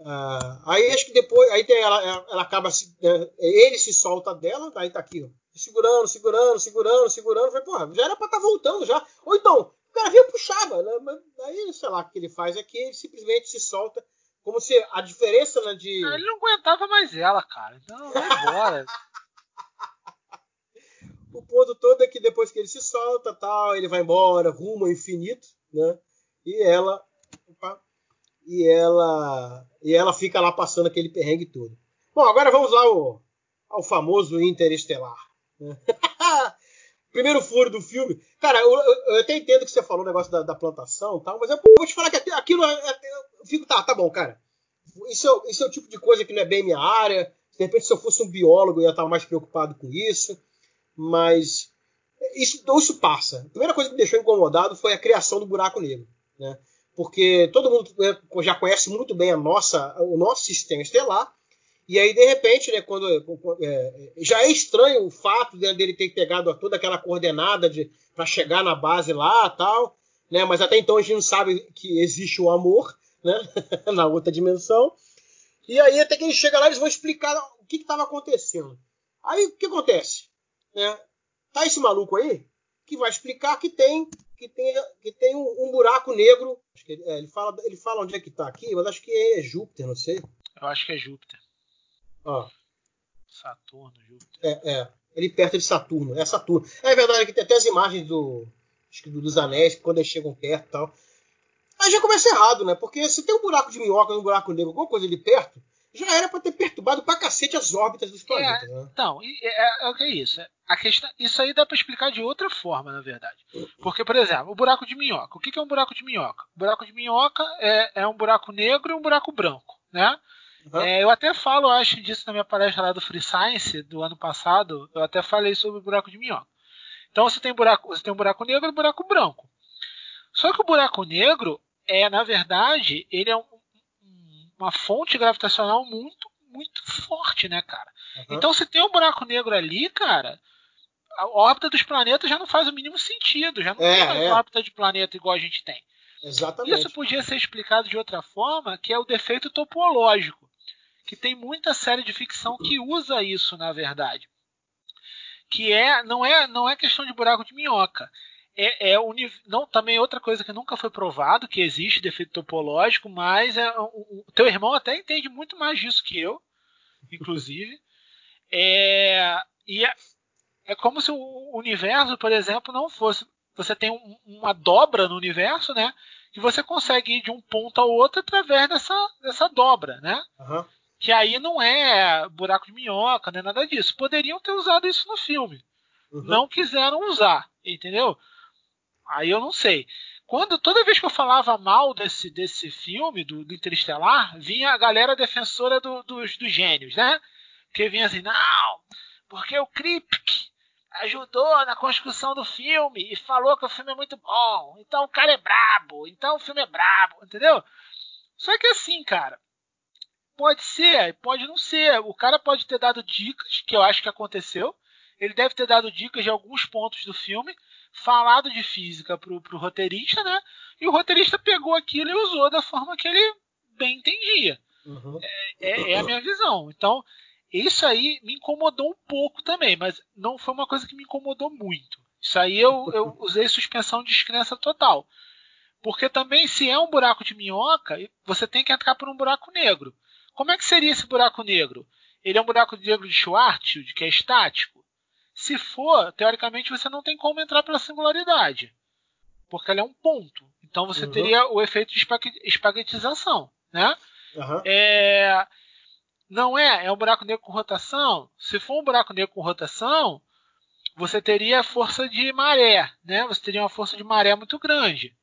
Ah, aí acho que depois, aí ela, ela, acaba se, né, ele se solta dela, aí tá aqui, ó. segurando, segurando, segurando, segurando. Falei, porra, já era pra estar voltando já. Ou então, o cara vinha puxava, né? Mas aí, sei lá, o que ele faz é que ele simplesmente se solta. Como se a diferença né, de. Ele não aguentava mais ela, cara. Então vai embora. O ponto todo é que depois que ele se solta, tal, ele vai embora, rumo ao infinito, né? E ela, opa, e ela, e ela fica lá passando aquele perrengue todo. Bom, agora vamos ao, ao famoso Interestelar. né? Primeiro furo do filme. Cara, eu, eu- eu até entendo que você falou o negócio da, da plantação e tal, mas eu vou te falar que aqui- aquilo é, é- eu fico, tá, tá bom, cara. Isso é, isso é o tipo de coisa que não é bem minha área. De repente, se eu fosse um biólogo, eu ia estar mais preocupado com isso. Mas isso, isso passa. A primeira coisa que me deixou incomodado foi a criação do buraco negro. Né? Porque todo mundo né, já conhece muito bem a nossa, o nosso sistema estelar. E aí, de repente, né, quando, é, já é estranho o fato né, dele ter pegado toda aquela coordenada para chegar na base lá tal. Né, mas até então a gente não sabe que existe o amor né, na outra dimensão. E aí, até que ele chega lá, eles vão explicar o que estava acontecendo. Aí, o que acontece? Né? Tá esse maluco aí que vai explicar que tem que tem, que tem um, um buraco negro. Acho que ele, é, ele, fala, ele fala onde é que tá aqui, mas acho que é Júpiter, não sei. Eu acho que é Júpiter. Ó, Saturno, Júpiter. é, é. Ele perto de Saturno. É Saturno. É verdade que tem até as imagens do- dos anéis, quando eles chegam perto e tal. Aí já começa errado, né? Porque se tem um buraco de minhoca um buraco negro, alguma coisa ali perto, já era pra ter perturbado pra cacete as órbitas dos planetas, né? Então, e- é, é o que é isso. A questão, isso aí dá pra explicar de outra forma, na verdade. Porque, por exemplo, o buraco de minhoca. O que que é um buraco de minhoca? O buraco de minhoca é, é um buraco negro e um buraco branco, né? Uhum. É, eu até falo, acho disso na minha palestra lá do Free Science do ano passado. Eu até falei sobre o buraco de minhoca. Então você tem buraco, você tem um buraco negro e um buraco branco. Só que o buraco negro é, na verdade, ele é um- uma fonte gravitacional muito, muito forte, né, cara? Uhum. Então se tem um buraco negro ali, cara, a órbita dos planetas já não faz o mínimo sentido. Já não É, tem mais é. órbita de planeta igual a gente tem. Exatamente. Isso podia ser explicado de outra forma, que é o defeito topológico, que tem muita série de ficção que usa isso, na verdade. Que é não é não é questão de buraco de minhoca. É, é não também outra coisa que nunca foi provado que existe defeito topológico, mas é o, o teu irmão até entende muito mais disso que eu, inclusive. É, e é, é como se o universo, por exemplo, não fosse. Você tem um- uma dobra no universo, né? Que você consegue ir de um ponto ao outro através dessa, dessa dobra, né? Aham. Que aí não é buraco de minhoca, é nada disso. Poderiam ter usado isso no filme. Uhum. Não quiseram usar, entendeu? Aí eu não sei. Quando toda vez que eu falava mal desse, desse filme, do, do Interestelar, vinha a galera defensora do- dos, dos gênios, né? Que vinha assim, não, porque o Kripke ajudou na construção do filme e falou que o filme é muito bom, então o cara é brabo, então o filme é brabo, entendeu? Só que assim, cara, pode ser, pode não ser. O cara pode ter dado dicas, que eu acho que aconteceu. Ele deve ter dado dicas de alguns pontos do filme, falado de física pro, pro roteirista, né? E o roteirista pegou aquilo e usou da forma que ele bem entendia. Uhum. É, é a minha visão. Então, isso aí me incomodou um pouco também, mas não foi uma coisa que me incomodou muito. Isso aí eu, eu usei suspensão de descrença total. Porque também, se é um buraco de minhoca, você tem que entrar por um buraco negro. Como é que seria esse buraco negro? Ele é um buraco negro de Schwarzschild, que é estático? Se for, teoricamente você não tem como entrar pela singularidade. Porque ela é um ponto. Então você Uhum. teria o efeito de espague- espaguetização. Né? Aham. É, não é, é um buraco negro com rotação. Se for um buraco negro com rotação, você teria força de maré, né? Você teria uma força de maré muito grande.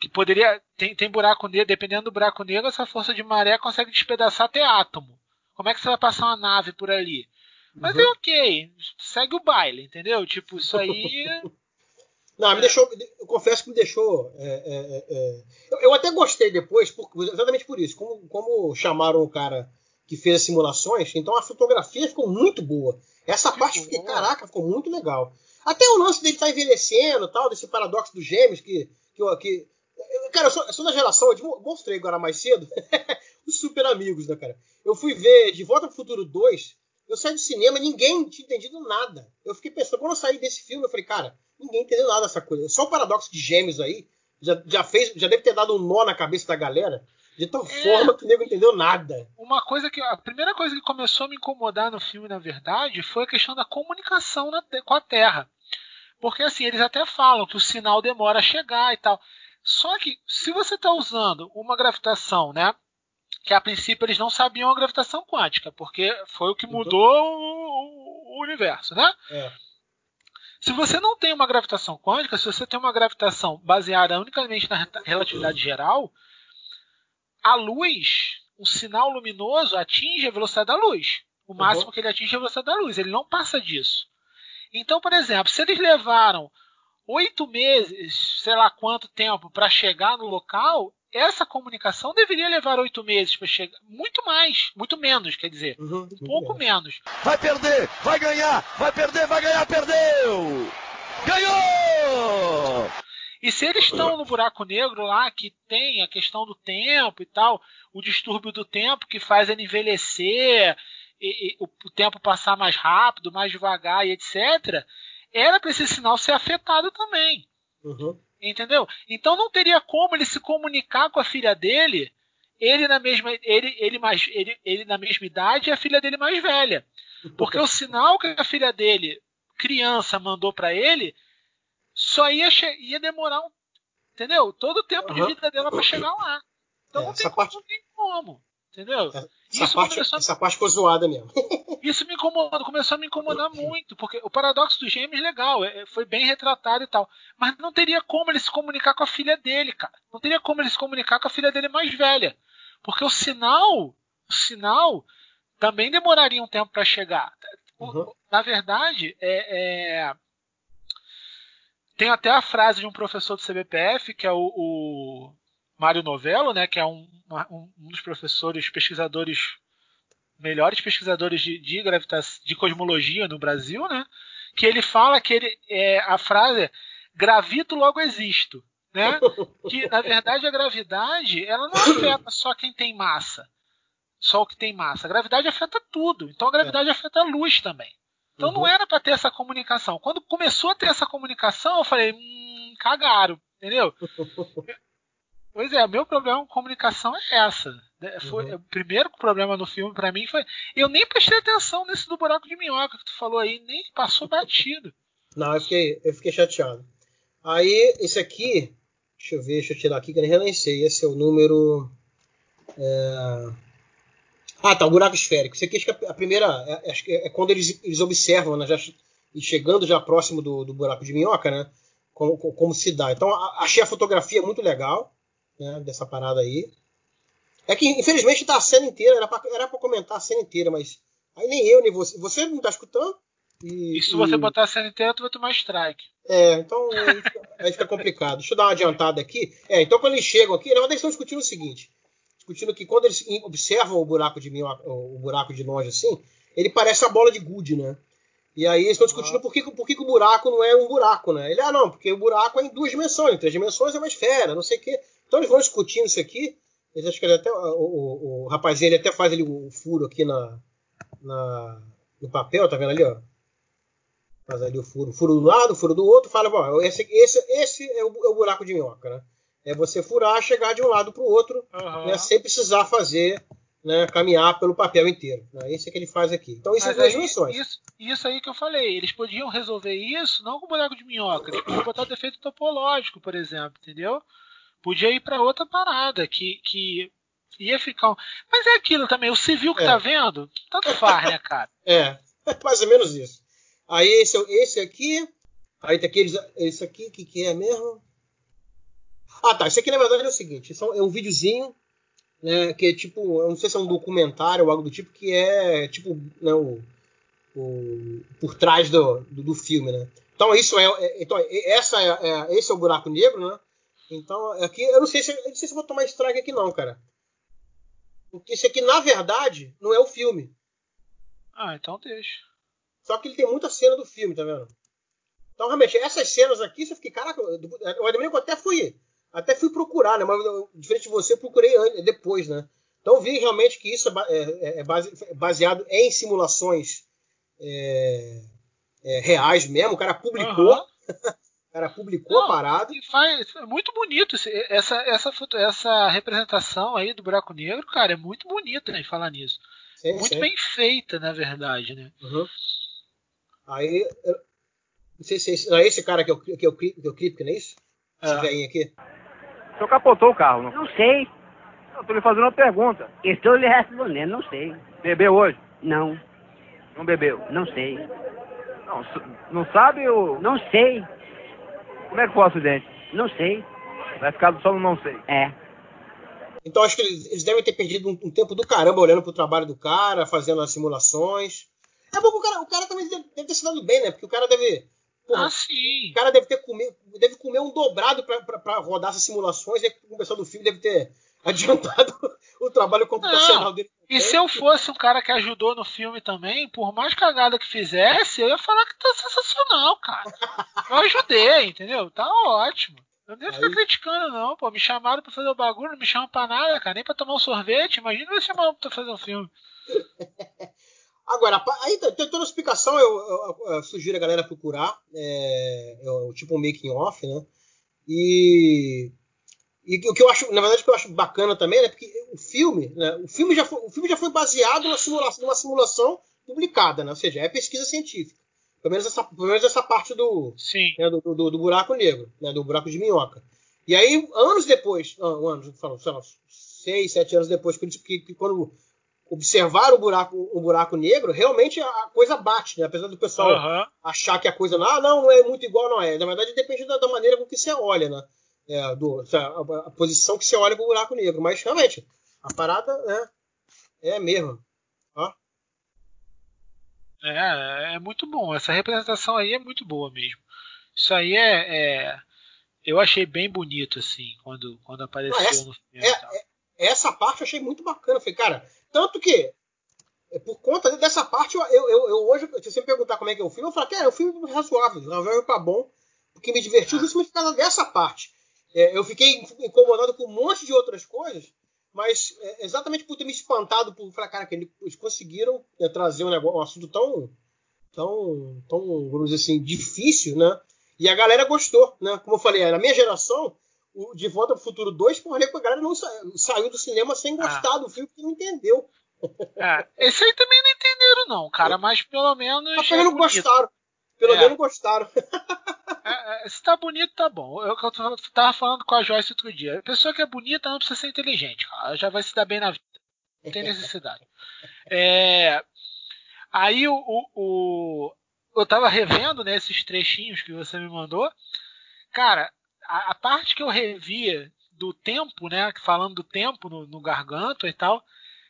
Que poderia. Tem, tem buraco negro, dependendo do buraco negro, essa força de maré consegue despedaçar até átomo. Como é que você vai passar uma nave por ali? Mas Uhum. é ok, segue o baile, entendeu? Tipo, isso aí. Não, me deixou. Eu confesso que me deixou. é, é, é, é. Eu, eu até gostei depois, por- exatamente por isso. Como, como chamaram o cara que fez as simulações, então a fotografia ficou muito boa. Essa parte, fiquei, caraca, ficou muito legal. Até o lance dele estar envelhecendo tal, desse paradoxo dos gêmeos, que. que, eu- que cara, eu sou, eu sou da geração, eu mo- mostrei agora mais cedo, os super amigos, né, cara? Eu fui ver De Volta pro Futuro 2, Eu saí do cinema, ninguém tinha entendido nada. Eu fiquei pensando, quando eu saí desse filme, eu falei, cara, ninguém entendeu nada dessa coisa. Só o paradoxo de gêmeos aí já, já fez, já deve ter dado um nó na cabeça da galera, de tal É. forma que o nego não entendeu nada. Uma coisa que. A primeira coisa que começou a me incomodar no filme, na verdade, foi a questão da comunicação na com a Terra. Porque assim, eles até falam que o sinal demora a chegar e tal. Só que se você está usando uma gravitação, né? Que a princípio eles não sabiam a gravitação quântica, porque foi o que mudou o, o universo, né? É. Se você não tem uma gravitação quântica, se você tem uma gravitação baseada unicamente na relatividade geral, a luz, o sinal luminoso atinge a velocidade da luz. O Uhum. máximo que ele atinge é a velocidade da luz. Ele não passa disso. Então, por exemplo, se eles levaram oito meses, sei lá quanto tempo, para chegar no local, essa comunicação deveria levar oito meses para chegar. Muito mais, muito menos, quer dizer, Uhum, um pouco menos. Vai perder, vai ganhar, vai perder, vai ganhar, perdeu! Ganhou! E se eles estão no buraco negro lá, que tem a questão do tempo e tal, o distúrbio do tempo que faz ele envelhecer, e, e o, o tempo passar mais rápido, mais devagar e etc., era para esse sinal ser afetado também. Uhum. Entendeu? Então não teria como ele se comunicar com a filha dele, ele na mesma, ele, ele, mais, ele, ele na mesma idade e a filha dele mais velha. Porque o sinal que a filha dele, criança, mandou para ele, só ia, ia demorar um. Entendeu? Todo o tempo de Aham. vida dela para chegar lá. Então É, não, tem como, parte- não tem como. Entendeu? Essa, Isso parte, começou- essa parte ficou zoada mesmo. Isso me incomodou, começou a me incomodar muito, porque o paradoxo dos gêmeos legal, é- foi bem retratado e tal, mas não teria como ele se comunicar com a filha dele, cara. Não teria como ele se comunicar com a filha dele mais velha, porque o sinal, o sinal também demoraria um tempo para chegar. Uhum. Na verdade, é, é- tem até a frase de um professor do CBPF, que é o, o Mário Novello, né, que é um, um- um dos professores pesquisadores melhores pesquisadores de, de de cosmologia no Brasil, né? Que ele fala que ele é a frase é, gravito logo existo, né? Que na verdade a gravidade ela não afeta só quem tem massa, só o que tem massa. A gravidade afeta tudo. Então a gravidade afeta a luz também. Então não Uhum. era para ter essa comunicação. Quando começou a ter essa comunicação, eu falei, hum, cagaram, entendeu? Pois é, o meu problema com comunicação é essa. né? Foi, Uhum. O primeiro problema no filme pra mim foi. Eu nem prestei atenção nesse do buraco de minhoca que tu falou aí, nem passou batido. Não, eu fiquei, eu fiquei chateado. Aí, esse aqui, deixa eu ver, deixa eu tirar aqui que eu nem sei. Esse é o número. é, Ah, tá, o buraco esférico. Esse aqui acho que é a primeira. é- acho que é quando eles, eles observam, né, já, chegando já próximo do, do buraco de minhoca, né? Como, como- se dá. Então, achei a fotografia muito legal, né? Dessa parada aí. É que, infelizmente, tá a cena inteira, era pra, era pra comentar a cena inteira, mas. Aí nem eu, nem você. Você não tá escutando? E, E se e- você botar a cena inteira, tu vai tomar strike. é, então aí fica, aí fica complicado. Deixa eu dar uma adiantada aqui. É, então quando eles chegam aqui, na verdade eles estão discutindo o seguinte: discutindo que quando eles observam o buraco de minhoca, o buraco de longe assim, ele parece uma bola de gude, né? E aí eles estão discutindo por, que, por que, que o buraco não é um buraco, né? Ele, ah, não, porque o buraco é em duas dimensões, em três dimensões é uma esfera, não sei o quê. Então eles vão discutindo isso aqui. Eles acham que até, o, o, o rapazinho ele até faz ali o furo aqui na, na, no papel, tá vendo ali, ó? Faz ali o furo, furo do lado, furo do outro, fala, bom, esse, esse, esse é, o, é o buraco de minhoca, né? É você furar, chegar de um lado para o outro, Aham. né, sem precisar fazer, né, caminhar pelo papel inteiro. Né? Isso é que ele faz aqui. Então isso é Mas duas aí, dimensões. isso, isso aí que eu falei, eles podiam resolver isso não com buraco de minhoca, eles podiam botar defeito topológico, por exemplo, entendeu? Podia ir para outra parada que, que ia ficar. um- Mas é aquilo também, o civil que É. tá vendo, tanto faz, né, cara? É, mais ou menos isso. Aí esse, esse aqui, aí tem aqueles, esse aqui, o que, que é mesmo? Ah, tá. Esse aqui na verdade é o seguinte: isso é um videozinho, né, que é tipo, eu não sei se é um documentário ou algo do tipo, que é tipo, né, o, o por trás do, do, do filme, né? Então isso é, é- então essa é, é- esse é o buraco negro, né? Então aqui eu não sei se eu não sei se eu vou tomar strike aqui não, cara. Porque esse aqui na verdade não é o filme. Ah, então deixa. Só que ele tem muita cena do filme, tá vendo? Então, realmente, essas cenas aqui, você fiquei, caraca, que eu até fui, até fui procurar, né? Mas diferente de você, eu procurei antes, depois, né? Então vi realmente que isso é, é- é é baseado em simulações é, é, reais mesmo. O cara publicou, Aham. o cara publicou a Não, parada. E faz é muito bonito esse- essa essa essa representação aí do buraco negro, cara, é muito bonita, né, falar nisso. Sim, Muito sim. bem feita, na verdade, né? Uhum. Aí, eu- não sei se é esse, é esse cara que é o, que o, Krip- que é o Kripke, não é isso? Esse É. velhinho aqui. O senhor capotou o carro, não? Não sei. Eu tô lhe fazendo uma pergunta. Estou lhe respondendo, não sei. Bebeu hoje? Não, Não bebeu? não sei. Não, não sabe ou... Não sei, Como é que foi o acidente? não sei. Vai ficar só no não sei. É. Então acho que eles, eles devem ter perdido um, um tempo do caramba olhando pro trabalho do cara, fazendo as simulações. É bom que o cara, o cara também deve, deve ter se dado bem, né? Porque o cara deve. Porra, Ah, sim. o cara deve ter comer, deve comer um dobrado pra, pra, pra rodar essas simulações, e o pessoal do filme deve ter adiantado o trabalho computacional Não, dele. E se eu fosse um cara que ajudou no filme também, por mais cagada que fizesse, eu ia falar que tá sensacional, cara. Eu ajudei, entendeu? Tá ótimo. Eu nem ficar criticando, não, pô. Me chamaram pra fazer o bagulho, não me chamam pra nada, cara. Nem pra tomar um sorvete. Imagina me chamar pra fazer um filme. Agora, aí tem tem toda a explicação, eu, eu- eu sugiro a galera procurar, é, é o tipo um making off, né? E, e o que eu acho, na verdade, o que eu acho bacana também, né? Porque o filme, né? O filme já foi, o filme já foi baseado numa simulação, numa simulação publicada, né? Ou seja, é pesquisa científica. Pelo menos essa, pelo menos essa parte do, Sim. né, do, do- do buraco negro, né, do buraco de minhoca. E aí, anos depois, ah, anos, falo, sei lá, seis, sete anos depois, que, que- que quando observaram o buraco, o buraco negro, realmente a coisa bate, né? Apesar do pessoal Aham. achar que a coisa não, ah, não, não é muito igual, não é. Na verdade, depende da, da maneira com que você olha, né? É, do, a, a posição que você olha para o buraco negro. Mas realmente, a parada é, é mesmo. Ó. É, é muito bom. Essa representação aí é muito boa mesmo. Isso aí é. é- eu achei bem bonito, assim, quando, quando apareceu Não, essa- no filme. é- tal. Essa parte eu achei muito bacana. Eu Falei, cara, tanto que, é, por conta dessa parte, eu, eu, eu- hoje, se você me perguntar como é que é o filme, eu falo, cara, é um filme razoável, razoável pra bom, porque me divertiu justamente por causa dessa parte. É, eu fiquei incomodado com um monte de outras coisas, mas é, exatamente por ter me espantado por falar, cara, que eles conseguiram né, trazer um, negócio, um assunto tão, tão, tão, vamos dizer assim, difícil, né? E a galera gostou, né? Como eu falei, na minha geração, o De Volta pro Futuro 2, por a galera não sa- saiu do cinema sem gostar do filme, porque não entendeu. É, esse aí também não entenderam, não, cara, mas pelo menos. Mas é pelo menos bonito. gostaram. Pelo É. menos gostaram. É, é, se tá bonito, tá bom. Eu, eu tava falando com a Joyce outro dia. Pessoa que é bonita não precisa ser inteligente, cara. Ela já vai se dar bem na vida. Não tem necessidade. É, aí o, o, o- eu tava revendo né, esses trechinhos que você me mandou. Cara, a, a parte que eu revia do tempo, né? Falando do tempo no, no garganto e tal.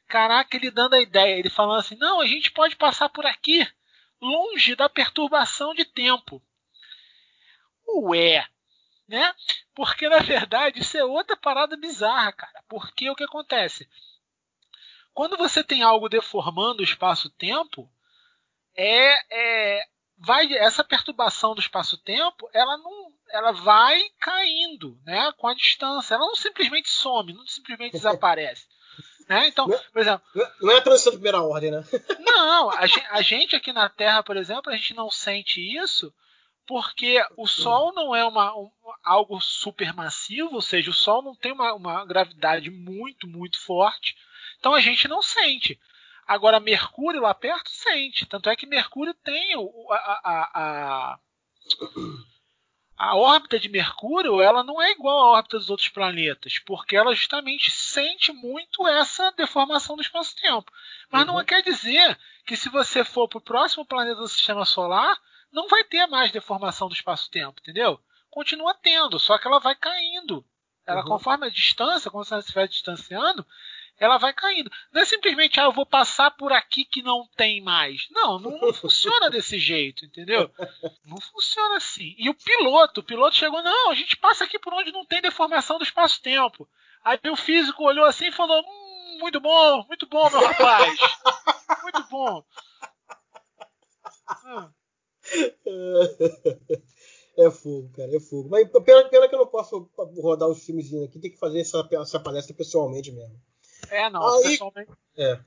Caraca, ele dando a ideia, ele falando assim: não, a gente pode passar por aqui, longe da perturbação de tempo. Ué, né? Porque na verdade isso é outra parada bizarra, cara. Porque o que acontece? Quando você tem algo deformando o espaço-tempo, é, é vai essa perturbação do espaço-tempo, ela não, ela vai caindo, né? Com a distância, ela não simplesmente some, não simplesmente desaparece. Né? Então, por exemplo, Não é a transição de primeira ordem, né? não, a gen- a gente aqui na Terra, por exemplo, a gente não sente isso porque o Sol não é uma, um- algo supermassivo, ou seja, o Sol não tem uma, uma gravidade muito, muito forte, então a gente não sente. Agora, Mercúrio lá perto sente. Tanto é que Mercúrio tem o- a, a, a, a órbita de Mercúrio, ela não é igual à órbita dos outros planetas, porque ela justamente sente muito essa deformação do espaço-tempo. Mas não quer dizer que se você for para o próximo planeta do Sistema Solar, não vai ter mais deformação do espaço-tempo, entendeu? Continua tendo, só que ela vai caindo. Ela, Uhum. conforme a distância, quando você estiver distanciando, ela vai caindo. Não é simplesmente, ah, eu vou passar por aqui que não tem mais. Não, não, não funciona desse jeito, entendeu? Não funciona assim. E o piloto, o piloto chegou, não, a gente passa aqui por onde não tem deformação do espaço-tempo. Aí o físico olhou assim e falou, hum, muito bom, muito bom, meu rapaz. Muito bom. Ah, É fogo, cara, é fogo. Mas pena, pena que eu não posso rodar os filmezinhos aqui, tem que fazer essa, essa palestra pessoalmente mesmo. É, não, Aí- pessoalmente. É.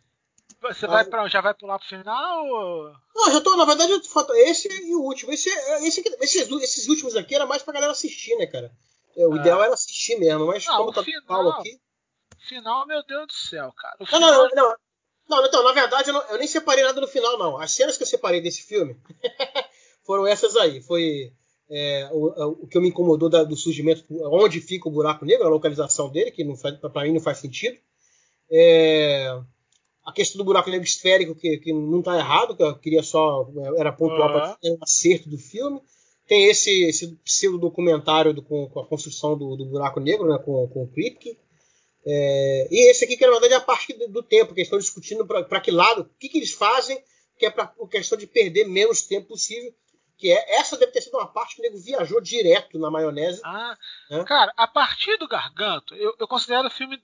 Você Aí- vai pra, já vai pular pro final? Ou... Não, já tô, na verdade, esse e o último. Esse, esse, esses, esses últimos aqui era mais pra galera assistir, né, cara? É, o Ah. ideal era assistir mesmo, mas Ah, como tá final- Paulo aqui. Final, meu Deus do céu, cara. Não, final, não, não, não. Não, então, na verdade, eu, não- eu nem separei nada no final, não. As cenas que eu separei desse filme foram essas aí. Foi é, o, o que me incomodou da- do surgimento, onde fica o buraco negro, a localização dele, que pra mim não faz sentido. É, a questão do buraco negro esférico, que, que não tá errado, que eu queria só. Era pontual Aham. para um acerto do filme. Tem esse, esse pseudo documentário do, com, com a construção do, do buraco negro, né, com, com o Kripke. É, e esse aqui, que na verdade é a parte do, do tempo, que eles estão discutindo para que lado, o que, que eles fazem, que é para a questão de perder menos tempo possível. Que é, essa deve ter sido uma parte que o nego viajou direto na maionese. Ah, Hã? cara, a partir do Garganto, eu, eu considero o filme,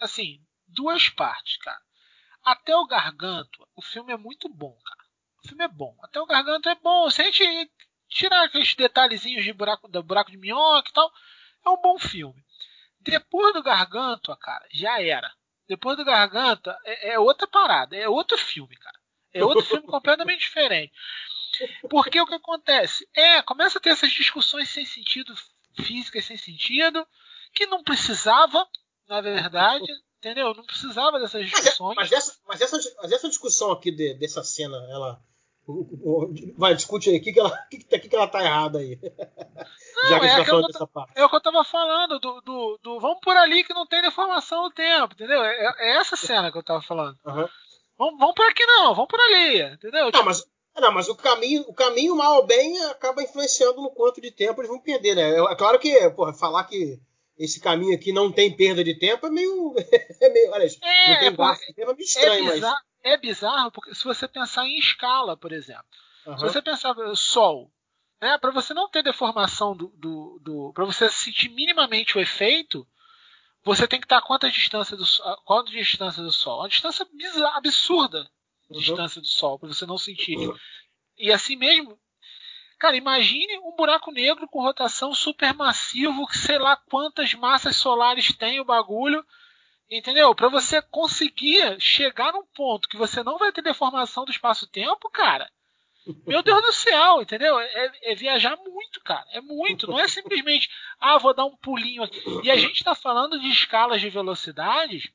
assim, duas partes, cara. Até o Garganto, o filme é muito bom, cara. O filme é bom. Até o Garganto é bom. Se a gente tirar aqueles detalhezinhos de buraco, do buraco de minhoca e tal, é um bom filme. Depois do Garganto, cara, já era. Depois do Garganto, é, é outra parada, é outro filme, cara. É outro filme completamente diferente. Porque o que acontece? É, começa a ter essas discussões sem sentido, físicas sem sentido, que não precisava, na verdade, entendeu? Não precisava dessas é- discussões. mas essa, mas, essa, mas essa discussão aqui de- dessa cena, ela. o- o- o- Vai, discute aí, o que, que, ela, o que, que, tá- o que que ela tá errada aí? Já que a é gente tá que eu dessa parte. É o que eu tava falando, do, do, do vamos por ali que não tem deformação no tempo, entendeu? É, é essa cena que eu tava falando. Aham. Vamos, vamos por aqui não, vamos por ali, entendeu? Não, mas, não, mas o caminho, o caminho, mal ou bem, acaba influenciando no quanto de tempo eles vão perder, né? É claro que, porra, falar que esse caminho aqui não tem perda de tempo é meio. É meio olha, É, não tem é gasto de tempo, é meio é, estranho, mas. bizarro, é bizarro porque se você pensar em escala, por exemplo. Se Aham. você pensar no Sol, né, para você não ter deformação do, do, do para você sentir minimamente o efeito, você tem que estar a quanta distância do a quanta distância do Sol? Uma distância bizarra, absurda Uhum. distância do Sol para você não sentir. E assim mesmo, cara, imagine um buraco negro com rotação supermassivo, que sei lá quantas massas solares tem o bagulho. Entendeu? Para você conseguir chegar num ponto que você não vai ter deformação do espaço-tempo, cara. Meu Deus do céu, entendeu? É, é viajar muito, cara. É muito. Não é simplesmente, ah, vou dar um pulinho aqui. E a gente está falando de escalas de velocidades.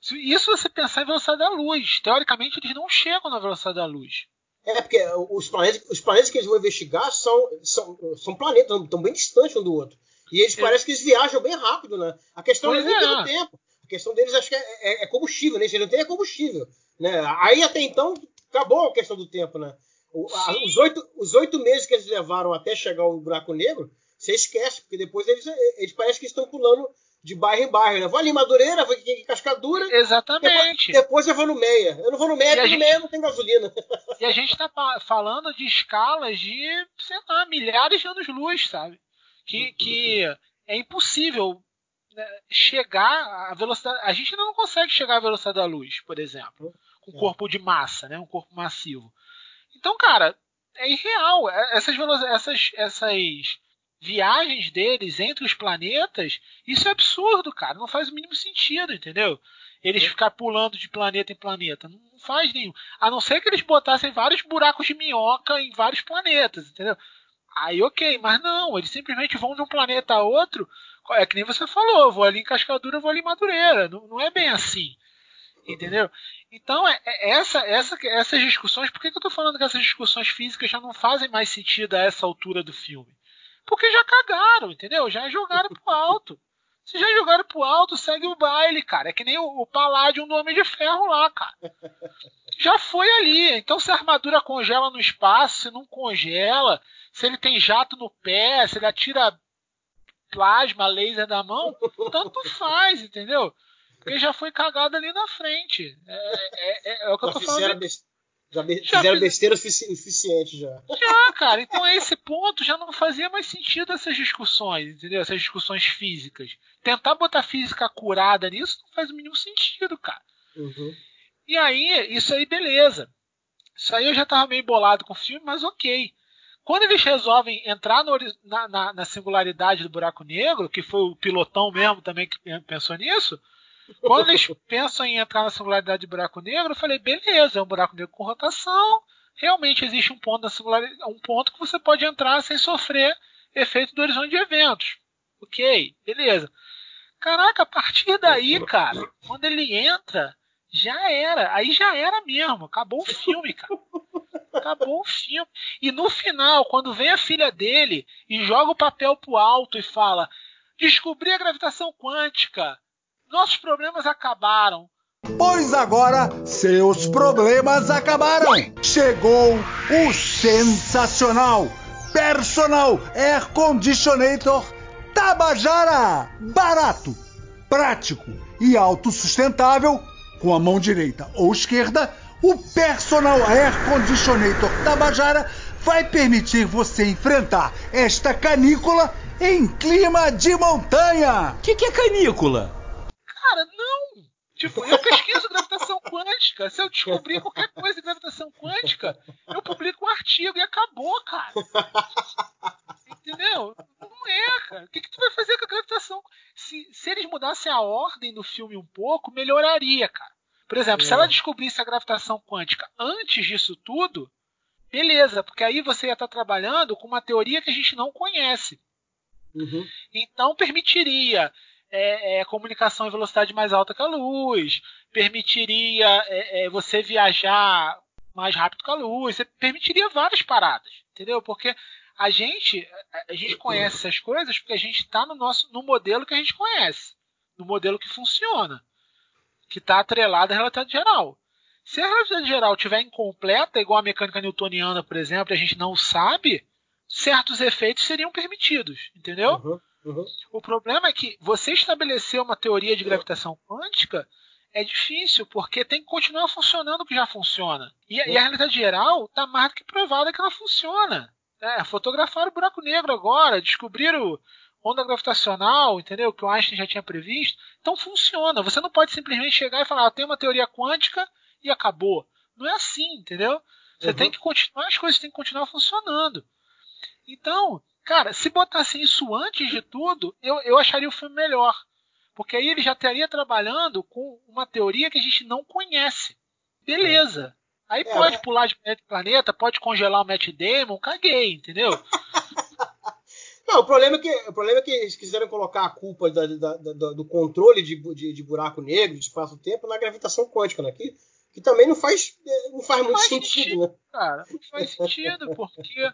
Isso você pensar em velocidade da luz. Teoricamente, eles não chegam na velocidade da luz. É, porque os planetas, os planetas que eles vão investigar são, são, são planetas, estão bem distantes um do outro. E eles É. parecem que eles viajam bem rápido, né? A questão Pois não é nem é. tempo. A questão deles acho que é, é- é combustível, né? Se não tem é combustível. Né? Aí até então acabou a questão do tempo, né? O- a- os, oito, os oito meses que eles levaram até chegar ao buraco negro, você esquece, porque depois eles, eles parecem que estão pulando de bairro em bairro, né? Vou ali em Madureira, vou aqui em Cascadura, Exatamente. depois eu vou no Meia. Eu não vou no Meia, porque no Meia não tem gasolina. E a gente está falando de escalas de, sei lá, milhares de anos-luz, sabe? Que, que é impossível né, chegar à velocidade. A gente ainda não consegue chegar à velocidade da luz, por exemplo, com É. corpo de massa, né? um corpo massivo. Então, cara, é irreal. É- Essas, essas, essas viagens deles entre os planetas, isso é absurdo, cara. Não faz o mínimo sentido, entendeu? Eles ficar pulando de planeta em planeta. Não faz nenhum. A não ser que eles botassem vários buracos de minhoca em vários planetas, entendeu? Aí ok, mas não, eles simplesmente vão de um planeta a outro. É que nem você falou, vou ali em Cascadura, vou ali em Madureira. Não, não é bem assim. Entendeu? Então, é, é essa, essa, essas discussões, por que, que eu tô falando que essas discussões físicas já não fazem mais sentido a essa altura do filme? Porque já cagaram, entendeu? Já jogaram pro alto. Se já jogaram pro alto, segue o baile, cara. É que nem o, o Paládio do Homem de Ferro lá, cara. Já foi ali. Então, se a armadura congela no espaço, se não congela, se ele tem jato no pé, se ele atira plasma, laser da mão, tanto faz, entendeu? Porque já foi cagado ali na frente. É, é- é- é o que eu tô falando. Já be- Já fizeram fiz- besteira o sufici- o suficiente já. Já, cara. Então, a esse ponto já não fazia mais sentido essas discussões, entendeu? Essas discussões físicas. Tentar botar física curada nisso não faz o mínimo sentido, cara. Uhum. E aí, isso aí, beleza. Isso aí eu já tava meio bolado com o filme, mas ok. Quando eles resolvem entrar no na, na- na singularidade do buraco negro, que foi o pilotão mesmo também que pensou nisso, Quando eles pensam em entrar na singularidade de buraco negro, eu falei, beleza, é um buraco negro com rotação. Realmente existe um ponto, da singularidade, um ponto que você pode entrar sem sofrer efeito do horizonte de eventos. Ok, beleza. Caraca, a partir daí, cara, quando ele entra, já era. Aí já era mesmo. Acabou o filme, cara. Acabou o filme. E no final, quando vem a filha dele e joga o papel pro alto e fala: Descobri a gravitação quântica. Nossos problemas acabaram. Pois agora seus problemas acabaram. Chegou o sensacional Personal Air Conditionator Tabajara. Barato, prático e autossustentável. Com a mão direita ou esquerda, o Personal Air Conditionator Tabajara vai permitir você enfrentar esta canícula em clima de montanha. O que, que é canícula? Cara, não! Tipo, eu pesquiso gravitação quântica. Se eu descobrir qualquer coisa de gravitação quântica, eu publico um artigo e acabou, cara. Entendeu? Não é, cara. O que, que tu vai fazer com a gravitação? Se, se eles mudassem a ordem do filme um pouco, melhoraria, cara. Por exemplo, é. se ela descobrisse a gravitação quântica antes disso tudo, beleza, porque aí você ia estar trabalhando com uma teoria que a gente não conhece. Uhum. Então permitiria é, é, comunicação em velocidade mais alta que a luz, permitiria é, é você viajar mais rápido que a luz, permitiria várias paradas, entendeu? Porque a gente a gente conhece essas coisas porque a gente está no nosso no modelo que a gente conhece, no modelo que funciona, que está atrelado à relatividade geral. Se a relatividade geral estiver incompleta, igual a mecânica newtoniana, por exemplo, a gente não sabe, certos efeitos seriam permitidos, entendeu? Uhum, uhum. O problema é que você estabelecer uma teoria de gravitação quântica é difícil, porque tem que continuar funcionando o que já funciona. E, e a realidade geral está mais do que provada que ela funciona. É, fotografaram o buraco negro agora, descobriram onda gravitacional, entendeu? Que o Einstein já tinha previsto. Então funciona. Você não pode simplesmente chegar e falar, ah, tem uma teoria quântica e acabou. Não é assim, entendeu? Você uhum. tem que continuar, as coisas têm que continuar funcionando. Então, cara, se botassem isso antes de tudo, eu, eu acharia o filme melhor. Porque aí ele já estaria trabalhando com uma teoria que a gente não conhece. Beleza. Aí é, pode pular de planeta em planeta, pode congelar o Matt Damon, caguei, entendeu? Não, o problema, é que, o problema é que eles quiseram colocar a culpa da, da, da, do controle de, de, de, buraco negro, de espaço-tempo, na gravitação quântica, né? que, que também não faz, não faz muito faz sentido, sentido, né? Cara, não faz sentido, porque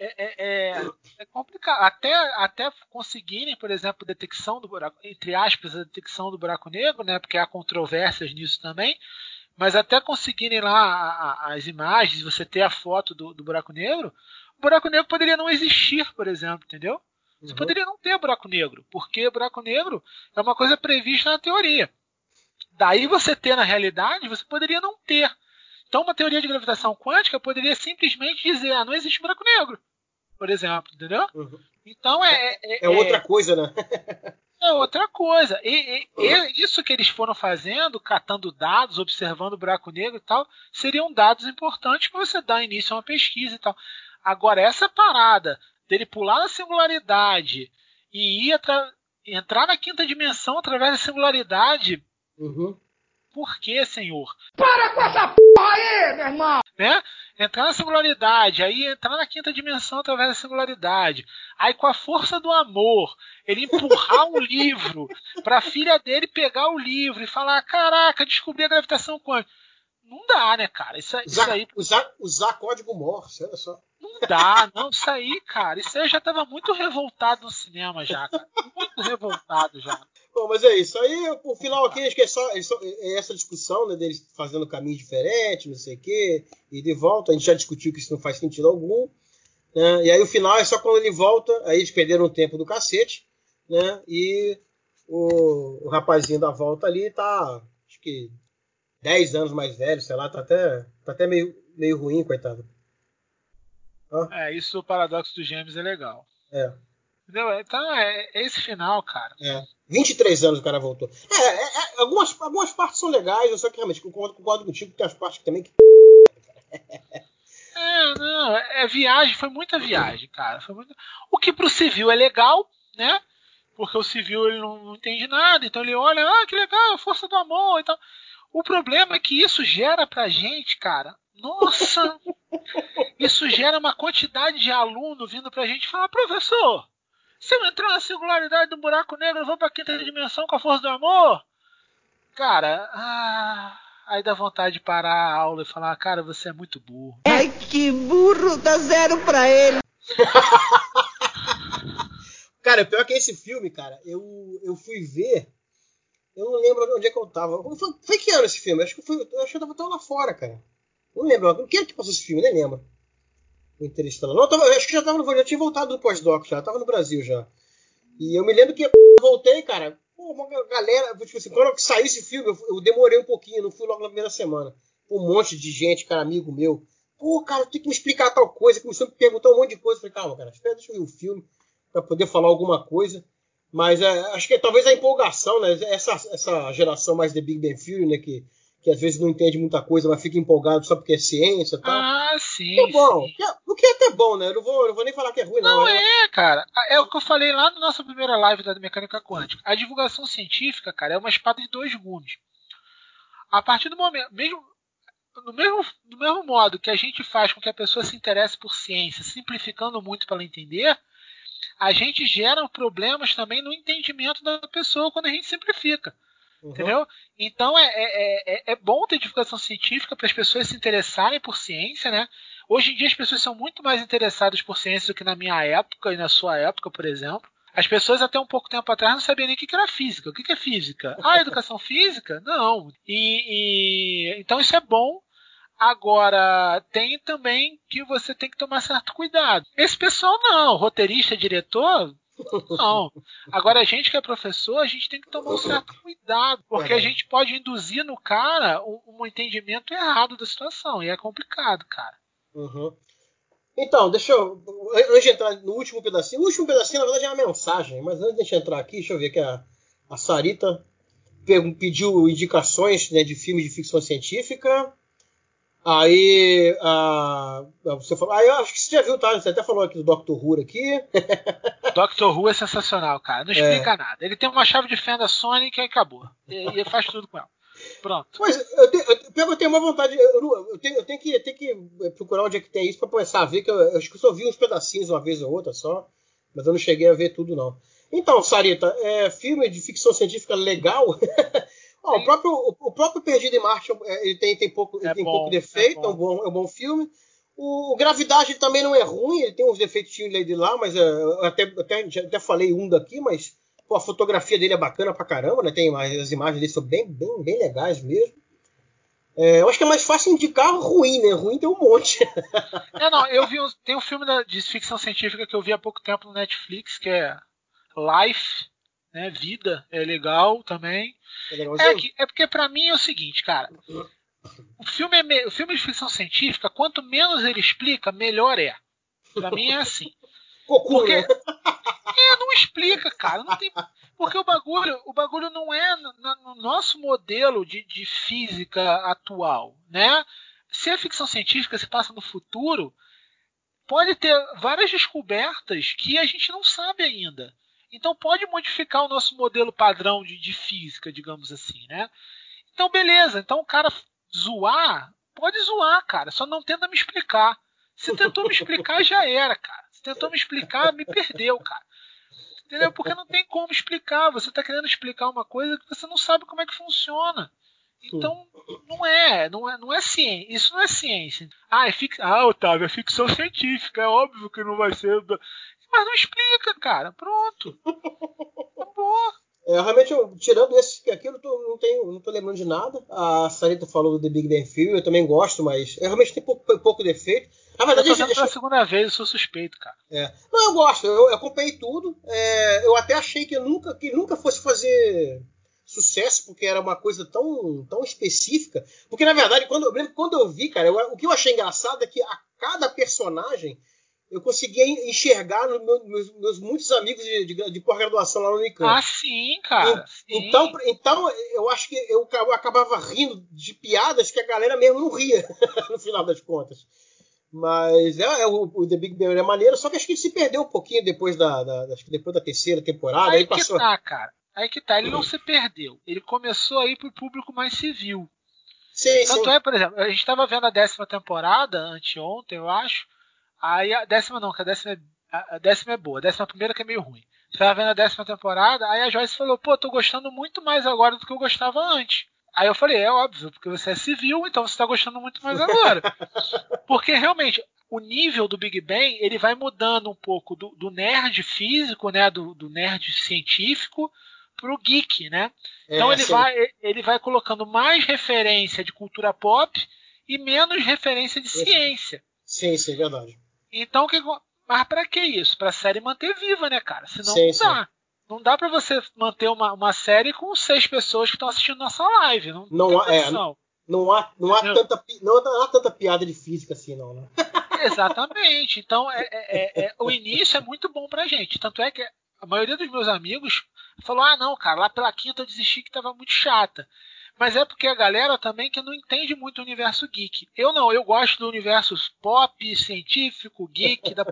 é, é, é, é, complicado. Até, até conseguirem, por exemplo, detecção do buraco, entre aspas, a detecção do buraco negro, né? Porque há controvérsias nisso também. Mas até conseguirem lá as imagens, você ter a foto do, do buraco negro, o buraco negro poderia não existir, por exemplo, entendeu? Você uhum. poderia não ter buraco negro, porque buraco negro é uma coisa prevista na teoria. Daí você ter na realidade, você poderia não ter. Então, uma teoria de gravitação quântica poderia simplesmente dizer: ah, não existe buraco negro por exemplo, entendeu? Uhum. Então é, é, é, outra coisa, né? é outra coisa. E, e, e, isso que eles foram fazendo, catando dados, observando o buraco negro e tal, seriam dados importantes para você dar início a uma pesquisa e tal. Agora, essa parada dele pular na singularidade e ir entrar na quinta dimensão através da singularidade. Uhum. Por que, senhor? Para com essa porra aí, meu irmão! Né? Entrar na singularidade, aí entrar na quinta dimensão através da singularidade. Aí, com a força do amor, ele empurrar um livro para a filha dele pegar o livro e falar: Caraca, descobri a gravitação quântica. Não dá, né, cara? Isso, usar, isso aí. Usar, usar código Morse, olha só. Não dá, não. Isso aí, cara. Isso aí eu já tava muito revoltado no cinema já, cara. Muito revoltado já. Bom, mas é isso. Aí, o final aqui, acho que é só, é só é essa discussão, né, deles fazendo caminho diferente, não sei o quê, e de volta. A gente já discutiu que isso não faz sentido algum. Né? E aí o final é só quando ele volta, aí eles perderam o tempo do cacete, né? E o, o rapazinho da volta ali tá, acho que 10 anos mais velho, sei lá, tá até, tá até meio, meio ruim, coitado. É, isso o paradoxo dos gêmeos é legal. É. Entendeu? Então, é, é esse final, cara. É. 23 anos o cara voltou. É, é, é, algumas, algumas partes são legais, eu só que realmente concordo, concordo contigo que tem as partes que também que. É, não, é, viagem, foi muita viagem, cara. Foi. O que pro civil é legal, né? porque o civil ele não, não entende nada, então ele olha, ah, que legal, força do amor e tal. O problema é que isso gera pra gente, cara, nossa, isso gera uma quantidade de aluno vindo pra gente falar, professor, se eu entrar na singularidade do buraco negro, eu vou pra quinta dimensão com a força do amor? Cara, ah, aí dá vontade de parar a aula e falar, cara, você é muito burro. Ai, que burro, dá zero pra ele. Cara, pior que esse filme, cara, eu, eu fui ver. Eu não lembro onde é que eu tava. Foi, foi que ano esse filme? Acho que foi, eu acho que eu tava lá fora, cara. Não lembro. O que é que passou esse filme? Nem lembro. Interestelar. Eu, tava, eu acho que já tava no, já tinha voltado do pós-doc já. Tava no Brasil já. E eu me lembro que eu voltei, cara. Pô, uma galera. Tipo assim, quando saiu esse filme, eu, eu demorei um pouquinho, não fui logo na primeira semana. Um monte de gente, cara, amigo meu. Pô, cara, tem que me explicar tal coisa. Começou a me perguntar um monte de coisa. Falei, calma, cara, espera, deixa eu ver o filme para poder falar alguma coisa. Mas é, acho que talvez a empolgação, né? Essa, essa geração mais de Big Bang Theory, né? Que, que às vezes não entende muita coisa, mas fica empolgado só porque é ciência e tal. Ah, sim. Que é bom. sim. É- o que é até bom, né? Eu não vou, não vou nem falar que é ruim, não. Não é, cara. É o que eu falei lá na nossa primeira live da mecânica quântica. A divulgação científica, cara, é uma espada de dois gumes. A partir do momento, mesmo no mesmo, do mesmo modo que a gente faz com que a pessoa se interesse por ciência, simplificando muito para ela entender, a gente gera problemas também no entendimento da pessoa quando a gente simplifica. Uhum. Entendeu? Então é, é, é, é bom ter divulgação científica para as pessoas se interessarem por ciência, né? Hoje em dia as pessoas são muito mais interessadas por ciência do que na minha época e na sua época, por exemplo. As pessoas até um pouco tempo atrás não sabiam nem o que era física. O que que é física? Ah, educação física? Não. E, e- então isso é bom. Agora, tem também que você tem que tomar certo cuidado. Esse pessoal não, roteirista, diretor, não. Agora, a gente que é professor, a gente tem que tomar um certo cuidado, porque a gente pode induzir no cara um, entendimento errado da situação, e é complicado, cara. Uhum. Então, deixa eu. Antes de entrar no último pedacinho, o último pedacinho, na verdade, é uma mensagem, mas antes de entrar aqui, deixa eu ver que a, a Sarita pe- pediu indicações né, de filmes de ficção científica. Aí a, você falou. Ah, eu acho que você já viu, tá? Você até falou aqui do Dr. Who aqui. Doctor Who é sensacional, cara. Não explica nada. Ele tem uma chave de fenda Sonic e acabou. E, e faz tudo com ela. Pronto. Mas eu, te, eu, eu tenho uma vontade. Eu, eu tenho, eu tenho que, eu tenho que procurar onde é que tem isso pra começar a ver, que eu, eu acho que eu só vi uns pedacinhos uma vez ou outra só, mas eu não cheguei a ver tudo, não. Então, Sarita, é, filme de ficção científica legal. O, próprio, o, o próprio Perdido em Marte é, ele tem, tem, pouco, ele tem bom, pouco defeito, é é, um bom, é um bom filme. O, o Gravidade também não é ruim, ele tem uns defeitinhos de lá, mas é, eu até, até, já até falei um daqui, mas pô, a fotografia dele é bacana pra caramba, né? Tem, as imagens dele são bem, bem, bem legais mesmo. É, eu acho que é mais fácil indicar ruim, né? Ruim tem um monte. É, não, eu vi. um- Tem um filme da- de ficção científica que eu vi há pouco tempo no Netflix, que é Life, né? Vida, é legal também. É É, que, é porque pra mim é o seguinte, cara. O filme, é me- o filme de ficção científica, quanto menos ele explica, melhor é. Pra mim é assim. Porque né? é, não explica, cara. Não tem, porque o bagulho, o bagulho não é no, no nosso modelo de, de física atual, né? Se a ficção científica se passa no futuro, pode ter várias descobertas que a gente não sabe ainda. Então pode modificar o nosso modelo padrão de, de física, digamos assim, né? Então beleza. Então o cara zoar, pode zoar, cara. Só não tenta me explicar. Se tentou me explicar, já era, cara. Se tentou me explicar, me perdeu, cara. Entendeu? Porque não tem como explicar. Você está querendo explicar uma coisa que você não sabe como é que funciona. Então, não é, não é, não é ciência. Isso não é ciência. Ah, é fic... ah, Otávio, é ficção científica. É óbvio que não vai ser. Mas não explica, cara. Pronto. Acabou. É, realmente, eu, tirando esse que aquilo, eu tô- não, tenho, não tô lembrando de nada. A Sarita falou do The Big Bang Theory, eu também gosto, mas eu realmente tem pouco, pouco defeito. Na Eu verdade, tô esse- vendo pela segunda vez, eu sou suspeito, cara. é. Não, eu gosto, eu, eu acompanhei tudo. É, eu até achei que nunca, que nunca fosse fazer sucesso, porque era uma coisa tão, tão específica. Porque, na verdade, quando, eu lembro quando eu vi, cara, eu- o que eu achei engraçado é que a cada personagem eu conseguia enxergar nos meus, meus- meus muitos amigos de, de, de pós-graduação lá no Unicamp. Ah, sim, cara. sim. Então, então eu acho que eu, eu acabava rindo de piadas que a galera mesmo não ria, no final das contas. Mas é, é o, o The Big Bang é maneiro, só que acho que ele se perdeu um pouquinho depois da, da acho que depois da terceira temporada. Aí, Aí que passou. tá, cara. Aí que tá, ele não se perdeu. Ele começou aí pro público mais civil. Sim, Tanto sim. é, por exemplo, a gente tava vendo a décima temporada, anteontem, eu acho. Aí a décima não, que a décima é, a décima é boa, a décima primeira que é meio ruim. Você tava vendo a décima temporada, aí a Joyce falou, pô, tô gostando muito mais agora do que eu gostava antes. Aí eu falei, é óbvio, porque você é civil, então você tá gostando muito mais agora. porque realmente, o nível do Big Bang, ele vai mudando um pouco do, do nerd físico, né, do, do nerd científico, pro geek, né? Então É, ele sim. vai, ele vai colocando mais referência de cultura pop e menos referência de ciência. Sim, sim, verdade. Então, que, mas para que isso? Para a série manter viva, né, cara? Senão Sim, não sim. dá. Não dá para você manter uma, uma série com seis pessoas que estão assistindo nossa live. Não, Não tem há- é. Não há, não há, tanta, pi- não há tanta piada de física assim, não, né? Exatamente. Então, é, é- é- é- o início é muito bom pra gente. Tanto é que a maioria dos meus amigos falou: ah, não, cara, lá pela quinta eu desisti que tava muito chata. Mas é porque a galera também que não entende muito o universo geek. Eu não, eu gosto do universo pop, científico, geek. Da...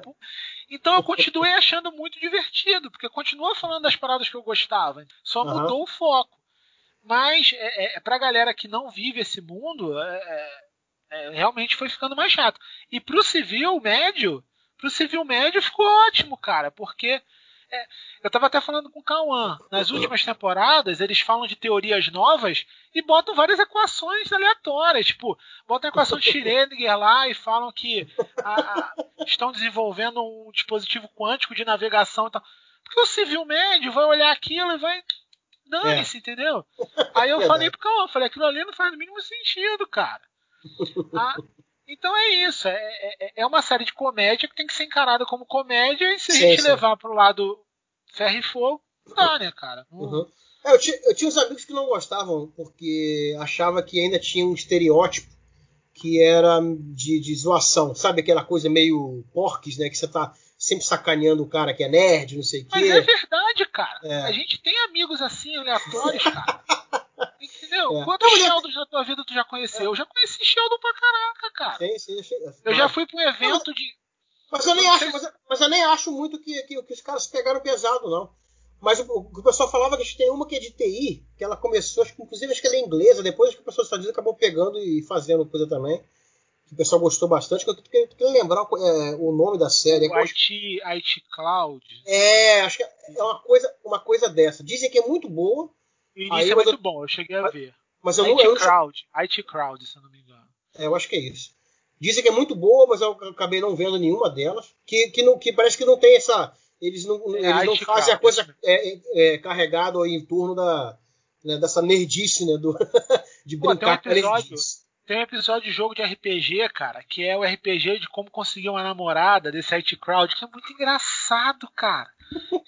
Então eu continuei achando muito divertido, porque continua falando das paradas que eu gostava. Só Aham. mudou o foco. Mas é, é, pra galera que não vive esse mundo, é, é, é, realmente foi ficando mais chato. E pro civil médio, pro civil médio ficou ótimo, cara, porque é, eu tava até falando com o Cauã. Nas últimas temporadas, eles falam de teorias novas e botam várias equações aleatórias. Tipo, botam a equação de Schrödinger lá e falam que a- a- estão desenvolvendo um dispositivo quântico de navegação e tal. Porque o civil médio vai olhar aquilo e vai. Dane-se, entendeu? Aí eu Verdade. falei pro Cauã, falei, aquilo ali não faz o mínimo sentido, cara. Ah, então é isso. É, é- é uma série de comédia que tem que ser encarada como comédia e se a Sim, gente sim. levar pro lado ferro e fogo, não dá, né, cara? Não- Uhum. É, eu, tinha, eu tinha uns amigos que não gostavam, porque achava que ainda tinha um estereótipo que era de, de zoação, sabe? Aquela coisa meio porques, né? Que você tá sempre sacaneando o cara que é nerd, não sei o Mas quê. é verdade, cara. É. A gente tem amigos assim, aleatórios, cara. Entendeu? É. Quantos Sheldons na tua vida tu já conheceu? Eu já conheci Sheldon pra caraca, cara. Sim, sim, achei- Eu já fui pra um evento de. Mas eu nem acho, mas, mas eu nem acho muito que, que, que os caras pegaram pesado, não. Mas o, o, pessoal falava que a gente tem uma que é de TI, que ela começou, acho que, inclusive acho que ela é inglesa, depois acho que o pessoal dos Estados Unidos acabou pegando e fazendo coisa também. Que o pessoal gostou bastante. Que eu tô querendo lembrar é, o nome da série. O IT, IT Cloud. É, acho que é uma coisa, uma coisa dessa. Dizem que é muito boa, O início Aí, é muito eu- bom, eu cheguei a ver. mas eu IT não, eu não Crowd. IT Crowd, se eu não me engano. É, eu acho que é isso. Dizem que é muito boa, mas eu acabei não vendo nenhuma delas. Que, que, não, que parece que não tem essa. Eles não, É, eles não fazem a crowd, coisa é, é, carregada em torno da, né, dessa nerdice, né? Do, de Pô, tem um brincar a episódio. Tem um episódio de jogo de RPG, cara, que é o RPG de como conseguir uma namorada desse IT Crowd, que é muito engraçado, cara.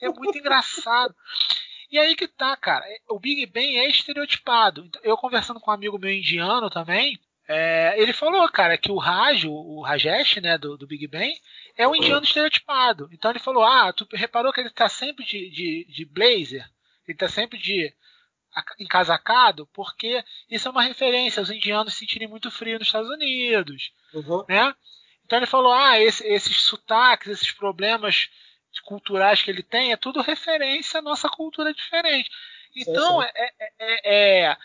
É muito engraçado. E aí que tá, cara. O Big Bang é estereotipado. Então, Eu conversando com um amigo meu indiano também, é, ele falou, cara, que o Raj, o, Rajesh, né, do, do Big Bang, é um indiano estereotipado. Então ele falou, ah, tu reparou que ele tá sempre de, de, de blazer? Ele tá sempre de aca- encasacado? Porque isso é uma referência aos indianos se sentirem muito frio nos Estados Unidos, Uhum. né? Então ele falou, ah, esse- esses sotaques, esses problemas culturais que ele tem, é tudo referência à nossa cultura diferente. Então, sim. É, é- é- é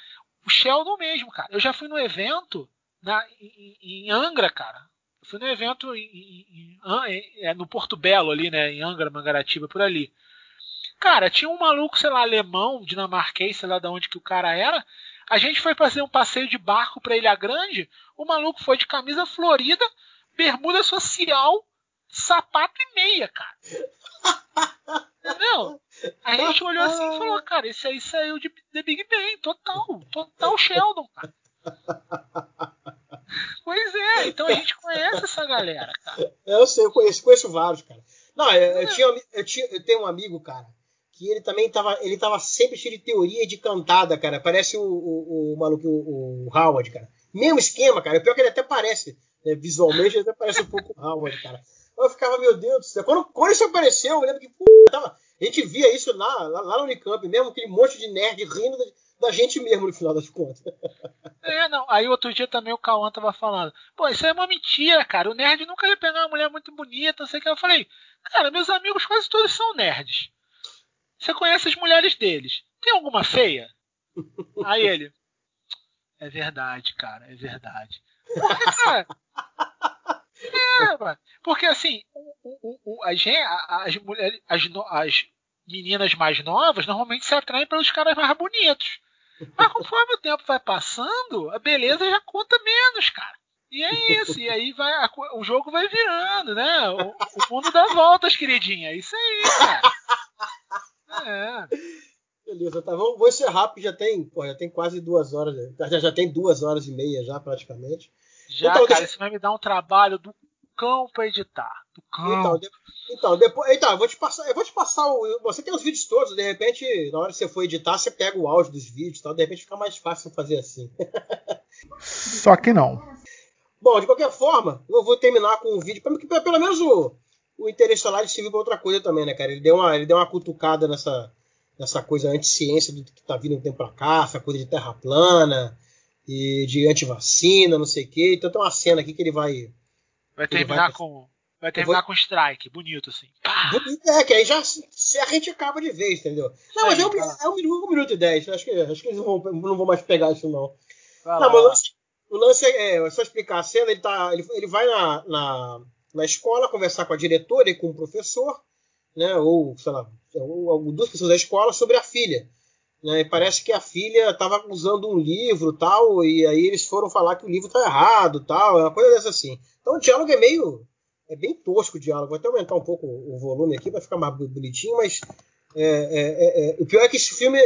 o Sheldon mesmo, cara. Eu já fui no evento na, em, em Angra, cara. Eu fui no evento em, em- é, no Porto Belo ali, né? Em Angra, Mangaratiba, por ali. Cara, tinha um maluco, sei lá, alemão, dinamarquês, sei lá de onde que o cara era. A gente foi fazer um passeio de barco pra Ilha Grande. O maluco foi de camisa florida, bermuda social, sapato e meia, cara. Entendeu? A gente olhou assim e falou, cara, esse aí saiu de The Big Bang, total, total Sheldon, cara. Pois é, então a gente conhece essa galera, cara. Eu sei, eu conheço, conheço vários, cara. Não, eu, eu tinha, eu, tinha, eu tenho um amigo, cara, que ele também tava, ele tava sempre cheio de teoria de cantada, cara. Parece o, o, o maluco, o, o Howard, cara. Mesmo esquema, cara. Pior que ele até parece, né, visualmente, ele até parece um pouco o Howard, cara. Eu ficava, meu Deus do céu. Quando, quando isso apareceu, eu lembro que, pô, tava, a gente via isso lá, lá, lá no Unicamp, mesmo aquele monte de nerd rindo da gente mesmo no final das contas. É, não. Aí outro dia também o Cauã tava falando, pô, isso é uma mentira, cara. O nerd nunca ia pegar uma mulher muito bonita, não sei o que. Eu falei, cara, meus amigos quase todos são nerds. Você conhece as mulheres deles. Tem alguma feia? Aí ele. É verdade, cara, é verdade. Cara, é. Porque assim, o, o, o, as, as, mulheres, as, as meninas mais novas normalmente se atraem pelos caras mais bonitos. Mas conforme o tempo vai passando, a beleza já conta menos, cara. E é isso, e aí vai, a, o jogo vai virando, né? O, o mundo dá voltas, queridinha. É isso aí, cara. É. Beleza, tá. Vamos, vou encerrar, porque já tem, já tem quase duas horas. Já, já tem duas horas e meia já, praticamente. Já, então, cara, deixa... isso vai me dar um trabalho do cão pra editar. Do cão. Então, de... então, depois. Então, eu vou te passar. Eu vou te passar o. Você tem os vídeos todos, de repente, na hora que você for editar, você pega o áudio dos vídeos tal, de repente fica mais fácil fazer assim. Só que não. Bom, de qualquer forma, eu vou terminar com um vídeo, porque pelo menos o, o Interestelar serviu pra outra coisa também, né, cara? Ele deu uma, ele deu uma cutucada nessa, nessa coisa anti-ciência do que tá vindo um tempo pra cá, essa coisa de terra plana e de antivacina, não sei o quê. Então tem uma cena aqui que ele vai. Vai terminar vai... com. Vai terminar vou... com strike, bonito assim. É, que aí já a gente acaba de vez, entendeu? Não, mas é um, é um, minuto, um minuto e dez. Acho que, acho que eles não vão, não vão mais pegar isso, não. Vai não, mas o lance, o lance é, é, só explicar a cena, ele, tá, ele, ele vai na, na, na escola conversar com a diretora e com o professor, né? Ou, sei lá, ou, duas pessoas da escola sobre a filha. Né, e parece que a filha estava usando um livro tal, e aí eles foram falar que o livro está errado tal, é uma coisa dessa assim. Então o diálogo é meio. É bem tosco o diálogo. Vou até aumentar um pouco o volume aqui para ficar mais bonitinho, mas é, é, é, é, o pior é que esse filme,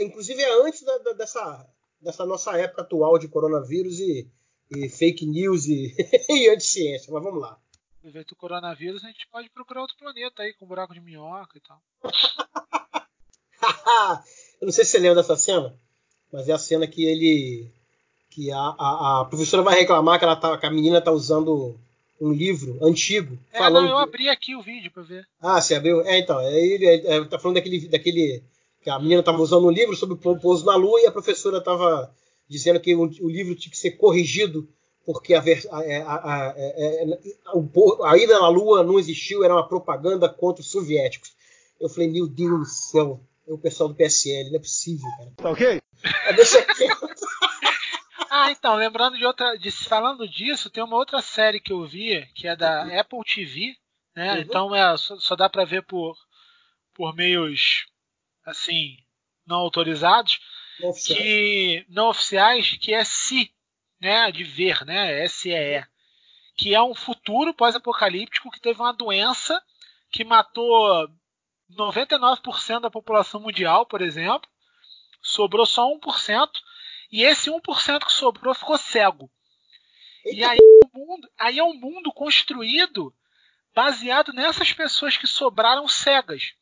inclusive, é antes da, da, dessa, dessa nossa época atual de coronavírus e, e fake news e, e anti-ciência. Mas vamos lá. Evento do coronavírus, a gente pode procurar outro planeta aí, com buraco de minhoca e tal. Eu não sei se você lembra dessa cena, mas é a cena que ele. que a, a, a professora vai reclamar que, ela tá, que a menina tá usando um livro antigo. É, falando não, eu abri aqui o vídeo pra ver. Ah, você abriu? É, então. É, ele é, tá falando daquele, daquele. que a menina tava usando um livro sobre o pouso na Lua e a professora tava dizendo que o, o livro tinha que ser corrigido porque a, a, a, a, ida na Lua não existiu, era uma propaganda contra os soviéticos. Eu falei, meu Deus do céu, é o pessoal do PSL, não é possível, cara. Tá ok? Deixa aqui. ah, então, lembrando de outra. De, falando disso, tem uma outra série que eu vi, que é da uhum. Apple TV, né? Uhum. Então é, só, só dá para ver por, por meios assim, não autorizados. Não oficiais. Que, não oficiais, que é Si, né? De ver, né? S-E-E. Que é um futuro pós-apocalíptico que teve uma doença que matou 99% da população mundial, por exemplo, sobrou só 1%, e esse 1% que sobrou ficou cego. E aí, o mundo, aí é um mundo construído baseado nessas pessoas que sobraram cegas.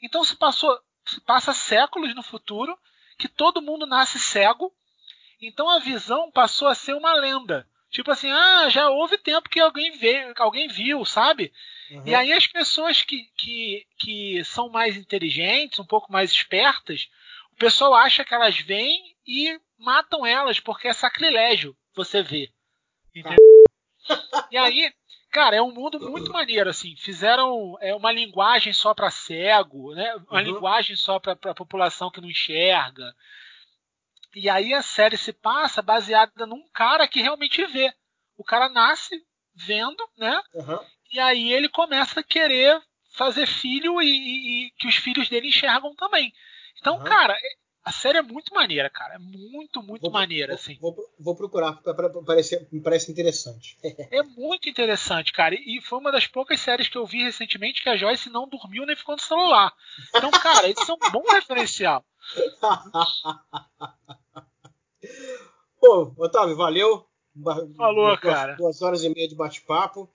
Então se passou, se passa séculos no futuro que todo mundo nasce cego. Então a visão passou a ser uma lenda. Tipo assim, ah, já houve tempo que alguém veio, alguém viu, sabe? Uhum. E aí as pessoas que, que, que são mais inteligentes, um pouco mais espertas, o pessoal acha que elas vêm e matam elas, porque é sacrilégio você ver. Entendeu? E aí, cara, é um mundo muito maneiro, assim. Fizeram é, uma linguagem só para cego, né? Uma uhum. linguagem só para a população que não enxerga. E aí a série se passa baseada num cara que realmente vê. O cara nasce vendo, né? Uhum. E aí ele começa a querer fazer filho e, e, e que os filhos dele enxergam também. Então, uhum. cara, é, a série é muito maneira, cara. É muito, muito vou, maneira, vou, assim. Vou, vou procurar, parecer, me parece interessante. é muito interessante, cara. E foi uma das poucas séries que eu vi recentemente que a Joyce não dormiu nem ficou no celular. Então, cara, esse é um bom referencial. Pô, Otávio, valeu. Falou, duas, cara. Duas horas e meia de bate-papo.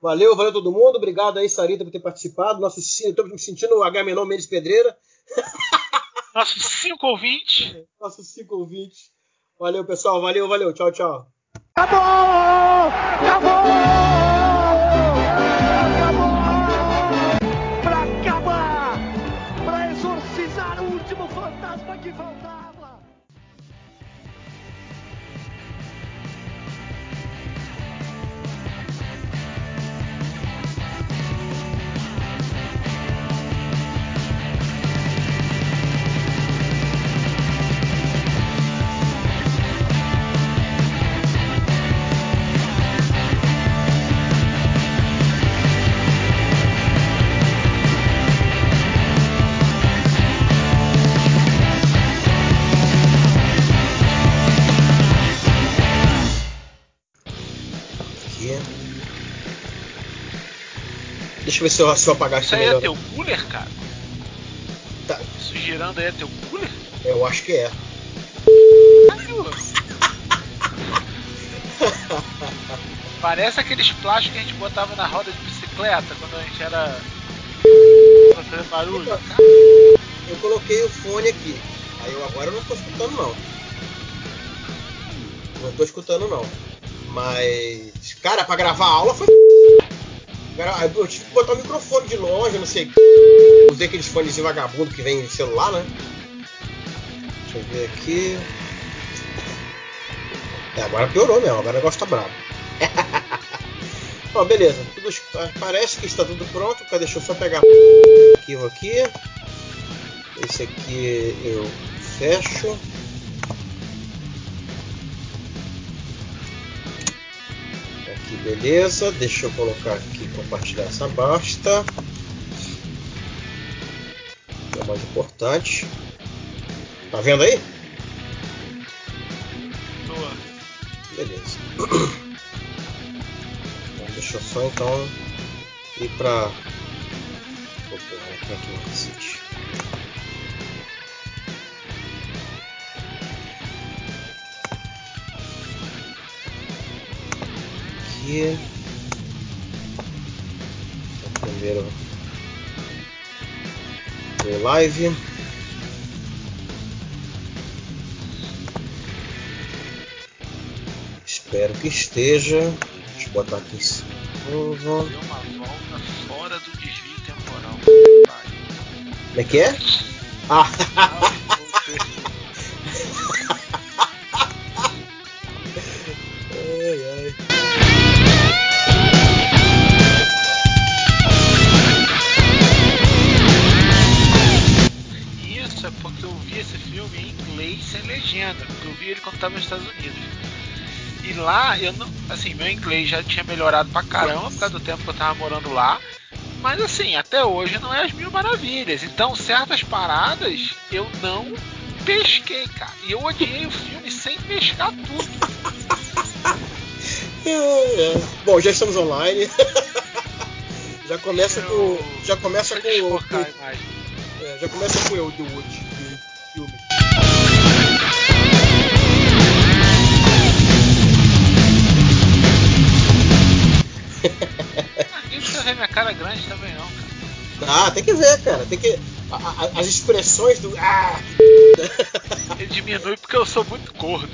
Valeu, valeu todo mundo. Obrigado aí, Sarita, por ter participado. Nosso, estou me sentindo o Agamenon Mendes Pedreira. Nossos cinco ouvintes. Nossos cinco ouvintes. Valeu, pessoal. Valeu, valeu. Tchau, tchau. Acabou! Acabou! Eu ver se eu, se eu apagar aqui Isso aí é teu cooler, cara? Tá. Isso girando aí é teu cooler? Eu acho que é. Parece aqueles plásticos que a gente botava na roda de bicicleta quando a gente era. pra fazer barulho. Eu coloquei o fone aqui. Aí eu agora eu não tô escutando não. Não tô escutando não. Mas. Cara, pra gravar a aula foi. Eu tive que botar o microfone de longe, não sei. Usei aqueles fones de vagabundo que vem em celular, né? Deixa eu ver aqui. É, agora piorou mesmo, agora o negócio tá bravo. Ó, beleza. Tudo, parece que está tudo pronto. Deixa eu só pegar o arquivo aqui. Esse aqui eu fecho. Aqui, beleza. Deixa eu colocar aqui, compartilhar essa basta. Que é o mais importante. Tá vendo aí? Beleza. Então, deixa eu só então ir pra. Pô, porra, né? Quem Aqui. Primeiro. O live. Espero que esteja. Deixa eu botar aqui em cima. Deu uma volta fora do desvio temporal. Como é que é? Ah! Lá, eu não. Assim, meu inglês já tinha melhorado pra caramba por causa do tempo que eu tava morando lá. Mas assim, até hoje não é as mil maravilhas. Então, certas paradas eu não pesquei, cara. E eu odiei o filme sem pescar tudo. É, é. Bom, já estamos online. já começa Eu- com. Já começa com. imagem. É, já começa com eu do Ninguém precisa ver minha cara grande também não, cara. Ah, tem que ver, cara. Tem que. a- a- as expressões do. Ah! Ele diminui porque eu sou muito gordo.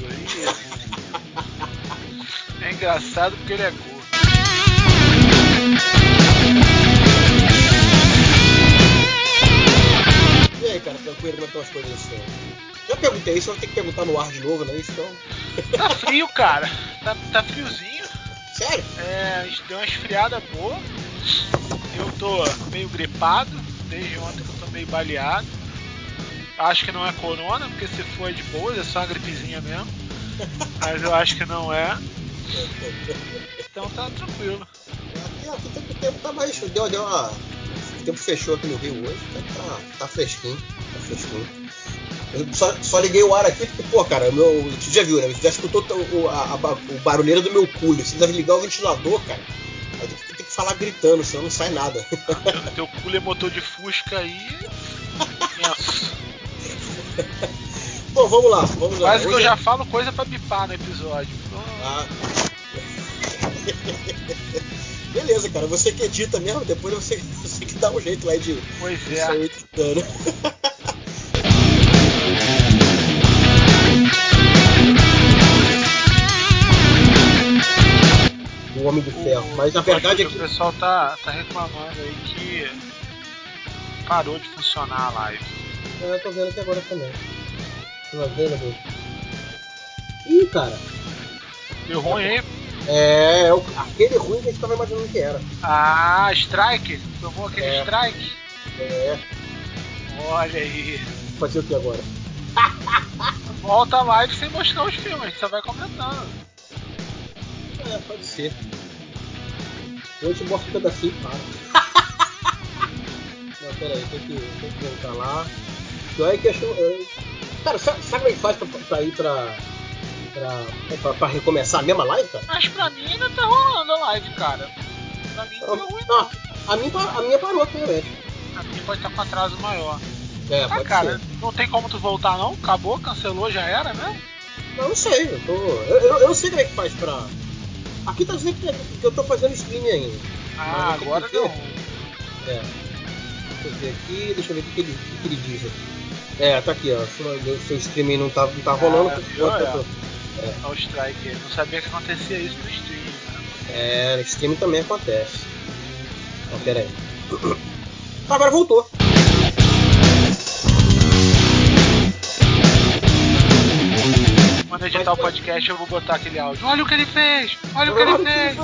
Aí é engraçado porque ele é gordo. E aí, cara, tranquilo, como é que estão as coisas filme? Já perguntei isso, eu vou ter que perguntar no ar de novo, né? Então. Tá frio, cara. Tá, tá friozinho. Sério? É, deu uma esfriada boa. Eu tô meio gripado, desde ontem que eu tô meio baleado. Acho que não é corona, porque se for é de boa, é só uma gripezinha mesmo. Mas eu acho que não é. Então tá tranquilo. Tá- o tempo tá mais. Deu, deu uma, o tempo fechou aqui no Rio hoje, tá, tá, tá fresquinho. Tá fresquinho. Eu só, só liguei o ar aqui porque, pô, cara, o meu, você já viu, né? Você já escutou o, a, a, o barulheiro do meu cooler. Você deve ligar o ventilador, cara. Aí eu tenho que, falar gritando, senão não sai nada. Teu, teu cooler motor de Fusca aí. Bom, vamos lá, vamos lá. Quase que eu já é- falo coisa pra bipar no episódio. Então, Ah. Beleza, cara, você que edita mesmo, depois você, você que dá um jeito lá de, Pois é. editando. O Homem de Ferro. Mas a verdade é o que. pessoal tá, tá reclamando aí que parou de funcionar a live. Eu tô vendo aqui agora também. Tá vendo, amigo? Ih, cara. Deu ruim aí? É, é o- aquele ruim que a gente tava imaginando que era. Ah, strike? Tomou aquele É. strike? É. Olha aí. Fazer o que agora? Volta a live sem mostrar os filmes, a gente só vai comentando. É, pode ser. Hoje mostra um pedacinho para. Não, pera aí, tem que, tem que voltar lá. Pior é que acho. é, Cara, sabe, sabe como é que faz pra, pra ir pra, pra, pra, pra recomeçar a mesma live, cara? Mas pra mim ainda tá rolando a live, cara. Pra mim não deu ruim Ah, não. A minha, a minha parou atualmente. A minha pode estar com atraso maior. É, Ah, cara, ser. não tem como tu voltar não? Acabou, cancelou, já era, né? Não, não sei, eu, tô, eu, eu, eu sei como é que faz pra. Aqui tá dizendo que, que eu tô fazendo streaming ainda. Ah, agora deu. É. Deixa eu ver aqui, deixa eu ver o que, ele, o que ele diz aqui. É, tá aqui, ó. Seu, seu streaming não tá, não tá rolando. Ah, viu? conta É. do- Olha o strike. Não sabia que acontecia isso no stream, né? É, no streaming também acontece. Ah, pera aí. Agora voltou. Quando editar o podcast eu vou botar aquele áudio. Olha o que ele fez! Olha o que ele fez!